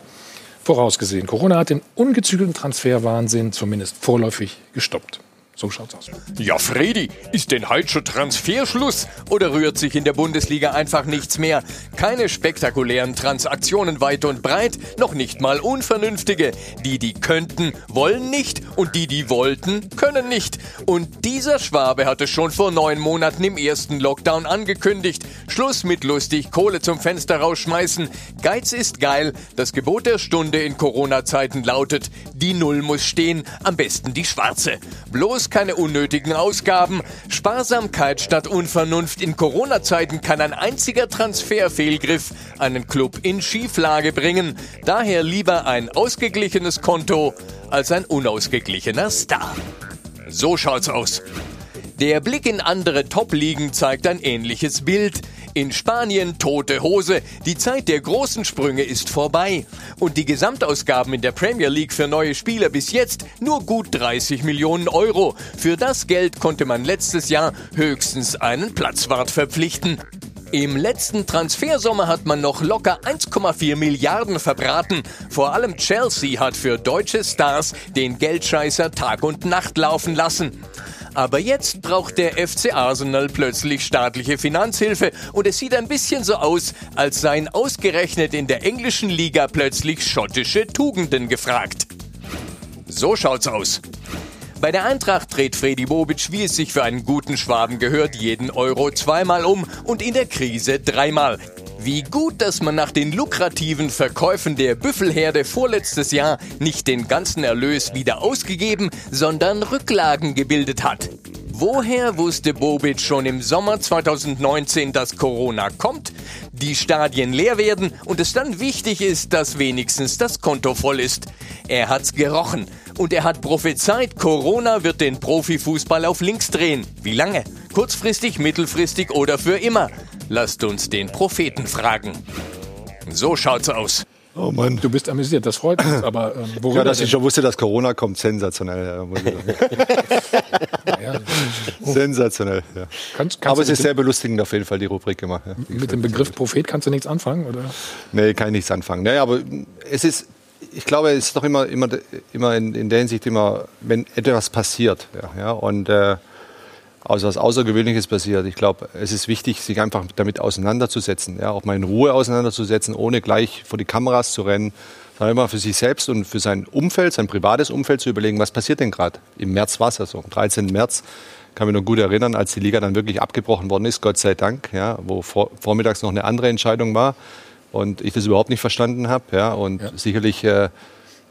vorausgesehen. Corona hat den ungezügelten Transferwahnsinn zumindest vorläufig gestoppt. So schaut's aus. Ja, Fredi, ist denn heute schon Transferschluss? Oder rührt sich in der Bundesliga einfach nichts mehr? Keine spektakulären Transaktionen weit und breit, noch nicht mal unvernünftige. Die, die könnten, wollen nicht und die, die wollten, können nicht. Und dieser Schwabe hatte schon vor neun Monaten im ersten Lockdown angekündigt. Schluss mit lustig, Kohle zum Fenster rausschmeißen. Geiz ist geil. Das Gebot der Stunde in Corona-Zeiten lautet, die Null muss stehen, am besten die schwarze. Bloß keine unnötigen Ausgaben. Sparsamkeit statt Unvernunft in Corona-Zeiten kann ein einziger Transferfehlgriff einen Club in Schieflage bringen. Daher lieber ein ausgeglichenes Konto als ein unausgeglichener Star. So schaut's aus. Der Blick in andere Top-Ligen zeigt ein ähnliches Bild. In Spanien tote Hose. Die Zeit der großen Sprünge ist vorbei. Und die Gesamtausgaben in der Premier League für neue Spieler bis jetzt nur gut 30 Millionen Euro. Für das Geld konnte man letztes Jahr höchstens einen Platzwart verpflichten. Im letzten Transfersommer hat man noch locker 1,4 Milliarden verbraten. Vor allem Chelsea hat für deutsche Stars den Geldscheißer Tag und Nacht laufen lassen. Aber jetzt braucht der FC Arsenal plötzlich staatliche Finanzhilfe und es sieht ein bisschen so aus, als seien ausgerechnet in der englischen Liga plötzlich schottische Tugenden gefragt. So schaut's aus. Bei der Eintracht dreht Freddy Bobic, wie es sich für einen guten Schwaben gehört, jeden Euro zweimal um und in der Krise dreimal. Wie gut, dass man nach den lukrativen Verkäufen der Büffelherde vorletztes Jahr nicht den ganzen Erlös wieder ausgegeben, sondern Rücklagen gebildet hat. Woher wusste Bobic schon im Sommer 2019, dass Corona kommt, die Stadien leer werden und es dann wichtig ist, dass wenigstens das Konto voll ist? Er hat's gerochen und er hat prophezeit, Corona wird den Profifußball auf links drehen. Wie lange? Kurzfristig, mittelfristig oder für immer? Lasst uns den Propheten fragen. So schaut's aus. Oh Mann. Du bist amüsiert, das freut uns. Aber ähm, worüber Ja, dass denn? ich schon wusste, dass Corona kommt, sensationell. Ja, sagen. [laughs] sensationell. Ja. Kannst- kannst Aber es ist sehr belustigend auf jeden Fall, die Rubrik gemacht. Ja. Mit dem Begriff Prophet kannst du nichts anfangen, oder? Nee, kann ich nichts anfangen. Nee, aber es ist, ich glaube, es ist doch immer, immer, immer in, in der Hinsicht immer, wenn etwas passiert, ja, ja und äh, also was Außergewöhnliches passiert. Ich glaube, es ist wichtig, sich einfach damit auseinanderzusetzen, ja, auch mal in Ruhe auseinanderzusetzen, ohne gleich vor die Kameras zu rennen, sondern immer für sich selbst und für sein Umfeld, sein privates Umfeld zu überlegen, was passiert denn gerade. Im März war es ja so, am 13. März kann mich noch gut erinnern, als die Liga dann wirklich abgebrochen worden ist, Gott sei Dank, ja, wo vor, vormittags noch eine andere Entscheidung war und ich das überhaupt nicht verstanden habe, ja, und sicherlich äh,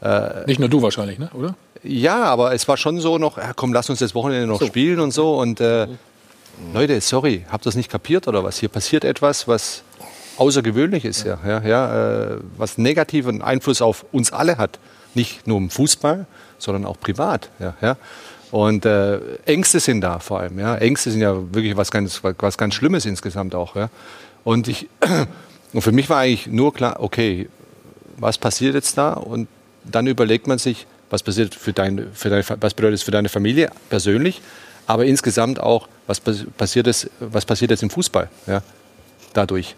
äh, Nicht nur du wahrscheinlich, ne? oder? Ja, aber es war schon so noch, ja, komm, lass uns das Wochenende noch So. spielen und so. Und äh, Leute, sorry, habt ihr das nicht kapiert oder was? Hier passiert etwas, was außergewöhnlich ist, ja, ja, ja äh, was negativen Einfluss auf uns alle hat. Nicht nur im Fußball, sondern auch privat, ja, ja. Und äh, Ängste sind da vor allem, ja. Ängste sind ja wirklich was ganz, was ganz Schlimmes insgesamt auch, ja. Und ich, [clears throat] und für mich war eigentlich nur klar, okay, was passiert jetzt da? Und dann überlegt man sich, was passiert für dein, für deine, was bedeutet es für deine Familie persönlich, aber insgesamt auch, was pas- passiert es, was passiert jetzt im Fußball, ja, dadurch,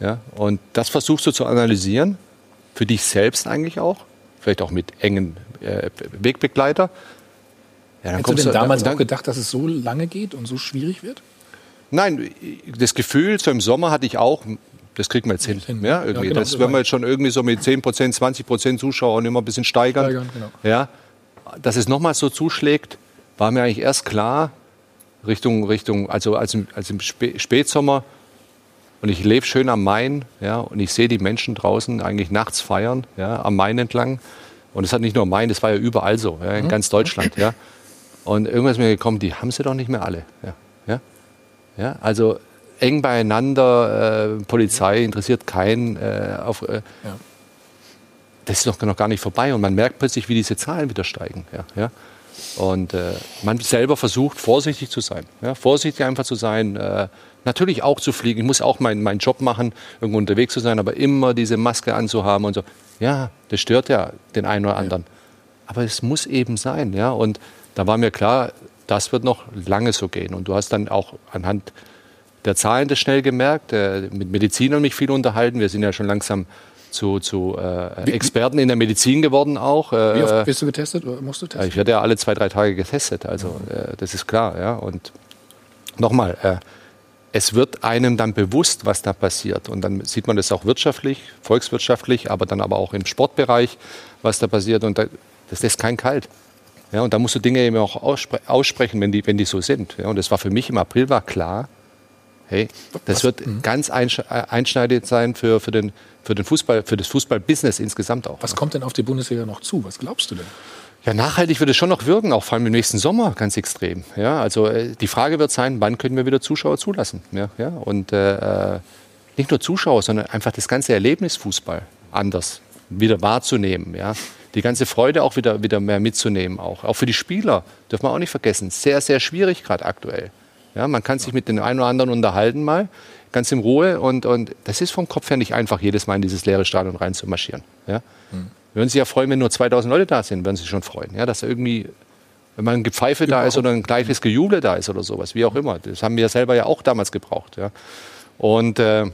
ja. Und das versuchst du zu analysieren, für dich selbst eigentlich auch, vielleicht auch mit engen äh, Wegbegleiter. Ja, Hättest du denn damals dann- auch gedacht, dass es so lange geht und so schwierig wird? Nein, das Gefühl, so im Sommer hatte ich auch, das kriegt man jetzt hin. Ja, irgendwie. genau, das werden wir jetzt schon irgendwie so mit 10% 20 Zuschauern immer ein bisschen steigern. Steigern, genau. Ja, dass es nochmal so zuschlägt, war mir eigentlich erst klar, Richtung, Richtung also als im, als im Spä- Spätsommer. Und ich lebe schön am Main, ja, und ich sehe die Menschen draußen eigentlich nachts feiern, ja, am Main entlang. Und es hat nicht nur am Main, das war ja überall so, ja, in ganz Deutschland, ja. Und irgendwann ist mir gekommen, die haben sie doch nicht mehr alle, ja. Ja, ja also eng beieinander, äh, Polizei interessiert keinen. Äh, auf, äh, Das ist doch noch gar nicht vorbei und man merkt plötzlich, wie diese Zahlen wieder steigen. Ja, ja. Und äh, man selber versucht, vorsichtig zu sein. Ja, vorsichtig einfach zu sein. Äh, natürlich auch zu fliegen. Ich muss auch meinen meinen Job machen, irgendwo unterwegs zu sein, aber immer diese Maske anzuhaben und so. Ja, das stört ja den einen oder anderen. Aber es muss eben sein. Ja? Und da war mir klar, das wird noch lange so gehen. Und du hast dann auch anhand der Zahlen das schnell gemerkt, äh, mit Medizinern mich viel unterhalten. Wir sind ja schon langsam zu, zu äh, Experten in der Medizin geworden auch. Äh, Wie oft bist du getestet oder musst du testen? ich werde ja alle zwei, drei Tage getestet, also äh, das ist klar. Ja? Und nochmal, äh, es wird einem dann bewusst, was da passiert. Und dann sieht man das auch wirtschaftlich, volkswirtschaftlich, aber dann aber auch im Sportbereich, was da passiert. Und da, das lässt kein kalt. Ja, und da musst du Dinge eben auch ausspre aussprechen, wenn die, wenn die so sind. Ja, und das war für mich im April war klar, hey, das wird ganz einsch äh, einschneidend sein für, für, den, für, den Fußball, für das Fußballbusiness insgesamt auch. Was kommt denn auf die Bundesliga noch zu? Was glaubst du denn? Ja, nachhaltig wird es schon noch wirken, auch vor allem im nächsten Sommer ganz extrem. Ja, also äh, die Frage wird sein, wann können wir wieder Zuschauer zulassen? Ja, ja, und äh, äh, nicht nur Zuschauer, sondern einfach das ganze Erlebnis Fußball anders wieder wahrzunehmen. Ja, die ganze Freude auch wieder, wieder mehr mitzunehmen. Auch, auch für die Spieler dürfen wir auch nicht vergessen. Sehr, sehr schwierig gerade aktuell. Ja, man kann sich mit den einen oder anderen unterhalten mal, ganz in Ruhe. Und, und das ist vom Kopf her nicht einfach, jedes Mal in dieses leere Stadion reinzumarschieren. Ja? Würden sich ja freuen, wenn nur 2000 Leute da sind, würden sich schon freuen. Ja, dass irgendwie, wenn mal ein Gepfeife da ist oder ein gleiches Gejubel da ist oder sowas, wie auch immer. Das haben wir selber ja auch damals gebraucht. Ja. Und äh,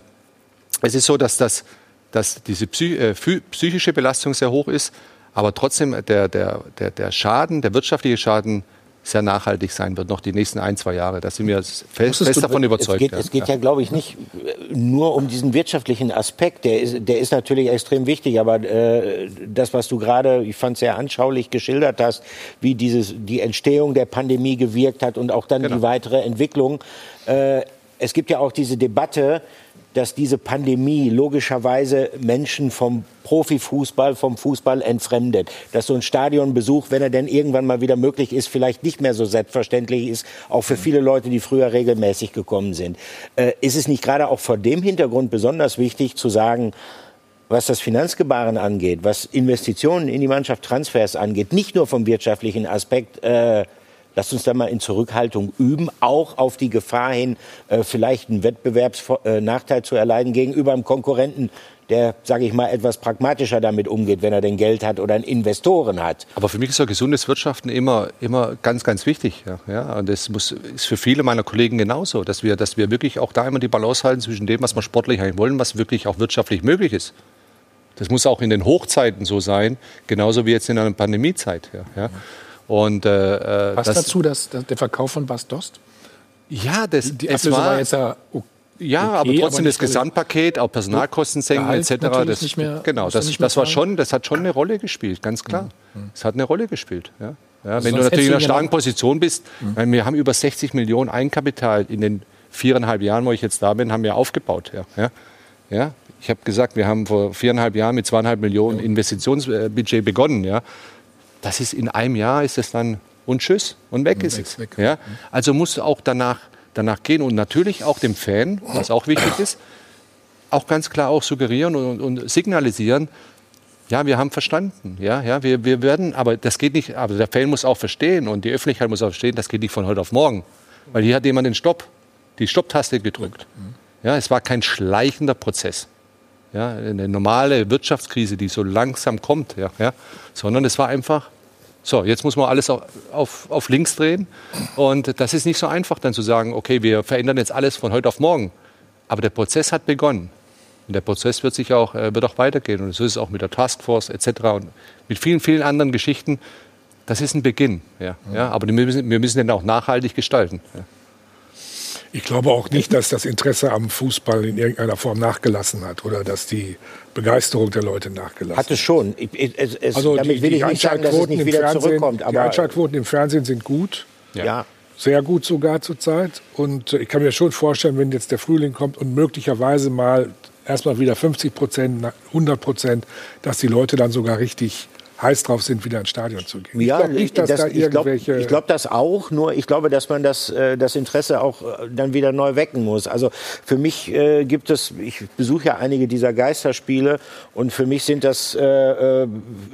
es ist so, dass, das, dass diese psy äh, psychische Belastung sehr hoch ist, aber trotzdem der, der, der, der Schaden, der wirtschaftliche Schaden sehr nachhaltig sein wird, noch die nächsten ein, zwei Jahre. Da sind wir fest, fest davon überzeugt. Es geht, es geht ja, glaube ich, nicht nur um diesen wirtschaftlichen Aspekt. Der ist, der ist natürlich extrem wichtig, aber äh, das, was du gerade, ich fand sehr anschaulich geschildert hast, wie dieses, die Entstehung der Pandemie gewirkt hat und auch dann die weitere Entwicklung. Äh, es gibt ja auch diese Debatte, dass diese Pandemie logischerweise Menschen vom Profifußball, vom Fußball entfremdet. Dass so ein Stadionbesuch, wenn er denn irgendwann mal wieder möglich ist, vielleicht nicht mehr so selbstverständlich ist, auch für viele Leute, die früher regelmäßig gekommen sind. Äh, ist es nicht gerade auch vor dem Hintergrund besonders wichtig zu sagen, was das Finanzgebaren angeht, was Investitionen in die Mannschaft, Transfers angeht, nicht nur vom wirtschaftlichen Aspekt, äh, lasst uns da mal in Zurückhaltung üben, auch auf die Gefahr hin, äh, vielleicht einen Wettbewerbsnachteil zu erleiden gegenüber einem Konkurrenten, der, sage ich mal, etwas pragmatischer damit umgeht, wenn er denn Geld hat oder einen Investoren hat. Aber für mich ist ja gesundes Wirtschaften immer, immer ganz, ganz wichtig. Ja, ja. Und das muss, ist für viele meiner Kollegen genauso, dass wir, dass wir wirklich auch da immer die Balance halten zwischen dem, was wir sportlich eigentlich wollen, was wirklich auch wirtschaftlich möglich ist. Das muss auch in den Hochzeiten so sein, genauso wie jetzt in einer Pandemiezeit. Ja, ja. Und, äh, äh, Was das, dazu, dass, dass der Verkauf von Bas Dost? Ja, das, die es war- war jetzt ja o- Ja, okay, aber trotzdem nicht das Gesamtpaket, auch Personalkosten senken etc. Das, nicht mehr- genau, das, das war schon, das hat schon eine Rolle gespielt, ganz klar. Es hat eine Rolle gespielt. Ja. Ja, Also wenn du natürlich in einer du starken Position bist, weil wir haben über 60 Millionen Eigenkapital in den viereinhalb Jahren, wo ich jetzt da bin, haben wir aufgebaut. Ja. Ja. Ich habe gesagt, wir haben vor viereinhalb Jahren mit zweieinhalb Millionen Investitionsbudget begonnen. Ja. Das ist in einem Jahr ist es dann und tschüss und weg ist es. Ja? Also musst du auch danach, danach gehen und natürlich auch dem Fan, was auch wichtig ist, auch ganz klar auch suggerieren und, und signalisieren, ja, wir haben verstanden, ja, ja, wir, wir werden, aber das geht nicht, aber der Fan muss auch verstehen und die Öffentlichkeit muss auch verstehen, das geht nicht von heute auf morgen, weil hier hat jemand den Stopp, die Stopptaste gedrückt. Ja, es war kein schleichender Prozess. Ja, eine normale Wirtschaftskrise, die so langsam kommt, ja, ja, sondern es war einfach, so, jetzt muss man alles auf, auf, links drehen. Und das ist nicht so einfach, dann zu sagen, okay, wir verändern jetzt alles von heute auf morgen. Aber der Prozess hat begonnen. Und der Prozess wird sich auch, äh, wird auch weitergehen. Und so ist es auch mit der Taskforce etc. und mit vielen, vielen anderen Geschichten. Das ist ein Beginn. Ja, ja, aber wir müssen, wir müssen den auch nachhaltig gestalten. Ja. Ich glaube auch nicht, dass das Interesse am Fußball in irgendeiner Form nachgelassen hat oder dass die Begeisterung der Leute nachgelassen Hat es schon. Ich, es, es, Also damit die, will die ich nicht sagen, dass es Einschaltquoten nicht im wieder Fernsehen, zurückkommt. die Einschaltquoten im Fernsehen sind gut. Ja. Sehr gut sogar zurzeit. Und äh, ich kann mir schon vorstellen, wenn jetzt der Frühling kommt und möglicherweise mal erstmal wieder 50 Prozent, 100 Prozent, dass die Leute dann sogar richtig heiß drauf sind, wieder ins Stadion zu gehen. Ja, ich glaube nicht, dass das- da ich glaube irgendwelche... glaub das auch, nur ich glaube, dass man das, äh, das Interesse auch äh, dann wieder neu wecken muss. Also für mich äh, gibt es, ich besuche ja einige dieser Geisterspiele und für mich sind das äh,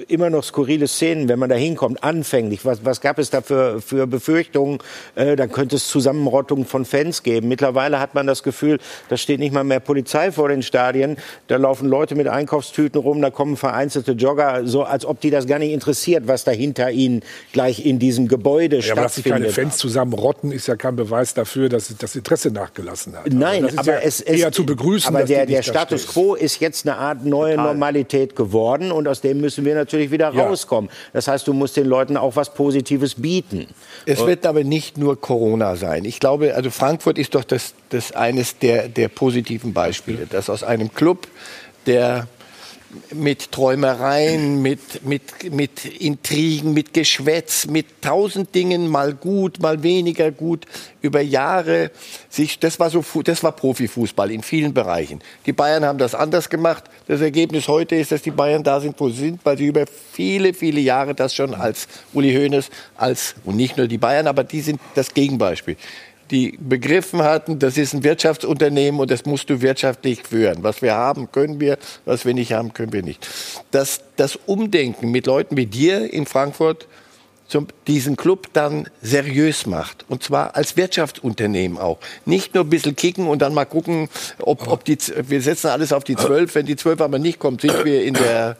immer noch skurrile Szenen, wenn man da hinkommt, anfänglich. Was, was gab es da für, für Befürchtungen? Äh, dann könnte es Zusammenrottungen von Fans geben. Mittlerweile hat man das Gefühl, da steht nicht mal mehr Polizei vor den Stadien, da laufen Leute mit Einkaufstüten rum, da kommen vereinzelte Jogger, so als ob die das gar nicht interessiert, was da hinter ihnen gleich in diesem Gebäude ja, aber dass sich keine stattfindet. Fans zusammenrotten, ist ja kein Beweis dafür, dass das Interesse nachgelassen hat. Nein, das ist aber ja es, es eher zu begrüßen, aber dass der, die der Status quo ist jetzt eine Art neue Normalität geworden und aus dem müssen wir natürlich wieder Ja. rauskommen. Das heißt, du musst den Leuten auch was Positives bieten. Es wird aber nicht nur Corona sein. Ich glaube, also Frankfurt ist doch das, das eines der, der positiven Beispiele, dass aus einem Club, der mit Träumereien, mit, mit, mit Intrigen, mit Geschwätz, mit tausend Dingen, mal gut, mal weniger gut, über Jahre sich, das war so, das war Profifußball in vielen Bereichen. Die Bayern haben das anders gemacht. Das Ergebnis heute ist, dass die Bayern da sind, wo sie sind, weil sie über viele, viele Jahre das schon als Uli Hoeneß, als, und nicht nur die Bayern, aber die sind das Gegenbeispiel die begriffen hatten, das ist ein Wirtschaftsunternehmen und das musst du wirtschaftlich führen. Was wir haben, können wir, was wir nicht haben, können wir nicht. Das, das Umdenken mit Leuten wie dir in Frankfurt zum, diesen Club dann seriös macht. Und zwar als Wirtschaftsunternehmen auch. Nicht nur ein bisschen kicken und dann mal gucken, ob, ob die, wir setzen alles auf die Zwölf. Wenn die Zwölf aber nicht kommt, sind wir in der,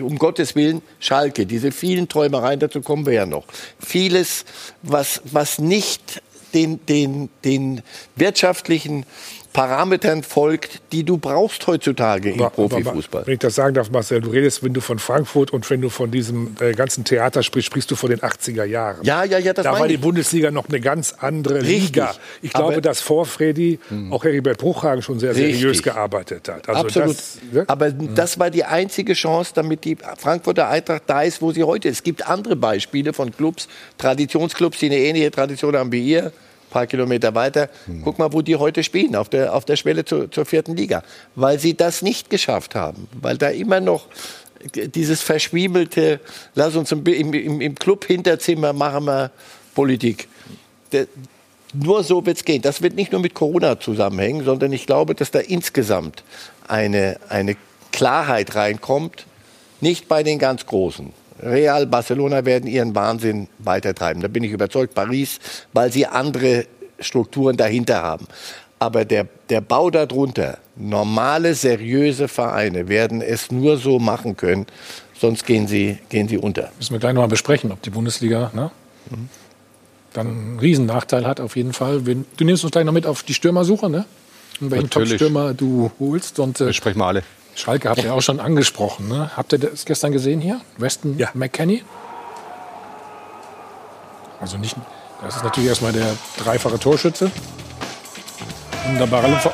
um Gottes Willen, Schalke. Diese vielen Träumereien, dazu kommen wir ja noch. Vieles, was, was nicht den, den, den wirtschaftlichen Parametern folgt, die du brauchst heutzutage im Aber- aber- Profifußball. Wenn ich das sagen darf, Marcel, du redest, wenn du von Frankfurt und wenn du von diesem äh, ganzen Theater sprichst, sprichst du von den 80er Jahren. Ja, ja, ja, das Da war die ich. Bundesliga noch eine ganz andere Richtig. Liga. Ich glaube, Aber- dass vor Freddy auch Heribert Bruchhagen schon sehr seriös Richtig. gearbeitet hat. Also Absolut. Das, ne? Aber das war die einzige Chance, damit die Frankfurter Eintracht da ist, wo sie heute ist. Es gibt andere Beispiele von Clubs, Traditionsclubs, die eine ähnliche Tradition haben wie ihr. Paar Kilometer weiter. Guck mal, wo die heute spielen, auf der, auf der Schwelle zur, zur vierten Liga. Weil sie das nicht geschafft haben. Weil da immer noch dieses verschwiebelte, lass uns im, im, im im Club-Hinterzimmer machen wir Politik. Der, nur so wird es gehen. Das wird nicht nur mit Corona zusammenhängen, sondern ich glaube, dass da insgesamt eine, eine Klarheit reinkommt, nicht bei den ganz Großen. Real, Barcelona werden ihren Wahnsinn weitertreiben. Da bin ich überzeugt. Paris, weil sie andere Strukturen dahinter haben. Aber der, der Bau darunter, normale, seriöse Vereine werden es nur so machen können, sonst gehen sie, gehen sie unter. Müssen wir gleich noch mal besprechen, ob die Bundesliga ne, dann einen Riesennachteil hat auf jeden Fall. Wenn- Du nimmst uns gleich noch mit auf die Stürmersuche, ne? Und welchen. Top-Stürmer du holst. Und äh, Sprechen wir alle. Schalke habt ihr auch schon angesprochen. Ne? Habt ihr das gestern gesehen hier? Weston McKenney? Also nicht, das ist natürlich erstmal der dreifache Torschütze. Wunderbare Lupfer.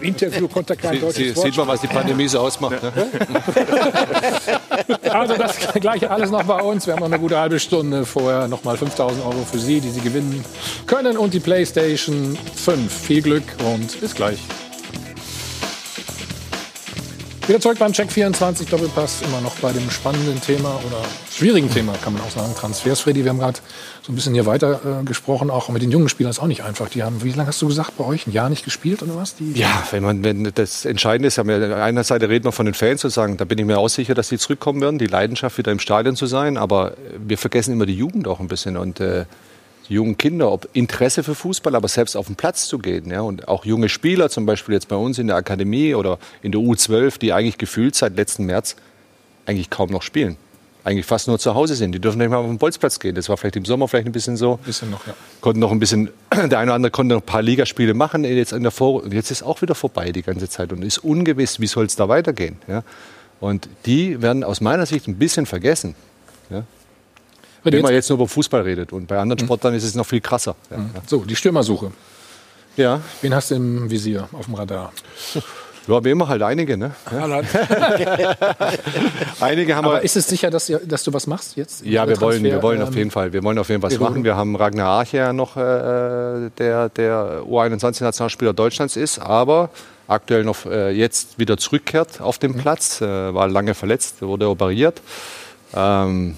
Im Interview konnte er kein Sie, deutsches Sie, Wort sieht man, was die Pandemie so ausmacht. Ne? Also das gleiche alles noch bei uns. Wir haben noch eine gute halbe Stunde vorher nochmal 5000 Euro für Sie, die Sie gewinnen können und die PlayStation 5. Viel Glück und bis gleich. Wieder zurück beim Check 24 Doppelpass, immer noch bei dem spannenden Thema oder schwierigen Thema, kann man auch sagen, Transfers. Freddy, wir haben gerade so ein bisschen hier weiter äh, gesprochen, auch mit den jungen Spielern ist auch nicht einfach. Die haben, wie lange hast du gesagt, bei euch ein Jahr nicht gespielt oder was? Die, Ja, wenn man, wenn das Entscheidende ist, haben wir einer Seite reden wir von den Fans und sagen, da bin ich mir auch sicher, dass sie zurückkommen werden, die Leidenschaft wieder im Stadion zu sein. Aber wir vergessen immer die Jugend auch ein bisschen und äh, die jungen Kinder, ob Interesse für Fußball, aber selbst auf den Platz zu gehen. Ja, und auch junge Spieler, zum Beispiel jetzt bei uns in der Akademie oder in der U12, die eigentlich gefühlt seit letzten März eigentlich kaum noch spielen. eigentlich fast nur zu Hause sind. Die dürfen nicht mal auf den Bolzplatz gehen. Das war vielleicht im Sommer vielleicht ein bisschen so. Bisschen noch, ja. Konnten noch ein bisschen, [clears throat] der eine oder andere konnte noch ein paar Ligaspiele machen. Jetzt, in der Vor und jetzt ist auch wieder vorbei die ganze Zeit und ist ungewiss, wie soll es da weitergehen. Ja? Und die werden aus meiner Sicht ein bisschen vergessen. Ja? Wenn man jetzt nur über Fußball redet. Und bei anderen Sportlern ist es noch viel krasser. Ja. So, die Stürmersuche. Ja. Wen hast du im Visier, auf dem Radar? Ja, wie immer halt einige, ne? Ja. [laughs] einige haben Aber wir. ist es sicher, dass, ihr, dass du was machst jetzt? Ja, wir wollen, wir wollen auf ähm, jeden Fall, wir wollen auf jeden Fall was machen. Wir haben Ragnar Archer noch, äh, der, der U21-Nationalspieler Deutschlands ist, aber aktuell noch äh, jetzt wieder zurückkehrt auf den Platz, äh, war lange verletzt, wurde operiert. Ähm,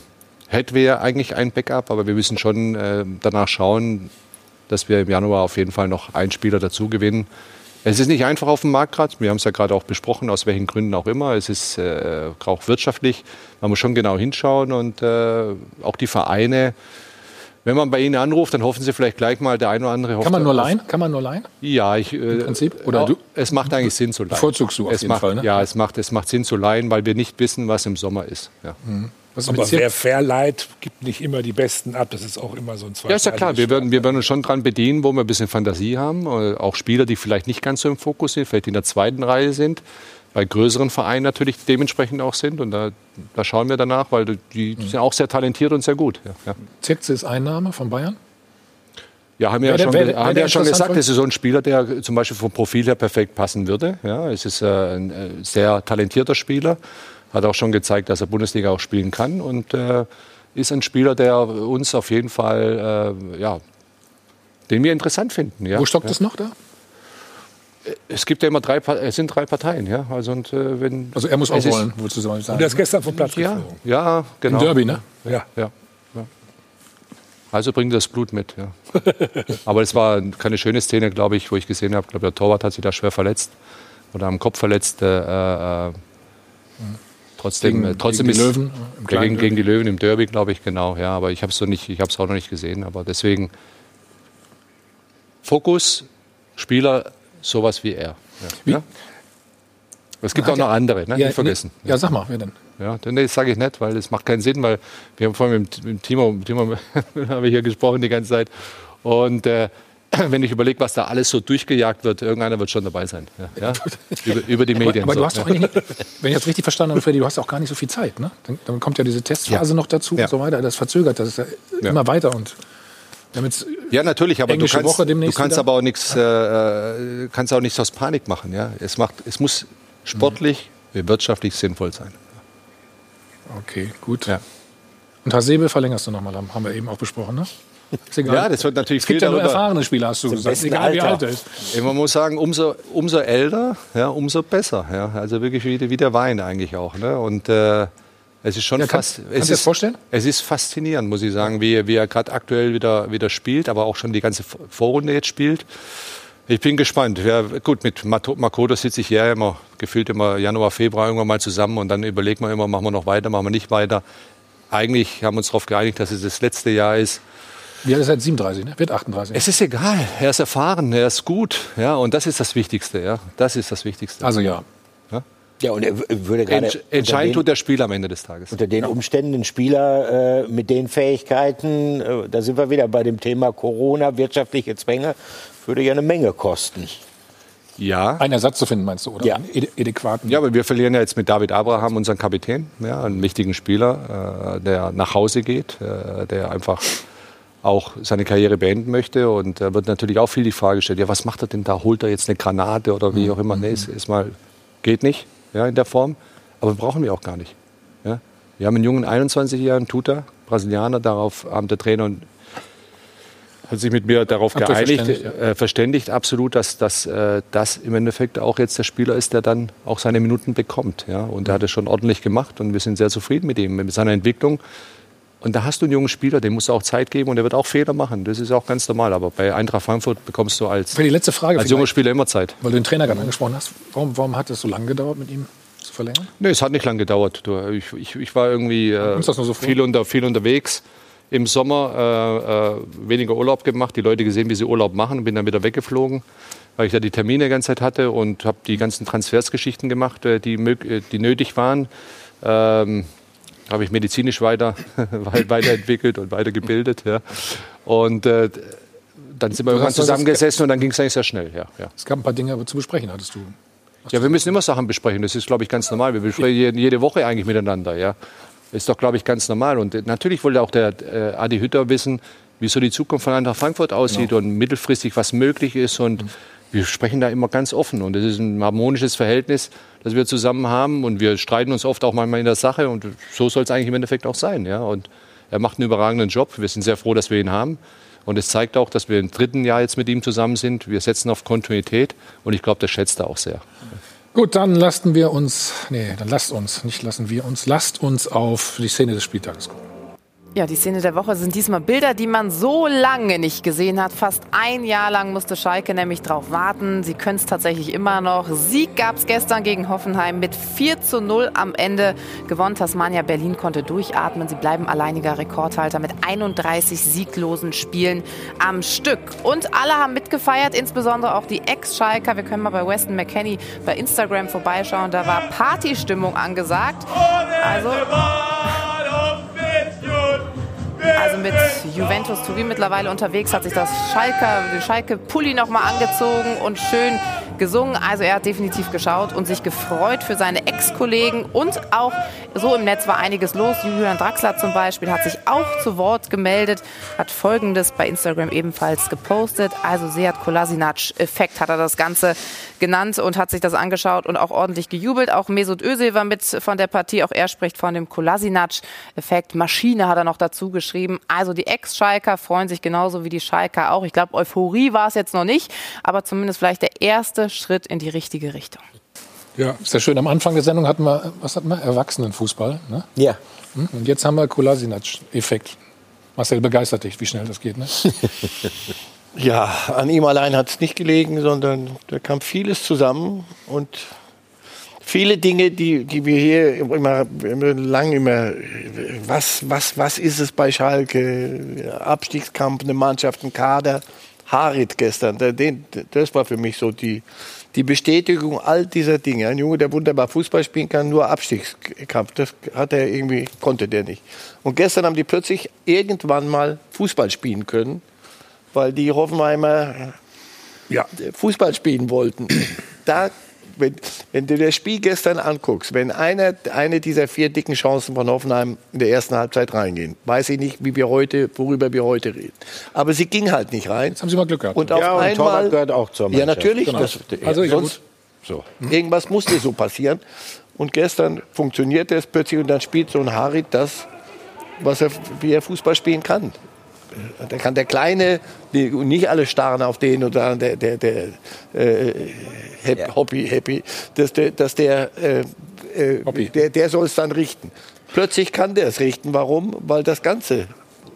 hätten wir eigentlich ein Backup, aber wir müssen schon äh, danach schauen, dass wir im Januar auf jeden Fall noch einen Spieler dazu gewinnen. Es ist nicht einfach auf dem Markt gerade. Wir haben es ja gerade auch besprochen, aus welchen Gründen auch immer. Es ist äh, auch wirtschaftlich. Man muss schon genau hinschauen und äh, auch die Vereine. Wenn man bei ihnen anruft, dann hoffen sie vielleicht gleich mal der eine oder andere. hofft Kann man nur leihen? Kann man nur leihen? Ja, ich, äh, Im Prinzip? Oder du- Es macht eigentlich Sinn zu leihen. Bevorzugst du auf es jeden macht, Fall, ne? Ja, es macht, es macht Sinn zu leihen, weil wir nicht wissen, was im Sommer ist. Ja. Was Aber wer verleiht, gibt nicht immer die Besten ab. Das ist auch immer so ein Ja, ist ja klar. Wir werden, wir werden uns schon dran bedienen, wo wir ein bisschen Fantasie haben. Äh, Auch Spieler, die vielleicht nicht ganz so im Fokus sind, vielleicht in der zweiten Reihe sind. Bei größeren Vereinen natürlich dementsprechend auch sind. Und da, da schauen wir danach, weil die Mhm. sind auch sehr talentiert und sehr gut. Ja, ja. Zirkze ist Einnahme von Bayern? Ja, haben wir ja Wäre schon, der- haben der ja schon gesagt, das ist so ein Spieler, der zum Beispiel vom Profil her perfekt passen würde. Ja, es ist äh, ein äh, sehr talentierter Spieler, hat auch schon gezeigt, dass er Bundesliga auch spielen kann und äh, ist ein Spieler, der uns auf jeden Fall, äh, ja, den wir interessant finden. Ja. Wo stockt ja. es noch da? Es gibt ja immer drei, es sind drei Parteien, ja. Also, und, äh, wenn, Also er muss auch wollen, wolltest du sagen. Und der ist gestern vom Platz Ja, geflogen. ja, genau. Im Derby, ne? Ja. Ja, ja. Also bringt das Blut mit, ja. [laughs] Aber es war keine schöne Szene, glaube ich, wo ich gesehen habe, glaube der Torwart hat sich da schwer verletzt oder am Kopf verletzt. Äh, äh, trotzdem, Gegen- äh, trotzdem gegen die Löwen, gegen, gegen Derby. die Löwen im Derby, glaube ich, genau. Ja, aber ich habe es so nicht, ich habe es auch noch nicht gesehen. Aber deswegen Fokus, Spieler, sowas wie er. Ja. Ja? Es gibt auch noch ja- andere, ne? Ja, nicht vergessen. ne- Ja, sag mal, wer denn? Ja, denn das sage ich nicht, weil das macht keinen Sinn, weil wir haben vorhin mit, mit Timo, mit Timo [laughs] haben wir hier gesprochen die ganze Zeit. Und äh, [clears throat] wenn ich überlege, was da alles so durchgejagt wird, irgendeiner wird schon dabei sein. Ja, ja? Über, über die Medien. Aber, aber so, du hast doch eigentlich, nicht- wenn ich das richtig verstanden habe, Freddy, du hast auch gar nicht so viel Zeit, ne? Dann, dann kommt ja diese Testphase Ja. noch dazu und so weiter. Das verzögert das immer weiter und Ja, natürlich, aber du kannst, Woche du kannst wieder. aber auch nichts, äh, kannst auch nichts aus Panik machen. Ja? Es, macht, es muss sportlich, wie wirtschaftlich sinnvoll sein. Okay, gut. Und Hasebe verlängerst du nochmal, haben wir eben auch besprochen, ne? Ja, das wird natürlich es gibt viel ja nur darüber- erfahrene Spieler, hast du Zum gesagt. Egal wie Alter. alt er ist. Man muss sagen, umso, umso älter, ja, umso besser. Ja? Also wirklich wie, wie der Wein eigentlich auch. Ne? Und äh, es ist schon Ja, fast. kannst- es ist, vorstellen? Es ist faszinierend, muss ich sagen, wie, wie er gerade aktuell wieder, wieder spielt, aber auch schon die ganze Vorrunde jetzt spielt. Ich bin gespannt. Ja, gut, mit Makoto sitze ich ja immer, gefühlt immer Januar, Februar irgendwann mal zusammen und dann überlegt man immer, machen wir noch weiter, machen wir nicht weiter. Eigentlich haben wir uns darauf geeinigt, dass es das letzte Jahr ist. Wie alt ist er? 37, ne? Wird 38. Es ist egal. Er ist erfahren, er ist gut. Ja, und das ist das Wichtigste. Ja, das ist das Wichtigste. Also ja. Ja, und er würde gerade Entsch unter entscheidend den- tut der Spiel am Ende des Tages. unter den Umständen ein Spieler äh, mit den Fähigkeiten, äh, da sind wir wieder bei dem Thema Corona, wirtschaftliche Zwänge, würde ja eine Menge kosten. Ja. Einen Ersatz zu finden, meinst du, oder? Ja. Einen adäquaten. Ja, aber wir verlieren ja jetzt mit David Abraham unseren Kapitän, ja, einen wichtigen Spieler, äh, der nach Hause geht, äh, der einfach auch seine Karriere beenden möchte. Und da wird natürlich auch viel die Frage gestellt, ja, was macht er denn da? Holt er jetzt eine Granate oder wie auch immer? Nee, es ist mal, geht nicht ja, in der Form. Aber brauchen wir auch gar nicht. Ja. Wir haben einen jungen 21-jährigen Tuta, Brasilianer, darauf haben der Trainer und hat sich mit mir darauf Habt geeinigt, verständigt, äh, verständigt absolut, dass, dass äh, das im Endeffekt auch jetzt der Spieler ist, der dann auch seine Minuten bekommt. Ja? Und er hat es schon ordentlich gemacht und wir sind sehr zufrieden mit ihm, mit seiner Entwicklung. Und da hast du einen jungen Spieler, dem musst du auch Zeit geben und der wird auch Fehler machen. Das ist auch ganz normal. Aber bei Eintracht Frankfurt bekommst du als, Für die letzte Frage, als junger Spieler immer Zeit. weil du den Trainer gerade angesprochen hast. Warum, warum hat es so lange gedauert, mit ihm zu verlängern? Nee, es hat nicht lange gedauert. Ich, ich, ich war irgendwie äh, so viel, unter, viel unterwegs. Im Sommer äh, äh, weniger Urlaub gemacht, die Leute gesehen, wie sie Urlaub machen, bin dann wieder weggeflogen, weil ich da die Termine die ganze Zeit hatte und habe die ganzen Transfersgeschichten gemacht, äh, die, äh, die nötig waren. Ähm, habe ich medizinisch weiter, [laughs] weiterentwickelt und weitergebildet. Ja. Und äh, dann sind wir irgendwann zusammengesessen und dann ging es eigentlich sehr schnell. Ja, ja. Es gab ein paar Dinge zu besprechen, hattest du. Ja, wir müssen immer Sachen besprechen. Das ist, glaube ich, ganz normal. Wir besprechen jede Woche eigentlich miteinander. Ja. Ist doch, glaube ich, ganz normal. Und äh, natürlich wollte auch der äh, Adi Hütter wissen, wie so die Zukunft von Eintracht Frankfurt aussieht genau. und mittelfristig was möglich ist. Und mhm. wir sprechen da immer ganz offen. Und es ist ein harmonisches Verhältnis, das wir zusammen haben. Und wir streiten uns oft auch manchmal in der Sache. Und so soll es eigentlich im Endeffekt auch sein. Ja. Und er macht einen überragenden Job. Wir sind sehr froh, dass wir ihn haben. Und es zeigt auch, dass wir im dritten Jahr jetzt mit ihm zusammen sind. Wir setzen auf Kontinuität und ich glaube, das schätzt er auch sehr. Gut, dann lassen wir uns, nee, dann lasst uns, nicht lassen wir uns, lasst uns auf die Szene des Spieltages gucken. Ja, die Szene der Woche sind diesmal Bilder, die man so lange nicht gesehen hat. Fast ein Jahr lang musste Schalke nämlich drauf warten. Sie können es tatsächlich immer noch. Sieg gab es gestern gegen Hoffenheim mit 4 zu 0 am Ende gewonnen. Tasmania Berlin konnte durchatmen. Sie bleiben alleiniger Rekordhalter mit 31 sieglosen Spielen am Stück. Und alle haben mitgefeiert, insbesondere auch die Ex-Schalker. Wir können mal bei Weston McKenney bei Instagram vorbeischauen. Da war Partystimmung angesagt. Also also mit Juventus Turin mittlerweile unterwegs, hat sich das Schalke, den Schalke-Pulli nochmal angezogen und schön gesungen. Also er hat definitiv geschaut und sich gefreut für seine Ex-Kollegen und auch so im Netz war einiges los. Julian Draxler zum Beispiel hat sich auch zu Wort gemeldet, hat Folgendes bei Instagram ebenfalls gepostet. Also Seat Kolasinac-Effekt hat er das Ganze genannt und hat sich das angeschaut und auch ordentlich gejubelt. Auch Mesut Özil war mit von der Partie. Auch er spricht von dem Kolasinac-Effekt. Maschine hat er noch dazu geschrieben. Also die Ex-Schalker freuen sich genauso wie die Schalker auch. Ich glaube, Euphorie war es jetzt noch nicht, aber zumindest vielleicht der erste Schritt in die richtige Richtung. Ja, ist ja schön. Am Anfang der Sendung hatten wir, was hatten wir? Erwachsenenfußball. Ne? Ja. Hm? Und jetzt haben wir Kolasinac-Effekt. Marcel begeistert dich, wie schnell das geht, ne? [laughs] ja, an ihm allein hat es nicht gelegen, sondern da kam vieles zusammen und viele Dinge, die, die wir hier immer, immer lang immer, was, was, was ist es bei Schalke? Abstiegskampf, eine Mannschaft, ein Kader. Harit gestern, den, das war für mich so die, die Bestätigung all dieser Dinge. Ein Junge, der wunderbar Fußball spielen kann, nur Abstiegskampf. Das hat er irgendwie, konnte der nicht. Und gestern haben die plötzlich irgendwann mal Fußball spielen können, weil die Hoffenheimer ja. Fußball spielen wollten. Da wenn, wenn, du das Spiel gestern anguckst, wenn eine, eine dieser vier dicken Chancen von Hoffenheim in der ersten Halbzeit reingehen, weiß ich nicht, wie wir heute, worüber wir heute reden. Aber sie ging halt nicht rein. Jetzt haben Sie mal Glück gehabt. Und auf ja, und einmal gehört auch zur Mannschaft. Ja, natürlich. Genau. Das, also, sonst, so. Irgendwas musste so passieren. Und gestern funktionierte es plötzlich und dann spielt so ein Harit das, was er, wie er Fußball spielen kann. Da kann der Kleine, die, nicht alle starren auf den oder der, der, der äh, happy, ja. Hobby, happy, dass der, dass der, äh, äh, der, der soll es dann richten. Plötzlich kann der es richten. Warum? Weil das Ganze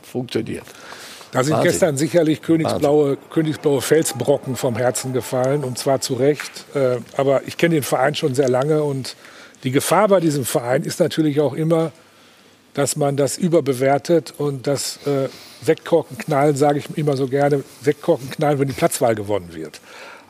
funktioniert. Da sind Wahnsinn. gestern sicherlich königsblaue, königsblaue Felsbrocken vom Herzen gefallen und zwar zu Recht. Äh, aber ich kenne den Verein schon sehr lange und die Gefahr bei diesem Verein ist natürlich auch immer, dass man das überbewertet und das äh, Sektkorken knallen, sage ich immer so gerne, Sektkorken knallen, wenn die Platzwahl gewonnen wird.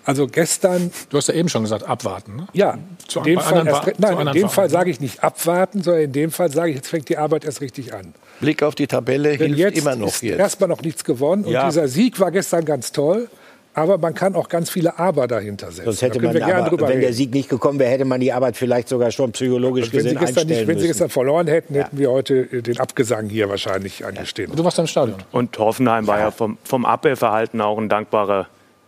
Also gestern. Du hast ja eben schon gesagt, abwarten. Ne? Ja, zu in dem Fall, erst, nein, in dem Fall sage ich nicht abwarten, sondern in dem Fall sage ich, jetzt fängt die Arbeit erst richtig an. Blick auf die Tabelle Denn hilft immer noch ist jetzt. Erstmal noch nichts gewonnen ja. und dieser Sieg war gestern ganz toll. Aber man kann auch ganz viele Aber dahinter setzen. Sonst hätte man, aber, wenn reden. der Sieg nicht gekommen wäre, hätte man die Arbeit vielleicht sogar schon psychologisch wenn gesehen sie gestern nicht, Wenn Sie gestern verloren hätten, ja. hätten wir heute den Abgesang hier wahrscheinlich angestehen. Du warst im Stadion. Und Hoffenheim war ja vom, vom Abwehrverhalten auch ein dankbarer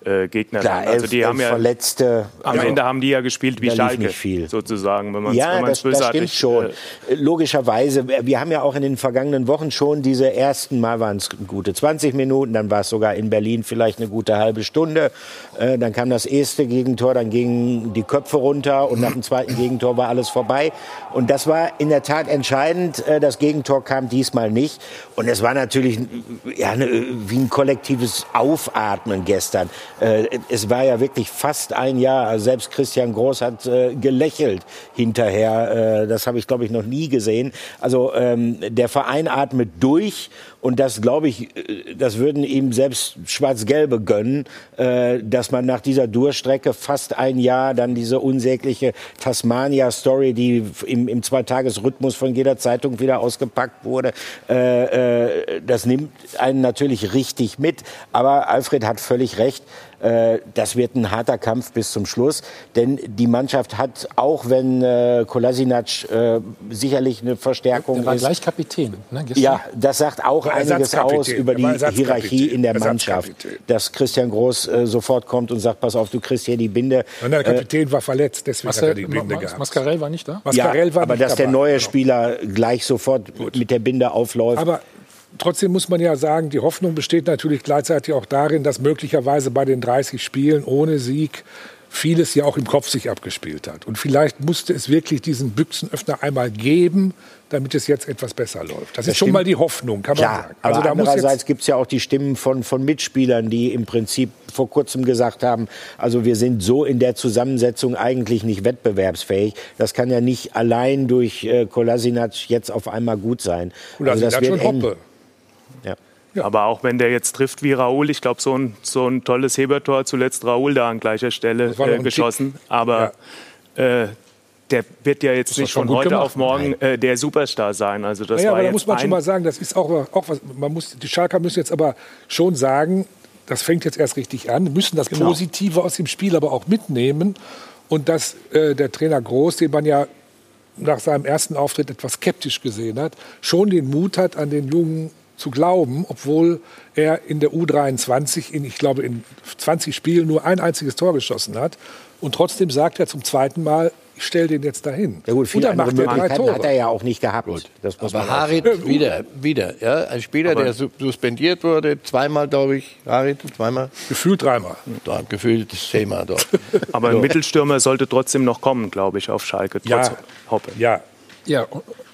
äh, Gegner Klar, Also die elf haben ja Verletzte. Am also, Ende haben die ja gespielt wie Schalke, sozusagen, wenn man ja, das, das stimmt schon. Äh, Logischerweise, wir haben ja auch in den vergangenen Wochen schon diese ersten Mal waren es gute 20 Minuten, dann war es sogar in Berlin vielleicht eine gute halbe Stunde. Äh, dann kam das erste Gegentor, dann gingen die Köpfe runter und nach dem zweiten Gegentor war alles vorbei. Und das war in der Tat entscheidend. Äh, das Gegentor kam diesmal nicht. Und es war natürlich ja, ne, wie ein kollektives Aufatmen gestern Äh, es war ja wirklich fast ein Jahr. Also selbst Christian Groß hat äh, gelächelt hinterher. Äh, das habe ich, glaube ich, noch nie gesehen. Also ähm, der Verein atmet durch und das, glaube ich, äh, das würden ihm selbst Schwarz-Gelbe gönnen, äh, dass man nach dieser Durchstrecke fast ein Jahr dann diese unsägliche Tasmania-Story, die im, im Zweitagesrhythmus von jeder Zeitung wieder ausgepackt wurde, äh, das nimmt einen natürlich richtig mit. Aber Alfred hat völlig recht. Äh, das wird ein harter Kampf bis zum Schluss. Denn die Mannschaft hat, auch wenn äh, Kolasinac äh, sicherlich eine Verstärkung Der war ist. gleich Kapitän. Ne, ja, das sagt auch War einiges aus über Er die. Hierarchie in der Mannschaft. Dass Christian Groß äh, sofort kommt und sagt, pass auf, du kriegst hier die Binde. Nein, der Äh, Kapitän war verletzt, deswegen hat er die Binde Mas- gehabt. Mascarell war nicht da? Mascarell ja, war aber nicht dass der neue Spieler gleich sofort mit der Binde aufläuft. Aber trotzdem muss man ja sagen, die Hoffnung besteht natürlich gleichzeitig auch darin, dass möglicherweise bei den 30 Spielen ohne Sieg vieles ja auch im Kopf sich abgespielt hat. Und vielleicht musste es wirklich diesen Büchsenöffner einmal geben, damit es jetzt etwas besser läuft. Das, Das ist schon mal die Hoffnung, kann man Klar, sagen. aber Also da muss andererseits gibt es ja auch die Stimmen von, von Mitspielern, die im Prinzip vor kurzem gesagt haben, also wir sind so in der Zusammensetzung eigentlich nicht wettbewerbsfähig. Das kann ja nicht allein durch äh, Kolasinac jetzt auf einmal gut sein. Also das wird eng. Ja. Aber auch wenn der jetzt trifft wie Raoul, ich glaube, so ein, so ein tolles Hebertor, zuletzt Raoul da an gleicher Stelle äh, geschossen. Aber äh, der wird ja jetzt nicht von heute gemacht. auf morgen äh, der Superstar sein. Also das naja, war aber da muss man schon mal sagen, das ist auch, auch was, man muss, die Schalker müssen jetzt aber schon sagen, das fängt jetzt erst richtig an, müssen das Genau. Positive aus dem Spiel aber auch mitnehmen und dass äh, der Trainer Groß, den man ja nach seinem ersten Auftritt etwas skeptisch gesehen hat, schon den Mut hat, an den Jungen zu glauben, obwohl er in der U23 in, ich glaube, in 20 Spielen nur ein einziges Tor geschossen hat. Und trotzdem sagt er zum zweiten Mal, ich stelle den jetzt dahin. Ja gut, und dann macht er drei Tore. hat er ja auch nicht gehabt. Das muss Aber Harit sagen. wieder, wieder. Ja? Ein Spieler, Aber- der su- suspendiert wurde, zweimal, glaube ich. Harit, zweimal. Gefühlt dreimal. Da, gefühlt zehnmal dort. Aber ein Mittelstürmer sollte trotzdem noch kommen, glaube ich, auf Schalke. Ja. Trotz Hoppe. Ja, Ja,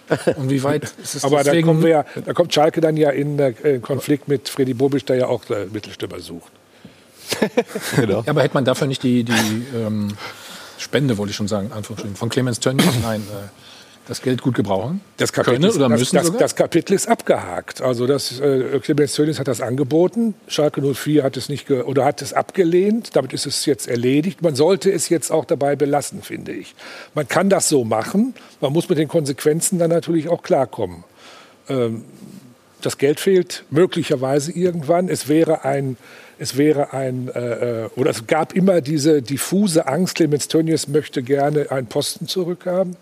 [laughs] und- wie weit ist es aber da, kommen wir ja, da kommt Schalke dann ja in äh, Konflikt mit Freddy Bobic, der ja auch äh, Mittelstürmer sucht. [laughs] Ja, aber hätte man dafür nicht die, die ähm, Spende, wollte ich schon sagen, Anführungsstrichen, von Clemens Tönnies, nein, äh, das Geld gut gebrauchen? Das Kapitel, Können ist, oder das, müssen das, das Kapitel ist abgehakt. Also das, äh, Clemens Tönnies hat das angeboten. Schalke 04 hat es nicht oder hat es abgelehnt. Damit ist es jetzt erledigt. Man sollte es jetzt auch dabei belassen, finde ich. Man kann das so machen. Man muss mit den Konsequenzen dann natürlich auch klarkommen. Ähm, das Geld fehlt möglicherweise irgendwann. Es wäre ein, es wäre ein, äh, äh, oder es gab immer diese diffuse Angst, Clemens Tönnies möchte gerne einen Posten zurückhaben,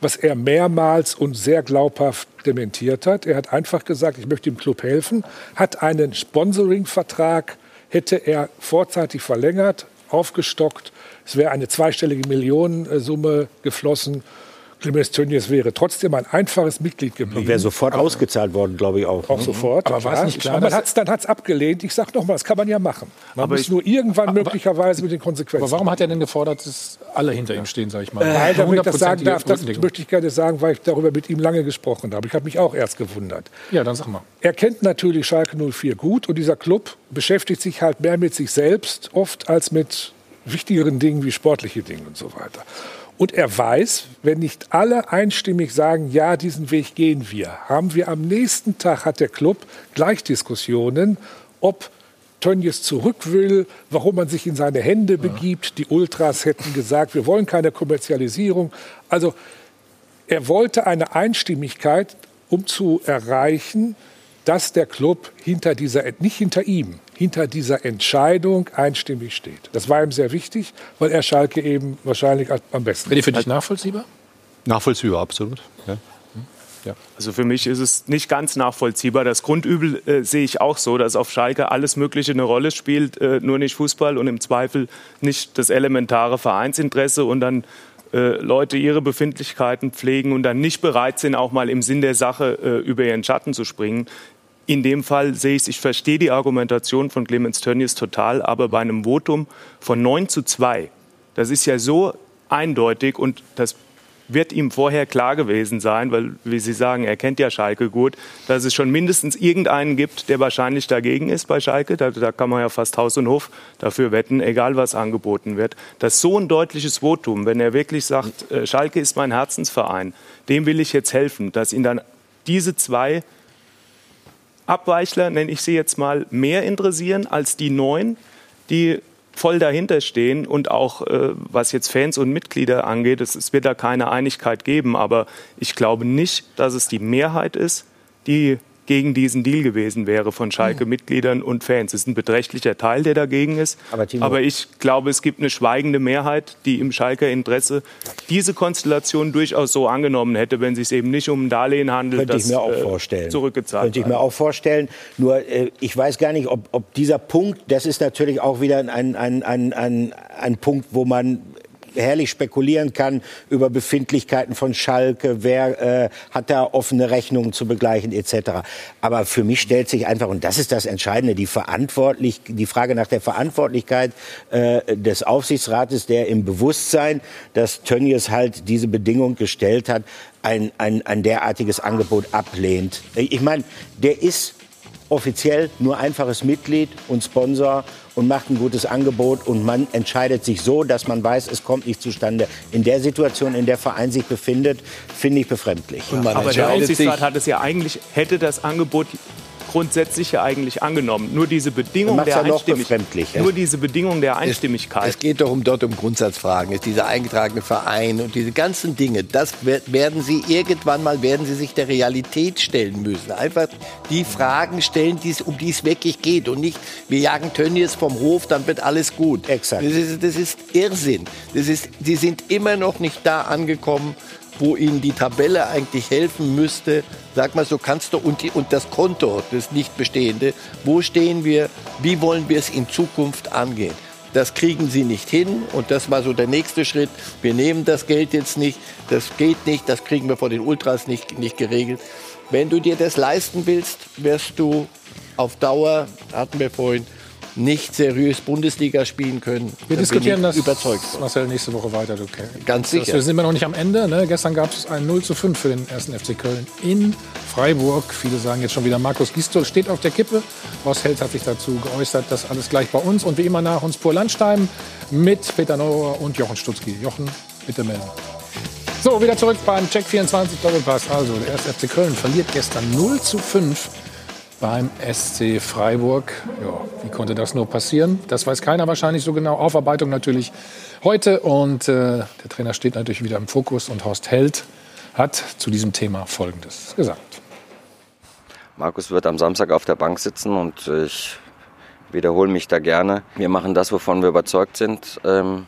was er mehrmals und sehr glaubhaft dementiert hat. Er hat einfach gesagt, ich möchte dem Club helfen, hat einen Sponsoring-Vertrag, hätte er vorzeitig verlängert, aufgestockt. Es wäre eine zweistellige Millionensumme geflossen. Clemens Tönnies wäre trotzdem ein einfaches Mitglied geblieben. Und wäre sofort ausgezahlt worden, glaube ich auch. Auch sofort. Aber war es nicht klar, Aber man hat's, dann hat es abgelehnt. Ich sage nochmal, das kann man ja machen. Man Aber muss ich- nur irgendwann möglicherweise mit den Konsequenzen. Aber warum hat er denn gefordert, dass alle hinter ihm stehen, sage ich mal? Nein, damit ich das sagen darf, das möchte ich gerne sagen, weil ich darüber mit ihm lange gesprochen habe. Ich habe mich auch erst gewundert. Ja, dann sag mal. Er kennt natürlich Schalke 04 gut und dieser Club beschäftigt sich halt mehr mit sich selbst oft als mit wichtigeren Dingen wie sportliche Dinge und so weiter. Und er weiß, wenn nicht alle einstimmig sagen, ja, diesen Weg gehen wir, haben wir am nächsten Tag, hat der Club gleich Diskussionen, ob Tönnies zurück will, warum man sich in seine Hände begibt. Die Ultras hätten gesagt, wir wollen keine Kommerzialisierung. Also er wollte eine Einstimmigkeit, um zu erreichen, dass der Club hinter dieser, nicht hinter ihm, hinter dieser Entscheidung einstimmig steht. Das war ihm sehr wichtig, weil er Schalke eben wahrscheinlich am besten. Wäre die für dich nachvollziehbar? Nachvollziehbar, absolut. Ja. Also für mich ist es nicht ganz nachvollziehbar. Das Grundübel äh, sehe ich auch so, dass auf Schalke alles Mögliche eine Rolle spielt, äh, nur nicht Fußball und im Zweifel nicht das elementare Vereinsinteresse und dann äh, Leute ihre Befindlichkeiten pflegen und dann nicht bereit sind, auch mal im Sinn der Sache äh, über ihren Schatten zu springen. In dem Fall sehe ich es, ich verstehe die Argumentation von Clemens Tönnies total, aber bei einem Votum von 9 zu 2, das ist ja so eindeutig und das wird ihm vorher klar gewesen sein, weil, wie Sie sagen, er kennt ja Schalke gut, dass es schon mindestens irgendeinen gibt, der wahrscheinlich dagegen ist bei Schalke. Da, da kann man ja fast Haus und Hof dafür wetten, egal was angeboten wird. Dass so ein deutliches Votum, wenn er wirklich sagt, äh, Schalke ist mein Herzensverein, dem will ich jetzt helfen, dass ihn dann diese zwei Abweichler, nenne ich sie jetzt mal, mehr interessieren als die neun, die voll dahinter stehen und auch äh, was jetzt Fans und Mitglieder angeht, es, es, wird da keine Einigkeit geben, aber ich glaube nicht, dass es die Mehrheit ist, die gegen diesen Deal gewesen wäre von Schalke-Mitgliedern und Fans. Es ist ein beträchtlicher Teil, der dagegen ist. Aber, Aber, ich glaube, es gibt eine schweigende Mehrheit, die im Schalker Interesse diese Konstellation durchaus so angenommen hätte, wenn es sich eben nicht um ein Darlehen handelt, Könnte das ich mir auch äh, vorstellen. zurückgezahlt Könnte ich mir auch vorstellen. Nur äh, ich weiß gar nicht, ob, ob dieser Punkt, das ist natürlich auch wieder ein, ein, ein, ein, ein Punkt, wo man herrlich spekulieren kann über Befindlichkeiten von Schalke, wer äh, hat da offene Rechnungen zu begleichen etc. Aber für mich stellt sich einfach, und das ist das Entscheidende, die, verantwortlich, die Frage nach der Verantwortlichkeit äh, des Aufsichtsrates, der im Bewusstsein, dass Tönnies halt diese Bedingung gestellt hat, ein, ein, ein derartiges Angebot ablehnt. Ich meine, der ist offiziell nur einfaches Mitglied und Sponsor und macht ein gutes Angebot und man entscheidet sich so, dass man weiß, es kommt nicht zustande. In der Situation, in der Verein sich befindet, finde ich befremdlich. Aber der Aufsichtsrat hat es ja eigentlich, hätte das Angebot grundsätzlich ja eigentlich angenommen. Nur diese Bedingung der ja Einstimmigkeit. Ja. Nur diese Bedingung der Einstimmigkeit. Es, es geht doch um dort um Grundsatzfragen. Es ist dieser eingetragene Verein und diese ganzen Dinge. Das werden Sie irgendwann mal werden Sie sich der Realität stellen müssen. Einfach die Fragen stellen, die's, um die es wirklich geht und nicht wir jagen Tönnies vom Hof, dann wird alles gut. Exakt. Das ist, das ist Irrsinn. Das ist, die sind immer noch nicht da angekommen, wo ihnen die Tabelle eigentlich helfen müsste. Sag mal so, kannst du und, die, und das Konto, das nicht bestehende, wo stehen wir, wie wollen wir es in Zukunft angehen? Das kriegen sie nicht hin und das war so der nächste Schritt. Wir nehmen das Geld jetzt nicht, das geht nicht, das kriegen wir vor den Ultras nicht, nicht geregelt. Wenn du dir das leisten willst, wirst du auf Dauer, hatten wir vorhin, nicht seriös Bundesliga spielen können. Wir diskutieren das, überzeugt Marcel, nächste Woche weiter. Du Ganz sicher. Wir sind immer noch nicht am Ende. Ne? Gestern gab es ein 0 zu 5 für den ersten FC Köln in Freiburg. Viele sagen jetzt schon wieder, Markus Gistol steht auf der Kippe. Horst Held hat sich dazu geäußert, das alles gleich bei uns. Und wie immer nach uns Pur Landstein mit Peter Neuer und Jochen Stutzki. Jochen, bitte melden. So, wieder zurück beim Check 24 Doppelpass. Also, der erste FC Köln verliert gestern 0 zu 5 beim SC Freiburg. Ja, wie konnte das nur passieren? Das weiß keiner wahrscheinlich so genau. Aufarbeitung natürlich heute. Und äh, der Trainer steht natürlich wieder im Fokus. Und Horst Held hat zu diesem Thema Folgendes gesagt. Markus wird am Samstag auf der Bank sitzen und ich wiederhole mich da gerne. Wir machen das, wovon wir überzeugt sind. Ähm,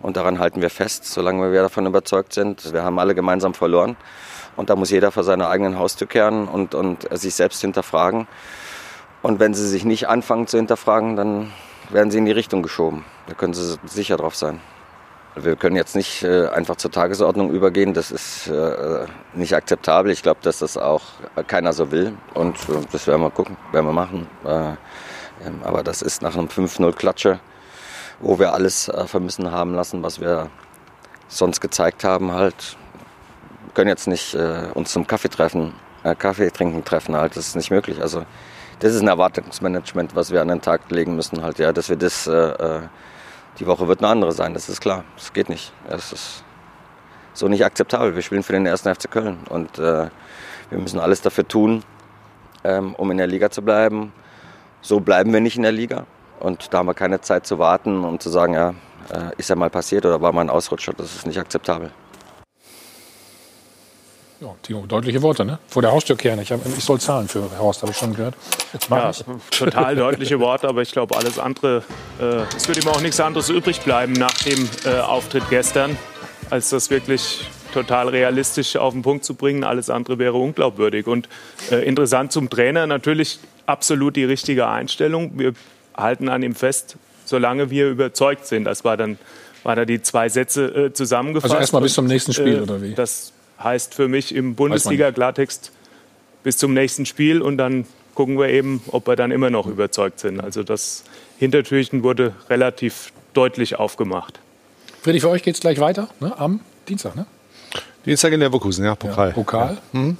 und daran halten wir fest, solange wir davon überzeugt sind. Wir haben alle gemeinsam verloren. Und da muss jeder vor seiner eigenen Haustür kehren und, und sich selbst hinterfragen. Und wenn sie sich nicht anfangen zu hinterfragen, dann werden sie in die Richtung geschoben. Da können sie sicher drauf sein. Wir können jetzt nicht äh, einfach zur Tagesordnung übergehen. Das ist äh, nicht akzeptabel. Ich glaube, dass das auch keiner so will. Und äh, das werden wir gucken, werden wir machen. Äh, ähm, aber das ist nach einem 5-0-Klatsche, wo wir alles äh, vermissen haben lassen, was wir sonst gezeigt haben, halt können jetzt nicht äh, uns zum Kaffee treffen, äh, Kaffee trinken treffen halt. Das ist nicht möglich. Also das ist ein Erwartungsmanagement, was wir an den Tag legen müssen halt, ja, dass wir das, äh, äh, die Woche wird eine andere sein, das ist klar. Das geht nicht. Es ist so nicht akzeptabel. Wir spielen für den ersten FC Köln und äh, wir müssen alles dafür tun, ähm, um in der Liga zu bleiben. So bleiben wir nicht in der Liga und da haben wir keine Zeit zu warten und zu sagen, ja, äh, ist ja mal passiert oder war mal ein Ausrutscher. Das ist nicht akzeptabel. Ja, Timo, deutliche Worte, ne? Vor der Haustür kehren. Ich, hab, ich soll zahlen für Horst, habe ich schon gehört. Ja, total deutliche Worte, aber ich glaube, alles andere, äh, es wird ihm auch nichts anderes übrig bleiben nach dem äh, Auftritt gestern, als das wirklich total realistisch auf den Punkt zu bringen. Alles andere wäre unglaubwürdig. Und äh, interessant zum Trainer, natürlich absolut die richtige Einstellung. Wir halten an ihm fest, solange wir überzeugt sind. Das war dann war da die zwei Sätze äh, zusammengefasst. Also erstmal bis zum nächsten Spiel, äh, oder wie? Das heißt für mich im Bundesliga-Klartext bis zum nächsten Spiel und dann gucken wir eben, ob wir dann immer noch überzeugt sind. Also das Hintertürchen wurde relativ deutlich aufgemacht. Friedrich, für euch geht es gleich weiter ne? am Dienstag, ne? Dienstag in Leverkusen, ja, Pokal. Ja, Pokal. Ja. Mhm.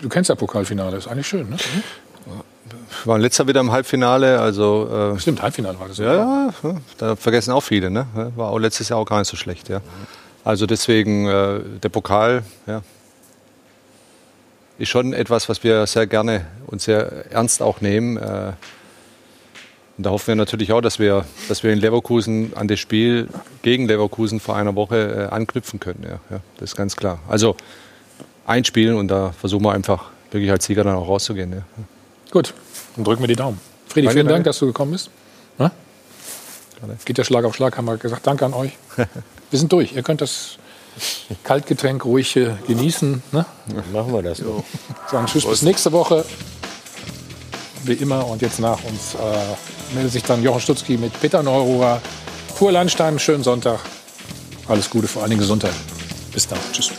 Du kennst ja Pokalfinale, ist eigentlich schön, ne? Wir waren letzter wieder im Halbfinale, also. Äh, Stimmt, Halbfinale war das. Ja, ja, ja, da vergessen auch viele, ne? War auch letztes Jahr auch gar nicht so schlecht, ja. Also deswegen äh, der Pokal, ja, ist schon etwas, was wir sehr gerne und sehr ernst auch nehmen. Äh, und da hoffen wir natürlich auch, dass wir, dass wir in Leverkusen an das Spiel gegen Leverkusen vor einer Woche äh, anknüpfen können. Ja, ja, das ist ganz klar. Also einspielen und da versuchen wir einfach wirklich als Sieger dann auch rauszugehen. Ja. Gut, dann drücken wir die Daumen. Friedi, vielen Dank, dass du gekommen bist. Na? Geht der Schlag auf Schlag, haben wir gesagt. Danke an euch. [laughs] Wir sind durch. Ihr könnt das Kaltgetränk ruhig äh, genießen. Ne? Machen wir das. So. Sagen Tschüss bis nächste Woche. Wie immer. Und jetzt nach uns äh, meldet sich dann Jochen Stutzki mit Peter Neururer. Pur Landstein. Schönen Sonntag. Alles Gute, vor allen Dingen Gesundheit. Bis dann. Tschüss.